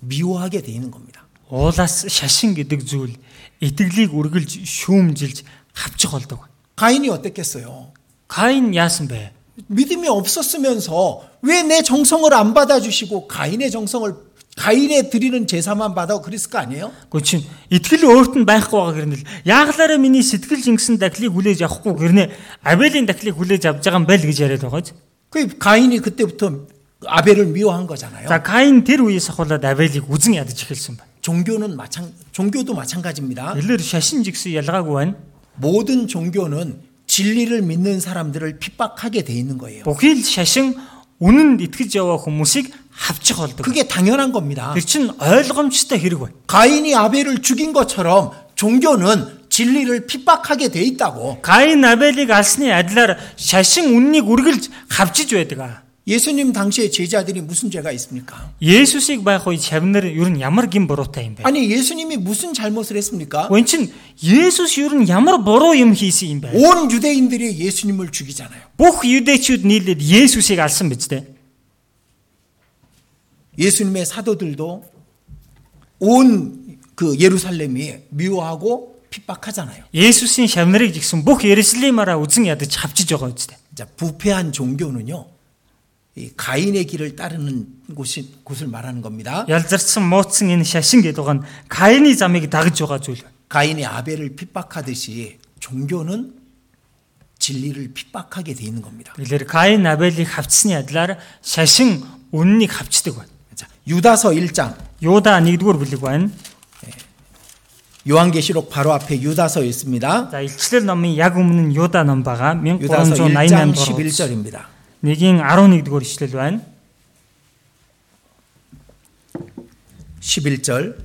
미워하게 돼 있는 겁니다. Уулаас шашин гэдэг зүйл итгэлийг үргэлж шүүмжилж хавчих болдог. 가인이 어땠겠어요? Каин яасан бэ? 믿음이 없었으면서 왜 내 정성을 안 받아주시고 가인의 정성을 가인에 드리는 제사만 받아 그랬을 거 아니에요? Гэхдээ чинь итгэл өөрт нь байхгүй байгаа гэрнэл яаглаараа миний сэтгэл жингсэн дахлыг хүлээж авахгүй гэрнэ Абелийн дахлыг хүлээж авч байгаа юм байл гэж яриад байгаа ч. 그 가인이 그때부터 아벨을 미워한 거잖아요. За Каин тэр үеэс ахуулаад Абелийг үзен ядаж эхэлсэн байна. 종교는 마찬 종교도 마찬가지입니다. Элэр шашин жигсэн ялгаагүй байна. 모든 종교는 진리를 믿는 사람들을 핍박하게 돼 있는 거예요. Бүхий л шашин үнэнд итгэж яваа хүмүүсийг хавчих болдог. 그게 당연한 겁니다. Тэр чинь ойлгомжтой хэрэг байна. 가인이 아벨을 죽인 것처럼 종교는 진리를 핍박하게 돼 있다고. Каин Абелийг алсны адилаар шашин үннийг үргэлж хавчиж байдаг. аа. 예수님 당시에 제자들이 무슨 죄가 있습니까? Есүсийг байх үед шавнар ер нь ямар гин буруутай юм бэ? 아니 예수님이 무슨 잘못을 했습니까? Гүн чин Есүс ер нь ямар буруу юм хийсэн юм бэ? 온 유대인들이 예수님을 죽이잖아요. Бүх юдэчүүд нийлээд Есүсийг алсан биз дээ. 예수님의 사도들도 온 그 예루살렘이 미워하고 핍박하잖아요. 예수신 샤브네릭 직선 복 뭐 예루살렘아라 우승야드 잡지 적어지대. 자, 부패한 종교는요. 이 가인의 길을 따르는 곳이 곳을 말하는 겁니다. 열자슨 모층인 샤신계도간 가인이 자매기 다그쳐 가지고 가인의 아벨을 핍박하듯이 종교는 진리를 핍박하게 돼 있는 겁니다. 이들 가인 아벨이 합치니 아들라 샤신 온니 합치되고. 자, 유다서 1장. 요다 아니고 불리고 한 요한계시록 바로 앞에 유다서 있습니다. За илчлэл номын яг өмнө нь Юуда ном байгаа. 유다서 1장 1388 дугаар. 11절입니다. Нэгийн 11-р ишлэл байна. 11절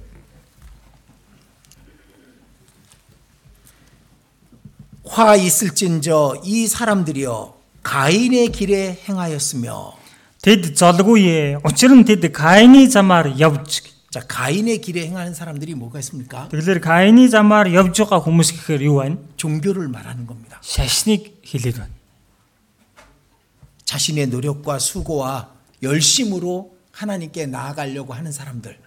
화 있을진저 이 사람들이여 가인의 길에 행하였으며 Тэд золгүй ээ. Учир нь тэд Каины замаар явж. 자 가인의 길에 행하는 사람들이 뭐가 있습니까? Тэгэхээр Каины замаар явж байгаа хүмүүс гэхээр юу байна? 종교를 말하는 겁니다. Шашныг хэлээд байна. 자신의 노력과 수고와 열심으로 하나님께 나아가려고 하는 사람들.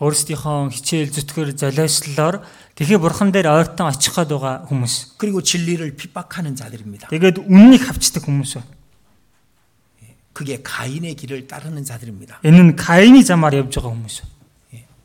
Өөрсдийнхөө хичээл зүтгэр золиослолоор тэгэхээр бурхан дээр ойртон очих гээд байгаа хүмүүс. 그리고 진리를 핍박하는 자들입니다. Тэгээд үннийг хавчдаг хүмүүс байна. 그게 가인의 길을 따르는 자들입니다. Энэ нь Каины замаар явж байгаа хүмүүс.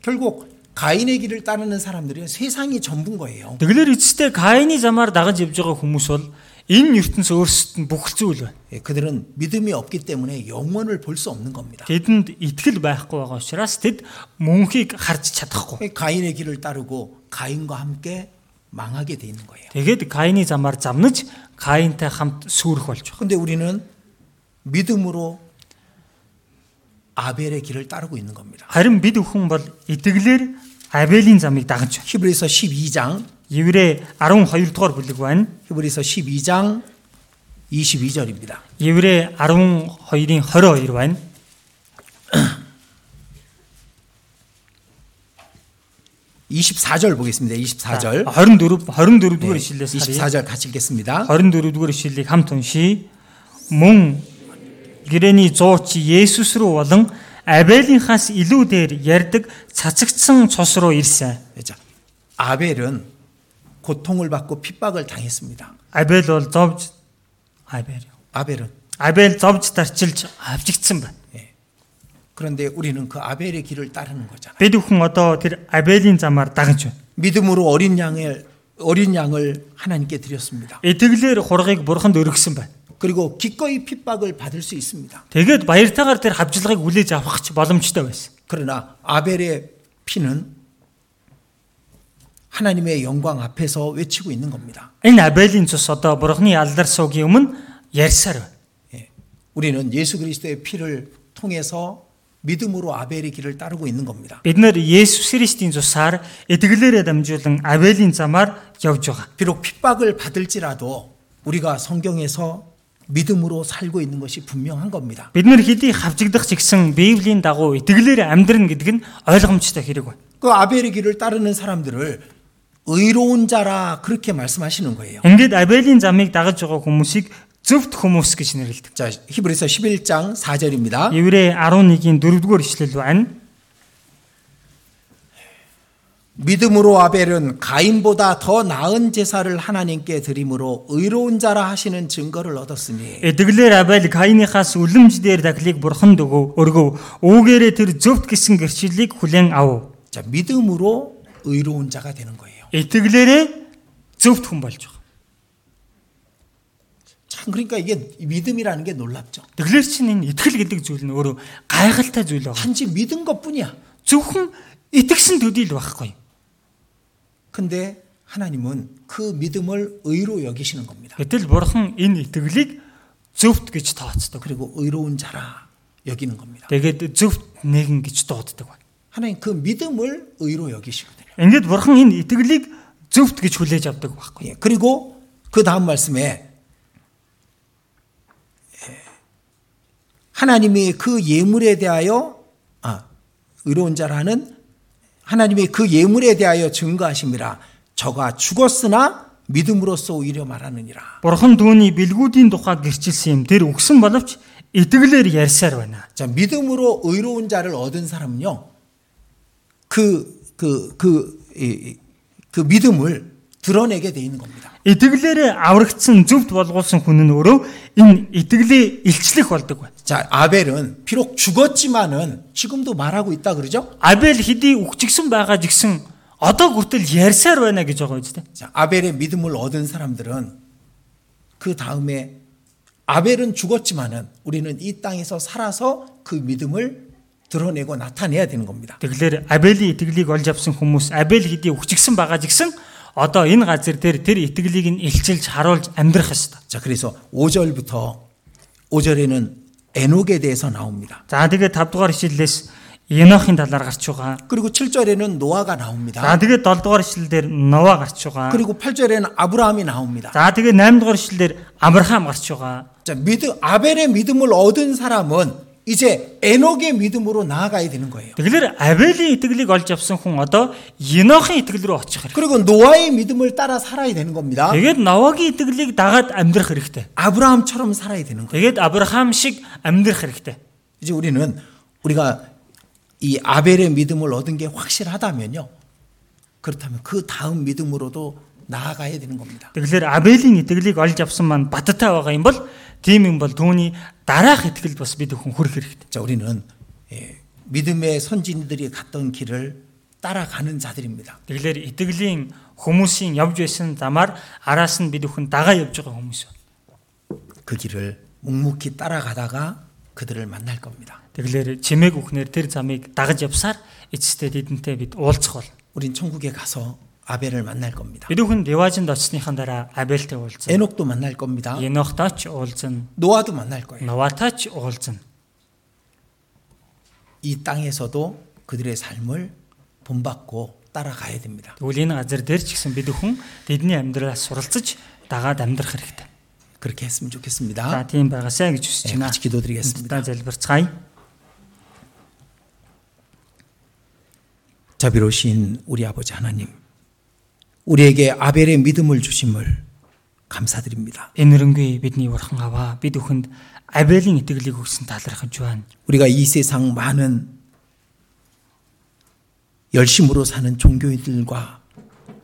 байна. 결국 가인의 길을 따르는 사람들은 세상이 전부인 거예요. Тэгэхээр эцэстээ Каины замаар дагаж явж байгаа хүмүүс бол энэ ертөнц өөрсдөд нь бүх зүйл байна. 예, 그들은 믿음이 없기 때문에 영원을 볼 수 없는 겁니다. Тэдэнд итгэл байхгүй байгаа учраас тэд мөнхийг харж чадахгүй. 가인의 길을 따르고 가인과 함께 망하게 돼 있는 거예요. Тэгээд Каины замаар замнаж Каинтай хамт сүрэх болж байгаа. 근데 우리는 믿음으로 아벨의 길을 따르고 있는 겁니다. Харин бид бүхэн бол итгэлээр Абелийн замыг дагаж байна. 히브리서 12장 Еврэ 12 дугаар бүлэг байна. 히브리서 12장 22절입니다. Еврэ 12-ийн 22 байна. 24절 보겠습니다. 24절. 24 24 дугаар ишлэлээс харъя. 24절 같이 읽겠습니다. 24 дугаар ишлэлийг хамт уншийе. Мөн гэрэний зууч Есүс рүү болон Абелийнхаас илүү дээр ярддаг цацагдсан цус руу ирсэн. 자, 아벨은 고통을 받고 핍박을 당했습니다. Абель бол зовж Абель. 아벨은 Абель зовж дарчилж авчигдсан байна. 그런데 우리는 그 아벨의 길을 따르는 거잖아요. Бид бүхэн одоо тэр Абелийн замаар дагаж байна. 믿음으로 어린 양을 어린 양을 하나님께 드렸습니다. Итгэлээр хургийг бурханд өргөсөн байна. 그리고 기꺼이 핍박을 받을 수 있습니다. Тэгээд баяртайгаар тэр хавжлагыг хүлээж авах ч боломжтой байсан. 그러나 아벨의 피는 하나님의 영광 앞에서 외치고 있는 겁니다. Энэ Абелийн цус одоо бурхны алдар суугийн өмнө ярьсаар байна. 예. 우리는 예수 그리스도의 피를 통해서 믿음으로 아벨의 길을 따르고 있는 겁니다. Бид нэр Есүс Христийн цусаар итгэлээрээ дамжуулан Абелийн замаар явж байгаа. 비록 핍박을 받을지라도 우리가 성경에서 믿음으로 살고 있는 것이 분명한 겁니다. Бид нэр хэдий хавжигдах ч гэсэн Библийн дагуу итгэлээр амьдрна гэдэг нь ойлгомжтой хэрэг байна. 그 아벨의 길을 따르는 사람들을 의로운 자라 그렇게 말씀하시는 거예요. Ингээд Абелийн замыг дагаж байгаа хүмүүсийг зөвхт хүмүүс гэж нэрлэдэг. 자, 히브리서 11장 4절입니다. Еврэ 11-ийн 4-р ишлэл байна. 믿음으로 아벨은 가인보다 더 나은 제사를 하나님께 드림으로 의로운 자라 하시는 증거를 얻었으니 Эдгэлээр Абель Каиныхаас үлэмж дээр дахлыг бурханд өгөв. Өргөв. Үүгээрээ тэр зөвхт гисэн гэрчлэлийг хүлээн ав. 자, 믿음으로 의로운 자가 되는 거예요. Итгэлээрээ зөвхт хүн болж байгаа. 참 그러니까 이게 믿음이라는 게 놀랍죠. Тэгэхээр чинь энэ итгэл гэдэг зүйл нь өөрөө гайхалтай зүйл байна. 단지 믿은 것뿐이야. Зөвхөн итгэсэн төдий л байхгүй. 근데 하나님은 그 믿음을 의로 여기시는 겁니다. Гэтэл бурхан энэ итгэлийг зөвхт гэж тооцдог. 그리고 의로운 자라 여기는 겁니다. Тэгээд зөвхт нэгэн гэж дууддаг байна. 하나님 그 믿음을 의로 여기시거든요. Ингээд бурхан энэ итгэлийг зөвхт гэж хүлээж авдаг байхгүй. 예, 그리고 그 다음 말씀에 예, 하나님이 그 예물에 대하여 아, 의로운 자라는 하나님이 그 예물에 대하여 증거하심이라 저가 죽었으나 믿음으로써 오히려 말하느니라. Бурхан түүний бэлгүүдийн тухай гэрчилсэн юм. Тэр өгсөн боловч итгэлээр ярьсаар байна. 자, 믿음으로 의로운 자를 얻은 사람은요. 그 그 그 이, 그 믿음을 드러내게 돼 있는 겁니다. Итгэлээр аврагдсан зөвхт болгуулсан хүн нь өөрөө энэ итгэлээ илчлэх болдог байна. 자, 아벨은 비록 죽었지만은 지금도 말하고 있다 그러죠? Абель хэдий үхчихсэн байгаа жигсэн одоо хүртэл ярьсаар байна гэж байгаа үстэй. 자, 아벨의 믿음을 얻은 사람들은 그 다음에 아벨은 죽었지만은 우리는 이 땅에서 살아서 그 믿음을 드러내고 나타내야 되는 겁니다. Тэгэхээр Абелийн итгэлийг олж авсан хүмүүс Абель хэдий үхчихсэн байгаа жигсэн одоо энэ газар дээр тэр итгэлийг нь илчилж харуулж амьдрах ёстой. 자, 그래서 5절부터 5절에는 에녹에 대해서 나옵니다. За тэгээд 5 дугаар ишлэлээс Енохын талаар гарч байгаа. 그리고 7절에는 노아가 За 나옵니다. тэгээд 7 дугаар ишлэлээр Нова гарч байгаа. 그리고 8절에는 아브라함이 나옵니다. За тэгээд 8 дугаар ишлэлээр Авраам гарч байгаа. 자, 믿음 아벨의 믿음을 얻은 사람은 이제 에녹의 믿음으로 나아가야 되는 거예요. Тэгэхээр Абелийн итгэлийг олж авсан хүн одоо Енохын итгэл рүү очих хэрэгтэй. 그리고 노아의 믿음을 따라 살아야 되는 겁니다. Тэгээд Новагийн итгэлийг дагаад амьдрах хэрэгтэй. 아브라함처럼 살아야 되는 거예요. Тэгээд Авраам шиг амьдрах хэрэгтэй. 이제 우리는 우리가 이 아벨의 믿음을 얻은 게 확실하다면요. 그렇다면 그 다음 믿음으로도 나아가야 되는 겁니다. Тэгэхээр Абелийн итгэлийг олж авсан маань батттай байгаа юм бол тийм юм бол түүний дараах итгэл бас бид хүн хүрэх хэрэгтэй. 자, 우리는 예, 믿음의 선진들이 갔던 길을 따라가는 자들입니다. Тэгэхээр итгэлийн хүмүүсийн явж байсан замаар араас нь бид хүн дагаа явж байгаа хүмүүс. 그 길을 묵묵히 따라가다가 그들을 만날 겁니다. Тэгэхээр чимээг үхнэр тэр замыг дагаж явсаар эцэстээ тэдэнтэй бид уулзах бол. 우린 천국에 가서 아벨을 만날 겁니다. Бид хүн Деважинд очсныхан дараа Абельтэй уулзсан. 에녹도 만날 겁니다. Енохтой ч уулзсан. 노아도 만날 거예요. Новатай ч уулзсан. 이 땅에서도 그들의 삶을 본받고 따라가야 됩니다. Тэгвэл энэ газар дээр ч гэсэн бид хүн тэдний амьдралаас суралцж дагаад амьдрах хэрэгтэй. 그렇게 했으면 За 좋겠습니다. тийм байгаасай гэж хүсэж 예, байна. 같이 기도드리겠습니다. Хамтдаа залбирцгаая. 자비로우신 우리 아버지 하나님, 우리에게 아벨의 믿음을 주심을 감사드립니다. Энэ өрөнгүй бидний урхан аваа бид бүхэнд Абелийн итгэлийг өгсөн талархаж байна. 우리가 이 세상 많은 열심으로 사는 종교인들과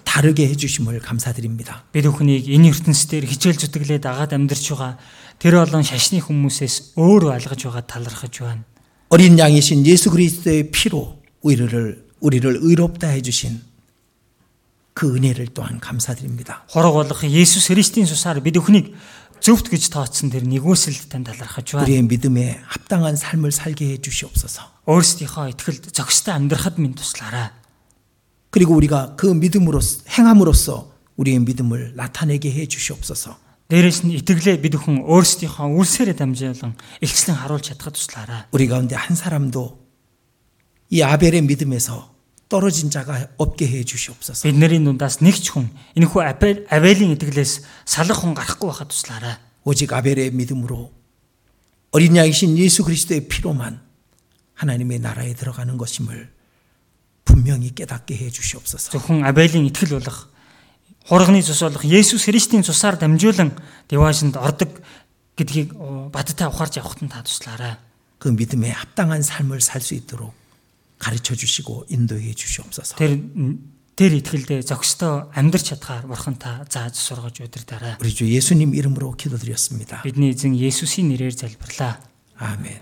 다르게 해주심을 감사드립니다. Бид бүхнийг энэ ертөнцийн хичээл зүтгэлээ дагаад амьдарч байгаа тэр олон шашны хүмүүсээс өөр алгаж байгаа талархаж байна. 어린 양이신 예수 그리스도의 피로 우리를 우리를 의롭다 해주신 그 은혜를 또한 감사드립니다. Хорог болох Есүс Христийн цусаар бид бүхнийг зөвхт гэж тооцсон тэр нэгүсэлд тань талархаж байна. 우리의 믿음에 합당한 삶을 살게 해주시옵소서. Өөрсдийнхөө итгэлд зохистой амьдрахад минь туслаарай. 그리고 우리가 그 믿음으로 행함으로써 우리의 믿음을 나타내게 해주시옵소서. Дээрээс нь итгэлээ бид бүхэн өөрсдийнхөө үлсээрээ дамжуулан илчлэн харуулж чадхад туслаарай. 우리 가운데 한 사람도 이 아벨의 믿음에서 떨어진 자가 없게 해주시옵소서. Бидний дундаас нэг ч хүн энэхүү Абель Авелийн итгэлээс салах хүн гарахгүй байхад туслаарай. 오직 아벨의 믿음으로 어린 양이신 예수 그리스도의 피로만 하나님의 나라에 들어가는 것임을 분명히 깨닫게 해주시옵소서. Зөвхөн Абелийн итгэл болох хурганы цус болох Есүс Христийн цусаар дамжуулан Девашинд ордог гэдгийг о, бадтай ухаарч явахад нь та туслаарай. 그 믿음에 합당한 삶을 살 수 있도록 가르쳐 주시고 인도해 주시옵소서. Тэр тэр итгэлдээ зохистой амьдрч чадхаар бурхан та зааж сургаж удирдаарай. 우리 주 예수님 이름으로 기도드렸습니다. Бидний эзэн Есүсийн нэрээр залбирлаа. 아멘.